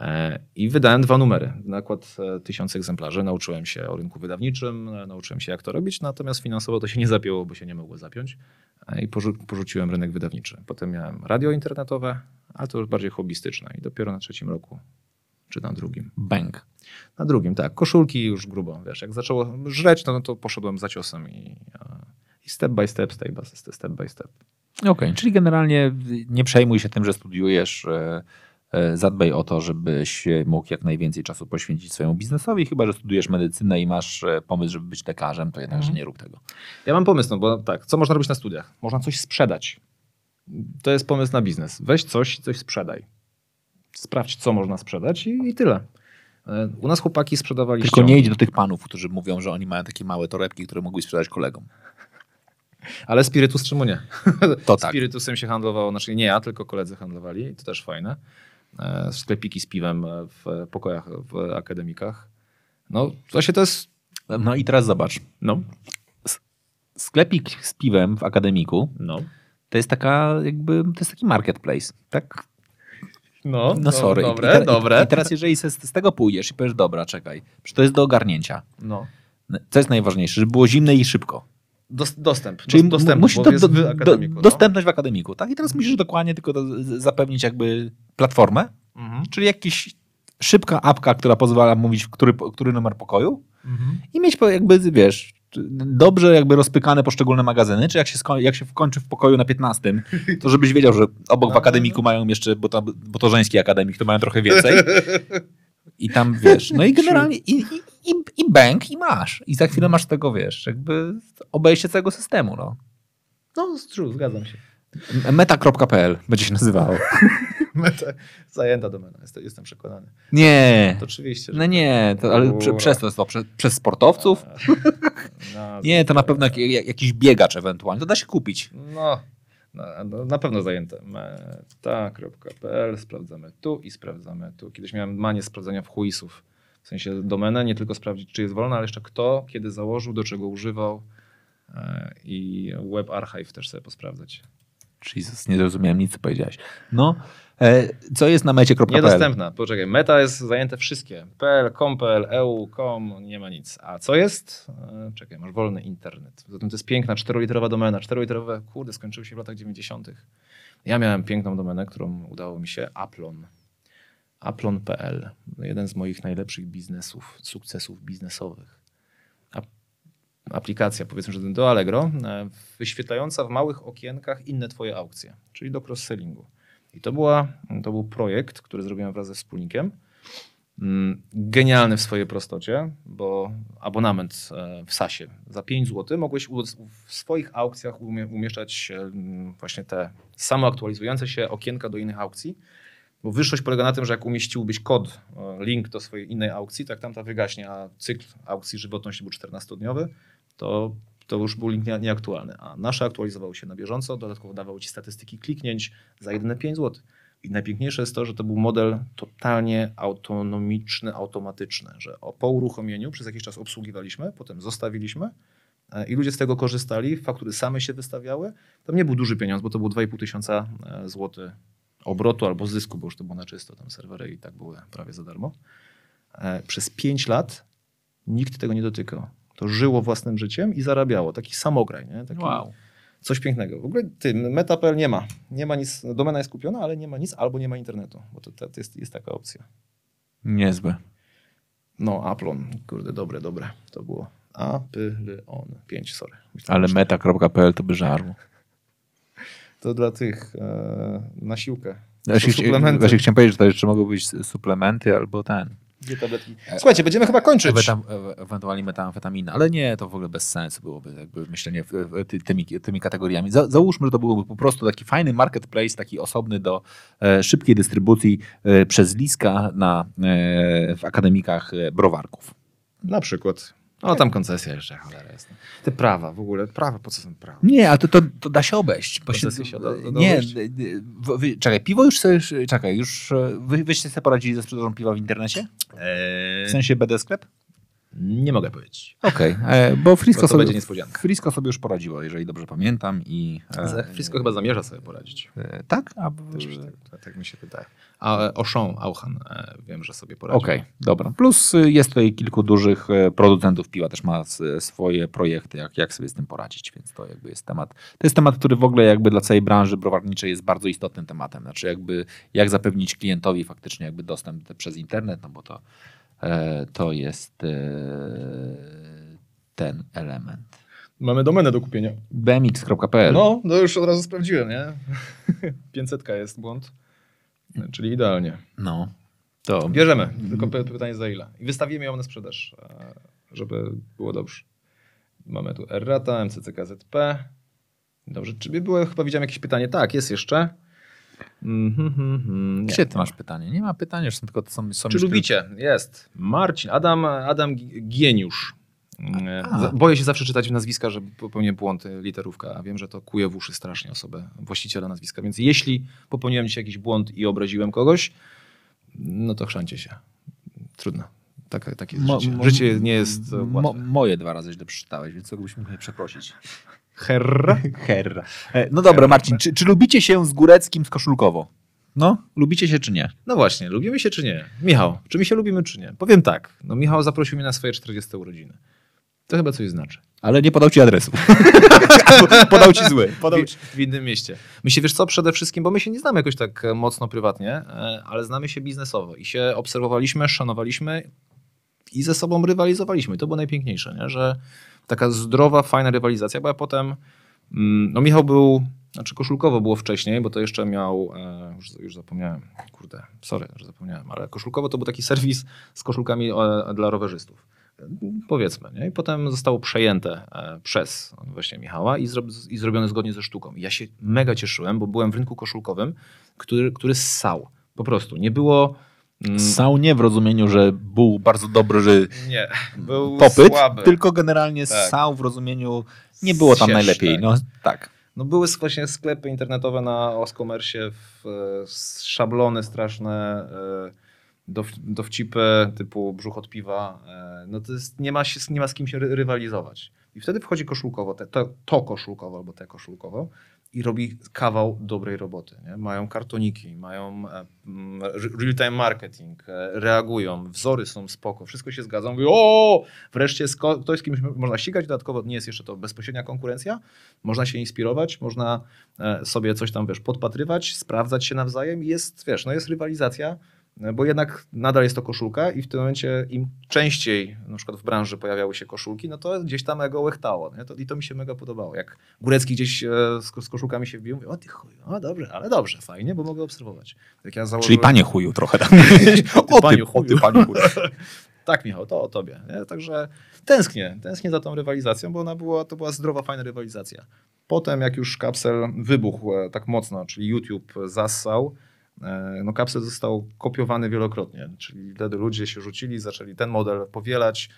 E, I wydałem dwa numery. Nakład e, tysiąc egzemplarzy. Nauczyłem się o rynku wydawniczym, e, nauczyłem się jak to robić, natomiast finansowo to się nie zapięło, bo się nie mogło zapiąć. E, I porzu- porzuciłem rynek wydawniczy. Potem miałem radio internetowe, ale to już bardziej hobbystyczne. I dopiero na trzecim roku, czy na drugim. Bank. Na drugim, tak. Koszulki już grubo, wiesz. Jak zaczęło żreć, no to poszedłem za ciosem i, i step by step, step by step, step by step. Okej, czyli generalnie nie przejmuj się tym, że studiujesz. e, e, Zadbaj o to, żebyś mógł jak najwięcej czasu poświęcić swojemu biznesowi. Chyba, że studujesz medycynę i masz e, pomysł, żeby być lekarzem, to jednakże nie rób tego. Ja mam pomysł, no bo tak, co można robić na studiach? Można coś sprzedać. To jest pomysł na biznes. Weź coś coś sprzedaj. Sprawdź, co można sprzedać i, i tyle. E, U nas chłopaki sprzedawali Tylko ściągi, nie idź do tych panów, którzy mówią, że oni mają takie małe torebki, które mogły sprzedać kolegom. ale spirytus czemu nie? To tak. Spirytusem się handlowało, znaczy nie ja, tylko koledzy handlowali i to też fajne. E, Sklepiki z piwem w pokojach, w akademikach. No właśnie to jest, No i teraz zobacz. no, Sklepik z piwem w akademiku no. to jest taka jakby, to jest taki marketplace, tak? No, No sorry. I- dobre, i, dobre. I teraz jeżeli z, z tego pójdziesz i powiesz, dobra, czekaj, przecież to jest do ogarnięcia. no. Co jest najważniejsze? Żeby było zimne i szybko. Dos, dostęp. Czyli Dos, dostęp, musisz bo do, w akademiku. do, no. dostępność w akademiku, tak? I teraz musisz dokładnie tylko zapewnić jakby platformę, Mhm. czyli jakiś szybka apka, która pozwala mówić, który, który numer pokoju i mieć jakby, wiesz, dobrze jakby rozpykane poszczególne magazyny, czy jak się, sko- jak się kończy w pokoju na 15, to żebyś wiedział, że obok w akademiku mają jeszcze, bo to, bo to żeński akademik, to mają trochę więcej. I tam wiesz, no i generalnie i, i, i, i bank i masz. I za chwilę masz tego, wiesz, jakby obejście całego systemu, no. No, true, zgadzam się. Meta.pl będzie się nazywało. Zajęta domena, jestem, jestem przekonany. Nie. To oczywiście. No nie, to, ale prze, przez to, to przez, sportowców? No, Nie, to na pewno jak, jak, jakiś biegacz ewentualnie, to da się kupić. No, na, no, na pewno zajęte. Meta.pl, sprawdzamy tu i sprawdzamy tu. Kiedyś miałem manię sprawdzania w chuisów. W sensie domenę, nie tylko sprawdzić, czy jest wolna, ale jeszcze kto, kiedy założył, do czego używał e, i web archive też sobie posprawdzać. Jesus, nie zrozumiałem nic, co powiedziałeś. No, co jest na mecie.pl? Niedostępna. Poczekaj, meta jest zajęte wszystkie. PL, com.pl, EU, com, nie ma nic. A co jest? E, Czekaj, masz wolny internet. Zatem to jest piękna, czteroliterowa domena. Czteroliterowe, kurde, skończyły się w latach 90. Ja miałem piękną domenę, którą udało mi się, Aplon. Aplon.pl. Jeden z moich najlepszych biznesów, sukcesów biznesowych. Ap- aplikacja, powiedzmy, że do Allegro, e, wyświetlająca w małych okienkach inne twoje aukcje, czyli do cross-sellingu. I to, była, to był projekt, który zrobiłem wraz ze wspólnikiem. Mm, Genialny w swojej prostocie, bo abonament e, w SASie za 5 zł mogłeś w swoich aukcjach umie- umieszczać e, właśnie te samoaktualizujące się okienka do innych aukcji. Bo wyższość polega na tym, że jak umieściłbyś kod, e, link do swojej innej aukcji, tak tamta wygaśnie, a cykl aukcji żywotności był 14-dniowy, to, to już był link nie- nieaktualny. A nasze aktualizowały się na bieżąco, dodatkowo dawały ci statystyki kliknięć za jedyne 5 zł. I najpiękniejsze jest to, że to był model totalnie autonomiczny, automatyczny, że po uruchomieniu przez jakiś czas obsługiwaliśmy, potem zostawiliśmy e, i ludzie z tego korzystali, faktury same się wystawiały. Tam nie był duży pieniądz, bo to było 2,5 tysiąca e, złotych obrotu albo zysku, bo już to było na czysto, tam serwery i tak były prawie za darmo. E, Przez 5 lat nikt tego nie dotykał. To żyło własnym życiem i zarabiało. Taki samograj, nie? Taki, Wow. Coś pięknego. W ogóle ty, meta.pl nie ma. Nie ma nic, domena jest kupiona, ale nie ma nic albo nie ma internetu, bo to, to jest, jest taka opcja. Niezłe. No, Aplon, kurde, dobre, dobre. To było Apylon 5, sorry. Ale meta.pl to by żarło. To dla tych e, na siłkę. Właśnie, właśnie chciałem powiedzieć, że to jeszcze mogą być suplementy albo ten. Dwie tabletki. Słuchajcie, będziemy chyba kończyć. Ewetam, e- ewentualnie metamfetamina, ale nie, to w ogóle bez sensu byłoby jakby myślenie ty- tymi, tymi kategoriami. Za, załóżmy, że to byłoby po prostu taki fajny marketplace, taki osobny do e, szybkiej dystrybucji e, przez liska na, e, w akademikach e, browarków. Na przykład. O, tam koncesja jeszcze, cholera jest. Te prawa w ogóle. Prawa, po co są prawa? Nie, a to, to, to da się obejść. Bo się, się da- da nie, w- czekaj, piwo już sobie, czekaj, już e, wy, wyście sobie poradzili ze sprzedażą piwa w internecie? W sensie BD sklep? Nie mogę powiedzieć. Okej, e, bo Frisco Bo to sobie, będzie niespodzianka. Frisco sobie już poradziło, jeżeli dobrze pamiętam i... e, Wszystko chyba zamierza sobie poradzić. e, tak? A, Też, tak, tak, tak mi się wydaje. A e, Auchan, Auchan e, wiem, że sobie poradził. Okej, dobra. Plus jest tutaj kilku dużych e, producentów piwa, też ma swoje projekty, jak, jak sobie z tym poradzić, więc to jakby jest temat. To jest temat, który w ogóle jakby dla całej branży browarniczej jest bardzo istotnym tematem. Znaczy jakby jak zapewnić klientowi faktycznie jakby dostęp przez internet, no bo to, e, to jest e, ten element. Mamy domenę do kupienia. bmx.pl No, no już od razu sprawdziłem, nie? 500 jest błąd. Czyli idealnie. no. To Bierzemy, tylko py- pytanie za ile. I wystawimy ją na sprzedaż, e, żeby było dobrze. Mamy tu errata, MCCKZP. Dobrze, czy by było, chyba widziałem jakieś pytanie. Tak, jest jeszcze. Nie. Gdzie ty masz pytanie? Nie ma pytania, już są tylko to są, są Czy lubicie? Jest. Marcin, Adam, Adam Gi- Gieniusz. E, A. za- Boję się zawsze czytać nazwiska, że popełnię błąd, e, literówka, a wiem, że to kuje w uszy strasznie osobę, właściciela nazwiska. Więc jeśli popełniłem dzisiaj jakiś błąd i obraziłem kogoś, no to chrzancie się. Trudno. Tak, takie jest Mo- życie. mo- Życie nie jest e, Mo, moje dwa razy źle przeczytałeś, więc byśmy mogli przeprosić. Herr. Herra. E, No dobra, Marcin, czy, czy lubicie się z Góreckim z Koszulkowo? No, lubicie się czy nie? No właśnie, lubimy się czy nie? Michał, czy my się lubimy czy nie? Powiem tak, no Michał zaprosił mnie na swoje 40 urodziny. To chyba coś znaczy. Ale nie podał ci adresu. podał ci zły. Podał w, w innym mieście. My się, wiesz co, przede wszystkim, bo my się nie znamy jakoś tak e, mocno prywatnie, e, ale znamy się biznesowo i się obserwowaliśmy, szanowaliśmy i ze sobą rywalizowaliśmy. To było najpiękniejsze, nie? że taka zdrowa, fajna rywalizacja, bo ja potem, mm, no Michał był, znaczy koszulkowo było wcześniej, bo to jeszcze miał, e, już, już zapomniałem, kurde, sorry, że zapomniałem, ale koszulkowo to był taki serwis z koszulkami e, dla rowerzystów. Powiedzmy, nie? I potem zostało przejęte e, przez właśnie Michała i, zro, i zrobione zgodnie ze sztuką. I ja się mega cieszyłem, bo byłem w rynku koszulkowym, który, który ssał. Po prostu. Nie było... mm, Sał nie w rozumieniu, że był bardzo dobry Nie, był popyt, słaby. tylko generalnie Tak. sał w rozumieniu nie było tam najlepiej. tak. No tak. No były właśnie sklepy internetowe na Oscomersie, w, e, szablony straszne, e, dow, dowcipy typu brzuch od piwa. e, No to jest, nie, ma się, nie ma z kim się ry- rywalizować. I wtedy wchodzi koszulkowo, te, to, to koszulkowo albo te koszulkowo i robi kawał dobrej roboty. Nie? Mają kartoniki, mają e, mm, re- real-time marketing, e, reagują, wzory są spoko, wszystko się zgadza. Mówią, o, wreszcie ktoś z kimś można ścigać, dodatkowo nie jest jeszcze to bezpośrednia konkurencja, można się inspirować, można e, sobie coś tam, wiesz, podpatrywać, sprawdzać się nawzajem i jest, wiesz, no jest rywalizacja, bo jednak nadal jest to koszulka i w tym momencie im częściej na przykład w branży pojawiały się koszulki, no to gdzieś tam ego łechtało. To, I to mi się mega podobało. Jak Górecki gdzieś e, z, z koszulkami się wbił, mówię, o ty chuj, o dobrze, ale dobrze, fajnie, bo mogę obserwować. Ja Czyli założyłem... panie chuju trochę. Tak. Ty, o, panie ty, o chuju. ty, panie chuju. Tak, Michał, to o tobie. Nie? Także tęsknię, tęsknię za tą rywalizacją, bo ona była, to była zdrowa, fajna rywalizacja. Potem, jak już kapsel wybuchł e, tak mocno, czyli YouTube zassał, no kapsel został kopiowany wielokrotnie, czyli wtedy ludzie się rzucili, zaczęli ten model powielać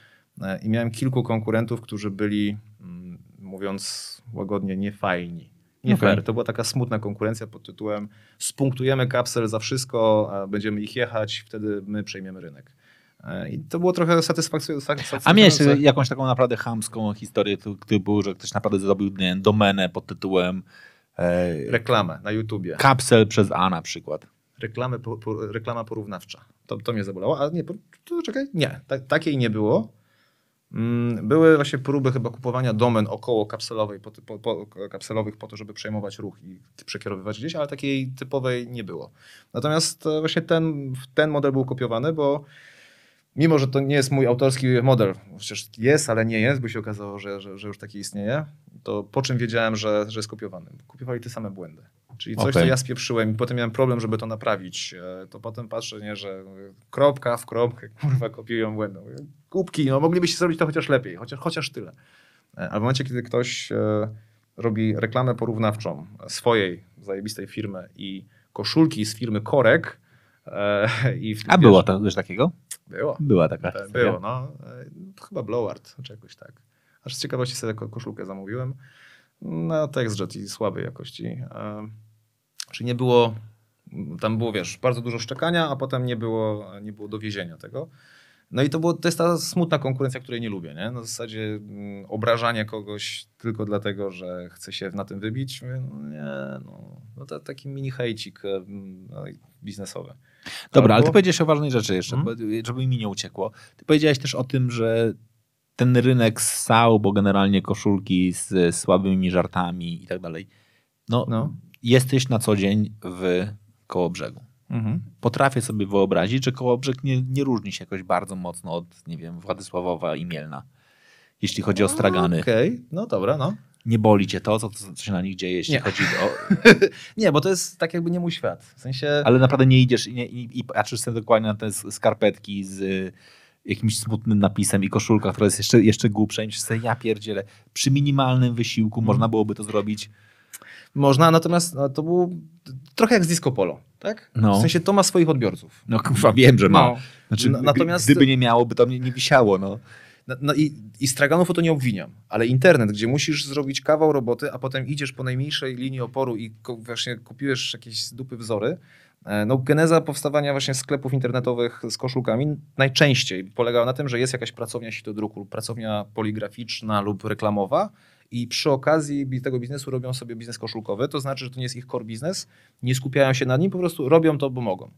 e, i miałem kilku konkurentów, którzy byli, mm, mówiąc łagodnie, niefajni. Nie Okej. fair. To była taka smutna konkurencja pod tytułem spunktujemy kapsel za wszystko, a będziemy ich jechać, wtedy my przejmiemy rynek. E, I to było trochę satysfakcjonujące. A miałeś jakąś taką naprawdę chamską historię, typu, że ktoś naprawdę zrobił nie, domenę pod tytułem e, reklamę na YouTubie. kapsel przez A na przykład. Reklamę, po, po, reklama porównawcza. To, to mnie zabolało. A nie, to, czekaj, nie. Ta, takiej nie było. Mm, Były właśnie próby chyba kupowania domen około kapselowej, po, po, po, kapselowych po to, żeby przejmować ruch i przekierowywać gdzieś, ale takiej typowej nie było. Natomiast e, właśnie ten, ten model był kopiowany, bo mimo, że to nie jest mój autorski model, chociaż jest, ale nie jest, by się okazało, że, że, że już taki istnieje, to po czym wiedziałem, że, że jest kopiowany? Kopiowali te same błędy. Czyli coś, Okej. co ja spieprzyłem i potem miałem problem, żeby to naprawić, e, to potem patrzę, nie, że kropka w kropkę, kurwa, kopiują błędy. Głupki, no moglibyście zrobić to chociaż lepiej, chociaż, chociaż tyle. E, A w momencie, kiedy ktoś e, robi reklamę porównawczą swojej zajebistej firmy i koszulki z firmy Korek i w, A wiesz, było to coś takiego? Było. Była taka Tak, historia. było, no. E, To chyba Blowart, czy jakoś tak. Aż z ciekawości sobie ko- koszulkę zamówiłem. Na TextJet i słabej jakości. E, Czyli nie było, tam było, wiesz, bardzo dużo szczekania, a potem nie było, nie było dowiezienia tego. No i to, było, to jest ta smutna konkurencja, której nie lubię, nie? Na zasadzie mm, obrażanie kogoś tylko dlatego, że chce się na tym wybić. Mówię, no nie, no, no to taki mini hejcik e, no, biznesowy. Dobra, ale ty Albo- powiedziałeś o ważnej rzeczy jeszcze, bo- żeby mi nie uciekło. Ty powiedziałeś też o tym, że ten rynek ssał, bo generalnie koszulki z słabymi żartami i tak dalej. No, No. jesteś na co dzień w Kołobrzegu. Mhm. Potrafię sobie wyobrazić, że Kołobrzeg nie, nie różni się jakoś bardzo mocno od, nie wiem, Władysławowa i Mielna. Jeśli chodzi o stragany. Okej, no dobra, no. Nie boli cię to, co, co się na nich dzieje, jeśli Nie. chodzi o... Nie, bo to jest tak jakby nie mój świat. W sensie... Ale naprawdę nie idziesz i, nie, i, i patrzysz sobie dokładnie na te skarpetki z y, jakimś smutnym napisem i koszulka, która jest jeszcze, jeszcze głupsza i sobie, ja pierdzielę, przy minimalnym wysiłku Mhm. można byłoby to zrobić. Można, natomiast no, to było trochę jak z disco polo, tak? No. W sensie to ma swoich odbiorców. No kurwa, wiem, że ma. No. Znaczy, N- natomiast- Gdyby nie miało, by to nie, nie wisiało. No. No, no i, i straganów o to nie obwiniam, ale internet, gdzie musisz zrobić kawał roboty, a potem idziesz po najmniejszej linii oporu i właśnie kupiłeś jakieś dupy wzory, e, no geneza powstawania właśnie sklepów internetowych z koszulkami najczęściej polegała na tym, że jest jakaś pracownia sitodruku lub pracownia poligraficzna lub reklamowa i przy okazji tego biznesu robią sobie biznes koszulkowy, to znaczy, że to nie jest ich core biznes, nie skupiają się na nim, po prostu robią to, bo mogą.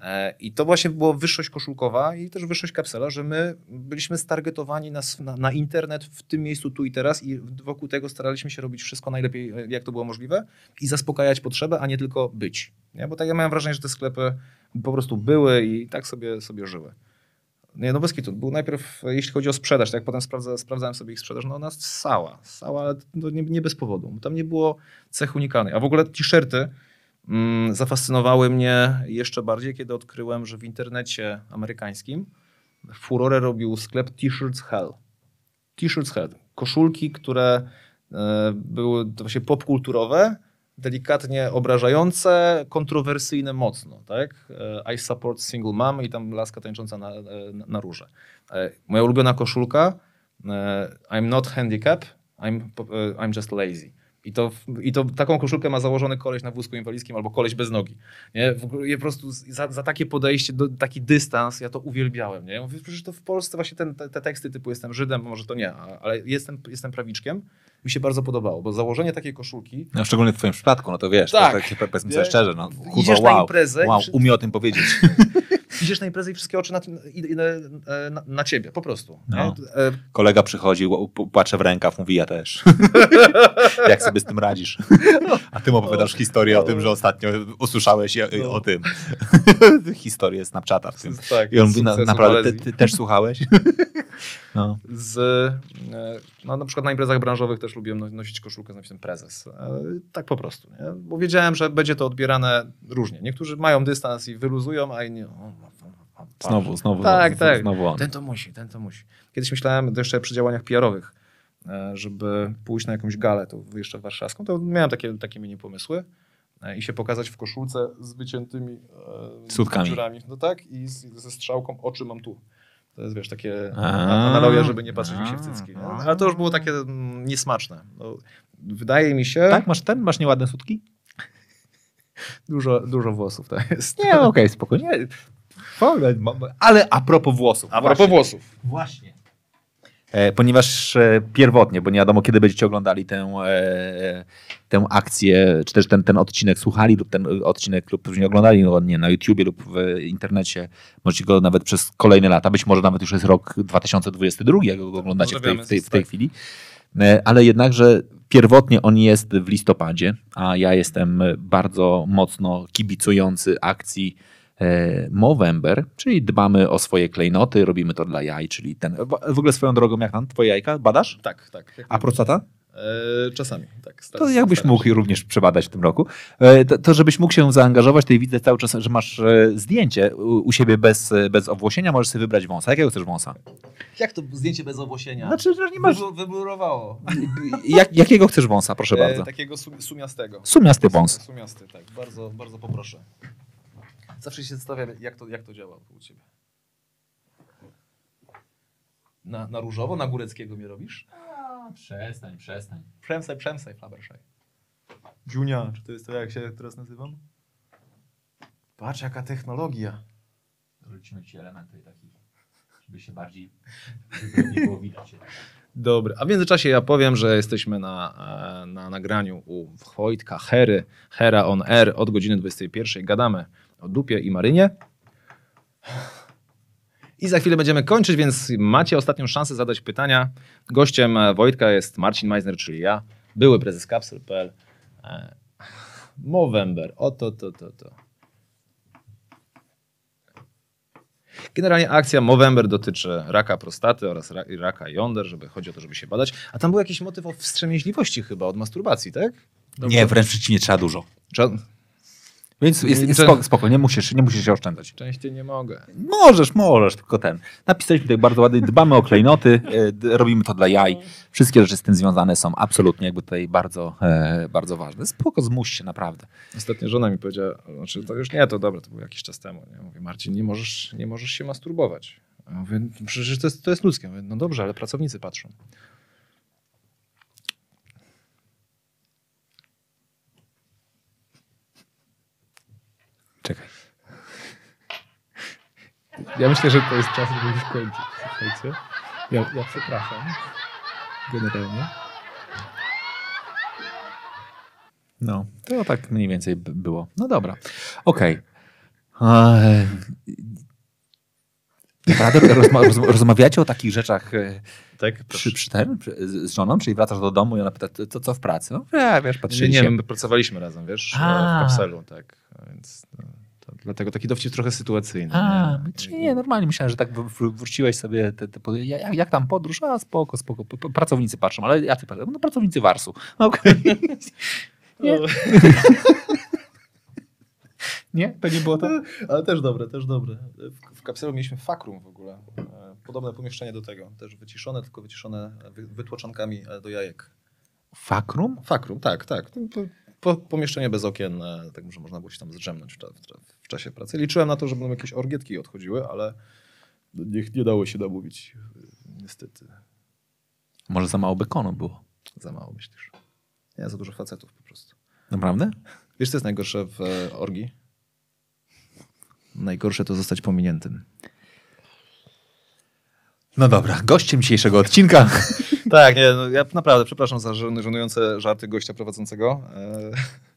E, I to właśnie była wyższość koszulkowa i też wyższość kapsela, że my byliśmy stargetowani na, na, na internet w tym miejscu tu i teraz i wokół tego staraliśmy się robić wszystko najlepiej, e, jak to było możliwe i zaspokajać potrzebę, a nie tylko być. Nie? Bo tak ja miałem wrażenie, że te sklepy po prostu były i tak sobie, sobie żyły. Nie, no bez kitu. Był najpierw, jeśli chodzi o sprzedaż, tak jak potem sprawdza, sprawdzałem sobie ich sprzedaż, no ona sała, sała, ale nie, nie bez powodu. Tam nie było cech unikalnych. A w ogóle t-shirty mm, zafascynowały mnie jeszcze bardziej, kiedy odkryłem, że w internecie amerykańskim furorę robił sklep T-shirts Hell. T-shirts Hell. Koszulki, które e, były właśnie popkulturowe, delikatnie obrażające, kontrowersyjne mocno, tak? E, I support single mom i tam laska tańcząca na, e, na, róże. E, Moja ulubiona koszulka I'm not handicap, I'm, I'm just lazy. I to, I to taką koszulkę ma założony koleś na wózku inwalidzkim albo koleś bez nogi. Nie? W ogóle, ja po prostu za, za takie podejście, do, taki dystans, ja to uwielbiałem. Nie? Mówię, przecież to w Polsce właśnie ten, te, te teksty typu jestem Żydem, może to nie, ale jestem, jestem prawiczkiem, mi się bardzo podobało, bo założenie takiej koszulki No, szczególnie w twoim przypadku, no to wiesz, Tak. to, tak, powiedzmy sobie szczerze, no, kurwa, Idziesz na wow, imprezę wow, przy- umie o tym powiedzieć. idziesz na imprezę i wszystkie oczy na, tym- i- e, na, na ciebie, po prostu. No. Nie? E, Kolega przychodzi, płacze w rękaw, mówi ja też. Jak sobie z tym radzisz? A ty mu opowiadasz historię o tym, że ostatnio usłyszałeś No. o tym. Historię Snapchata w tym. tak, I on mówi, na, naprawdę, ty, ty też słuchałeś? No. z, e, no, na przykład na imprezach branżowych też lubiłem no- nosić koszulkę z napisem prezes. E, Tak po prostu, nie? bo wiedziałem, że będzie to odbierane różnie. Niektórzy mają dystans i wyluzują, a inni... O, Znowu, znowu, Tak, znowu, tak. znowu. Ten to musi, ten to musi. Kiedyś myślałem jeszcze przy działaniach PR-owych, e, żeby pójść na jakąś galę, to jeszcze warszawską, to miałem takie, takie mini pomysły i się pokazać w koszulce z wyciętymi e, dziurami. No tak, i z, ze strzałką oczy mam tu. To jest, wiesz, takie analogia, żeby nie patrzeć mi się w cycki. Nie? Ale to już było takie mm, niesmaczne. No, wydaje mi się, Tak, masz ten? Masz nieładne sutki? dużo, dużo włosów to jest. Nie, okej, spokojnie. Powiem, mam- Ale a propos włosów. A propos włosów. Właśnie. E, ponieważ e, pierwotnie, bo nie wiadomo kiedy będziecie oglądali tę, e, tę akcję, czy też ten, ten odcinek słuchali lub ten odcinek lub później oglądali no, nie, na YouTubie lub w internecie, możecie go nawet przez kolejne lata, być może nawet już jest rok 2022, jak go oglądacie w tej, w tej, w tej chwili. Ale jednakże pierwotnie on jest w listopadzie, a ja jestem bardzo mocno kibicujący akcji Movember, czyli dbamy o swoje klejnoty, robimy to dla jaj, czyli ten. W ogóle swoją drogą, jak tam twoje jajka? Badasz? Tak, tak. A prostata? E, czasami, tak. To jakbyś staram mógł również przebadać w tym roku. E, To, to żebyś mógł się zaangażować, to widzę cały czas, że masz e, zdjęcie u, siebie bez, e, bez owłosienia, możesz sobie wybrać wąsa. Jakiego chcesz wąsa? Jak to zdjęcie bez owłosienia? Znaczy, że nie masz... Wyblu- Wyblurowało. Jak, jakiego chcesz wąsa, proszę E, bardzo. takiego sum, sumiastego. Sumiasty wąs. Sumiasty, tak. Bardzo, bardzo poproszę. Zawsze się zastanawiam, jak to, jak to działa u ciebie. Na, na różowo, na góreckiego mnie robisz? Przestań, przestań. Przemsaj, przemsaj, Faberszaj. Junia, czy to jest to, jak się teraz nazywam? Patrz, jaka technologia. Dorzucimy ci elementy takich, żeby się bardziej wygodnie było widać. Dobry. A w międzyczasie ja powiem, że jesteśmy na, e, na nagraniu u Wojtka Hery, Hera on Air od godziny 21. Gadamy o dupie i marynie. I za chwilę będziemy kończyć, więc macie ostatnią szansę zadać pytania. Gościem e, Wojtka jest Marcin Meisner, czyli ja, były prezes Kapsel.pl. E, Movember. Oto, to, to, to. Generalnie akcja Movember dotyczy raka prostaty oraz ra- raka jąder, żeby chodzi o to, żeby się badać. A tam był jakiś motyw o wstrzemięźliwości chyba od masturbacji, tak? Nie, wręcz przeciwnie, trzeba dużo. Cza- Więc jest, jest spoko, spoko, nie musisz, nie musisz się oszczędzać. Częściej nie mogę. Możesz, możesz, tylko ten. Napisaliśmy tutaj bardzo ładnie, dbamy o klejnoty, e, robimy to dla jaj. Wszystkie rzeczy z tym związane są absolutnie jakby tutaj bardzo, e, bardzo ważne. Spoko, zmuś się, naprawdę. Ostatnio żona mi powiedziała, znaczy to już nie, to dobra, to było jakiś czas temu. Nie? Mówię, Marcin, nie możesz, nie możesz się masturbować. Ja mówię, "No przecież to jest, to jest ludzkie. Ja Mówię, no dobrze, ale pracownicy patrzą. Czekaj. Ja myślę, że to jest czas, żeby już kończyć. Słuchajcie. Ja, ja przepraszam. Generalnie. No, to tak mniej więcej było. No dobra, okej. Eee, Naprawdę rozma- rozma- rozmawiacie o takich rzeczach e, Tak? przy, przy ten, przy, z żoną, czyli wracasz do domu i ona pyta, to co w pracy? No, ja, wiesz, Nie, patrzyli nie, się. my pracowaliśmy razem, wiesz, A. w kapselu, tak. Więc no, to Dlatego taki dowcip trochę sytuacyjny. A, nie? czy nie, normalnie myślałem, że tak wr- wr- wróciłeś sobie, te, te, jak, jak tam podróż, a spoko, spoko, pracownicy patrzą, ale ja ty patrzę, no pracownicy Warsu. Okej. Nie? nie? To nie było to? Ale też dobre, też dobre. W, w kapselu mieliśmy fakrum w ogóle. E, Podobne pomieszczenie do tego. Też wyciszone, tylko wyciszone wy, wytłoczankami e, do jajek. Fakrum? Fakrum, tak, tak. Po, pomieszczenie bez okien, e, tak że można było się tam zdrzemnąć w, w, w czasie pracy. Liczyłem na to, że będą jakieś orgietki odchodziły, ale nie, nie dało się namówić. e, Niestety. Może za mało bekonu było. Za mało myślisz. Nie, za dużo facetów po prostu. Naprawdę? Wiesz, co jest najgorsze w e, orgii? Najgorsze to zostać pominiętym. No dobra, gościem dzisiejszego odcinka Tak, nie, no ja naprawdę przepraszam za żen- żenujące żarty gościa prowadzącego. E,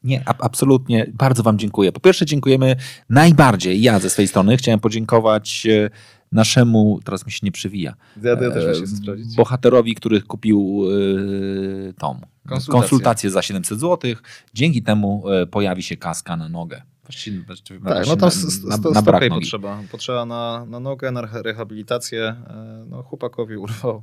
Nie, a, absolutnie. Bardzo Wam dziękuję. Po pierwsze, dziękujemy najbardziej. Ja ze swojej strony chciałem podziękować e, naszemu, teraz mi się nie przywija, Ja, ja też e, sprawdzić. bohaterowi, który kupił e, tą Konsultację. konsultację za 700 zł. Dzięki temu pojawi się kaska na nogę. Właściwie, właściwie Tak, właśnie no tam na, na, na brak potrzeba. Potrzeba na, na nogę, na reha- rehabilitację. E, No, chłopakowi urwał.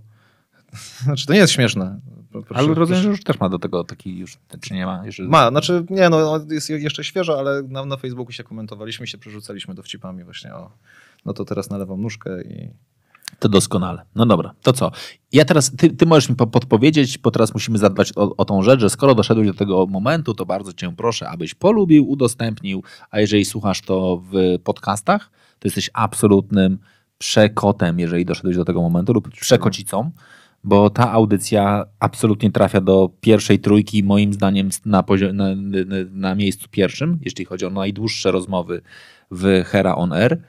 Znaczy, to nie jest śmieszne. Pro- proszę- Ale rozumiem, proszę- że już też ma do tego taki już, czy nie ma? Jeszcze... Ma, znaczy nie, no jest jeszcze świeżo, ale na, na Facebooku się komentowaliśmy, się przerzucaliśmy dowcipami właśnie o no to teraz nalewam nóżkę i To doskonale. No dobra, to co? Ja teraz, ty, ty możesz mi po- podpowiedzieć, bo teraz musimy zadbać o, o tą rzecz, że skoro doszedłeś do tego momentu, to bardzo cię proszę, abyś polubił, udostępnił, a jeżeli słuchasz to w podcastach, to jesteś absolutnym przekotem, jeżeli doszedłeś do tego momentu, lub przekocicą, bo ta audycja absolutnie trafia do pierwszej trójki, moim zdaniem na, na, na miejscu pierwszym, jeśli chodzi o najdłuższe rozmowy w Hera On Air.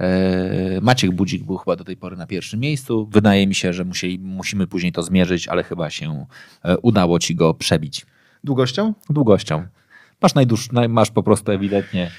E, Maciek Budzik był chyba do tej pory na pierwszym miejscu. Wydaje mi się, że musieli, musimy później to zmierzyć, ale chyba się e, udało ci go przebić. długością? Długością. Masz najdłuższy, naj- masz po prostu ewidentnie.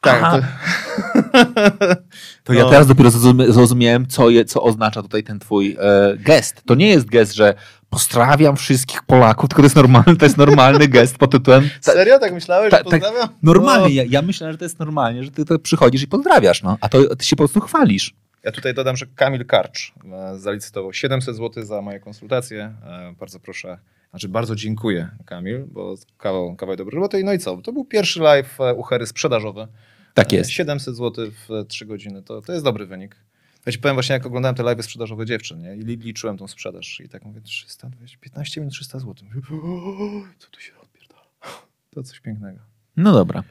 Tak, Aha, to- to ja no. teraz dopiero zrozumiałem, co, je, co oznacza tutaj ten twój e, gest. To nie jest gest, że pozdrawiam wszystkich Polaków, tylko to jest normalny, to jest normalny gest pod tytułem. Serio? Tak myślałeś, Ta- że tak, pozdrawiam? Normalnie, ja, ja myślę, że to jest normalnie, że ty to przychodzisz i pozdrawiasz, no. a to ty się po prostu chwalisz. Ja tutaj dodam, że Kamil Karcz e, zalicytował 700 zł za moje konsultacje. E, Bardzo proszę, znaczy bardzo dziękuję Kamil, bo kawał, kawał dobrej roboty. No i co? To był pierwszy live e, u Hery sprzedażowy. Tak jest. 700 zł w 3 godziny, to, to jest dobry wynik. Ja ci powiem właśnie, jak oglądałem te live sprzedażowe dziewczyn, nie? I li- liczyłem tą sprzedaż i tak mówię, 300, 15 minut 300 zł. Co tu się odpierdala? To coś pięknego. No dobra.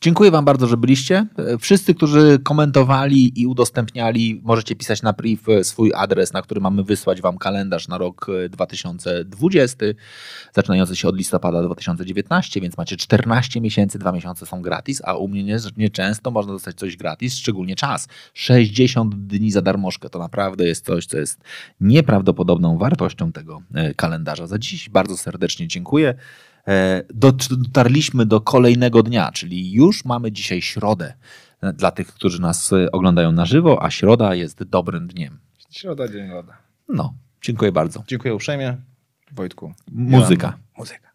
Dziękuję Wam bardzo, że byliście. E, Wszyscy, którzy komentowali i udostępniali, możecie pisać na priv e, swój adres, na który mamy wysłać Wam kalendarz na rok e, 2020, zaczynający się od listopada 2019, więc macie 14 miesięcy, dwa miesiące są gratis, a u mnie nie- nieczęsto można dostać coś gratis, szczególnie czas. 60 dni za darmożkę to naprawdę jest coś, co jest nieprawdopodobną wartością tego e, kalendarza. Za dziś bardzo serdecznie dziękuję. E, dot- Dotarliśmy do kolejnego dnia, czyli już mamy dzisiaj środę e, dla tych, którzy nas e, oglądają na żywo, a środa jest dobrym dniem. Środa, dzień lada. No, dziękuję bardzo. Dziękuję uprzejmie. Wojtku. Muzyka. Muzyka.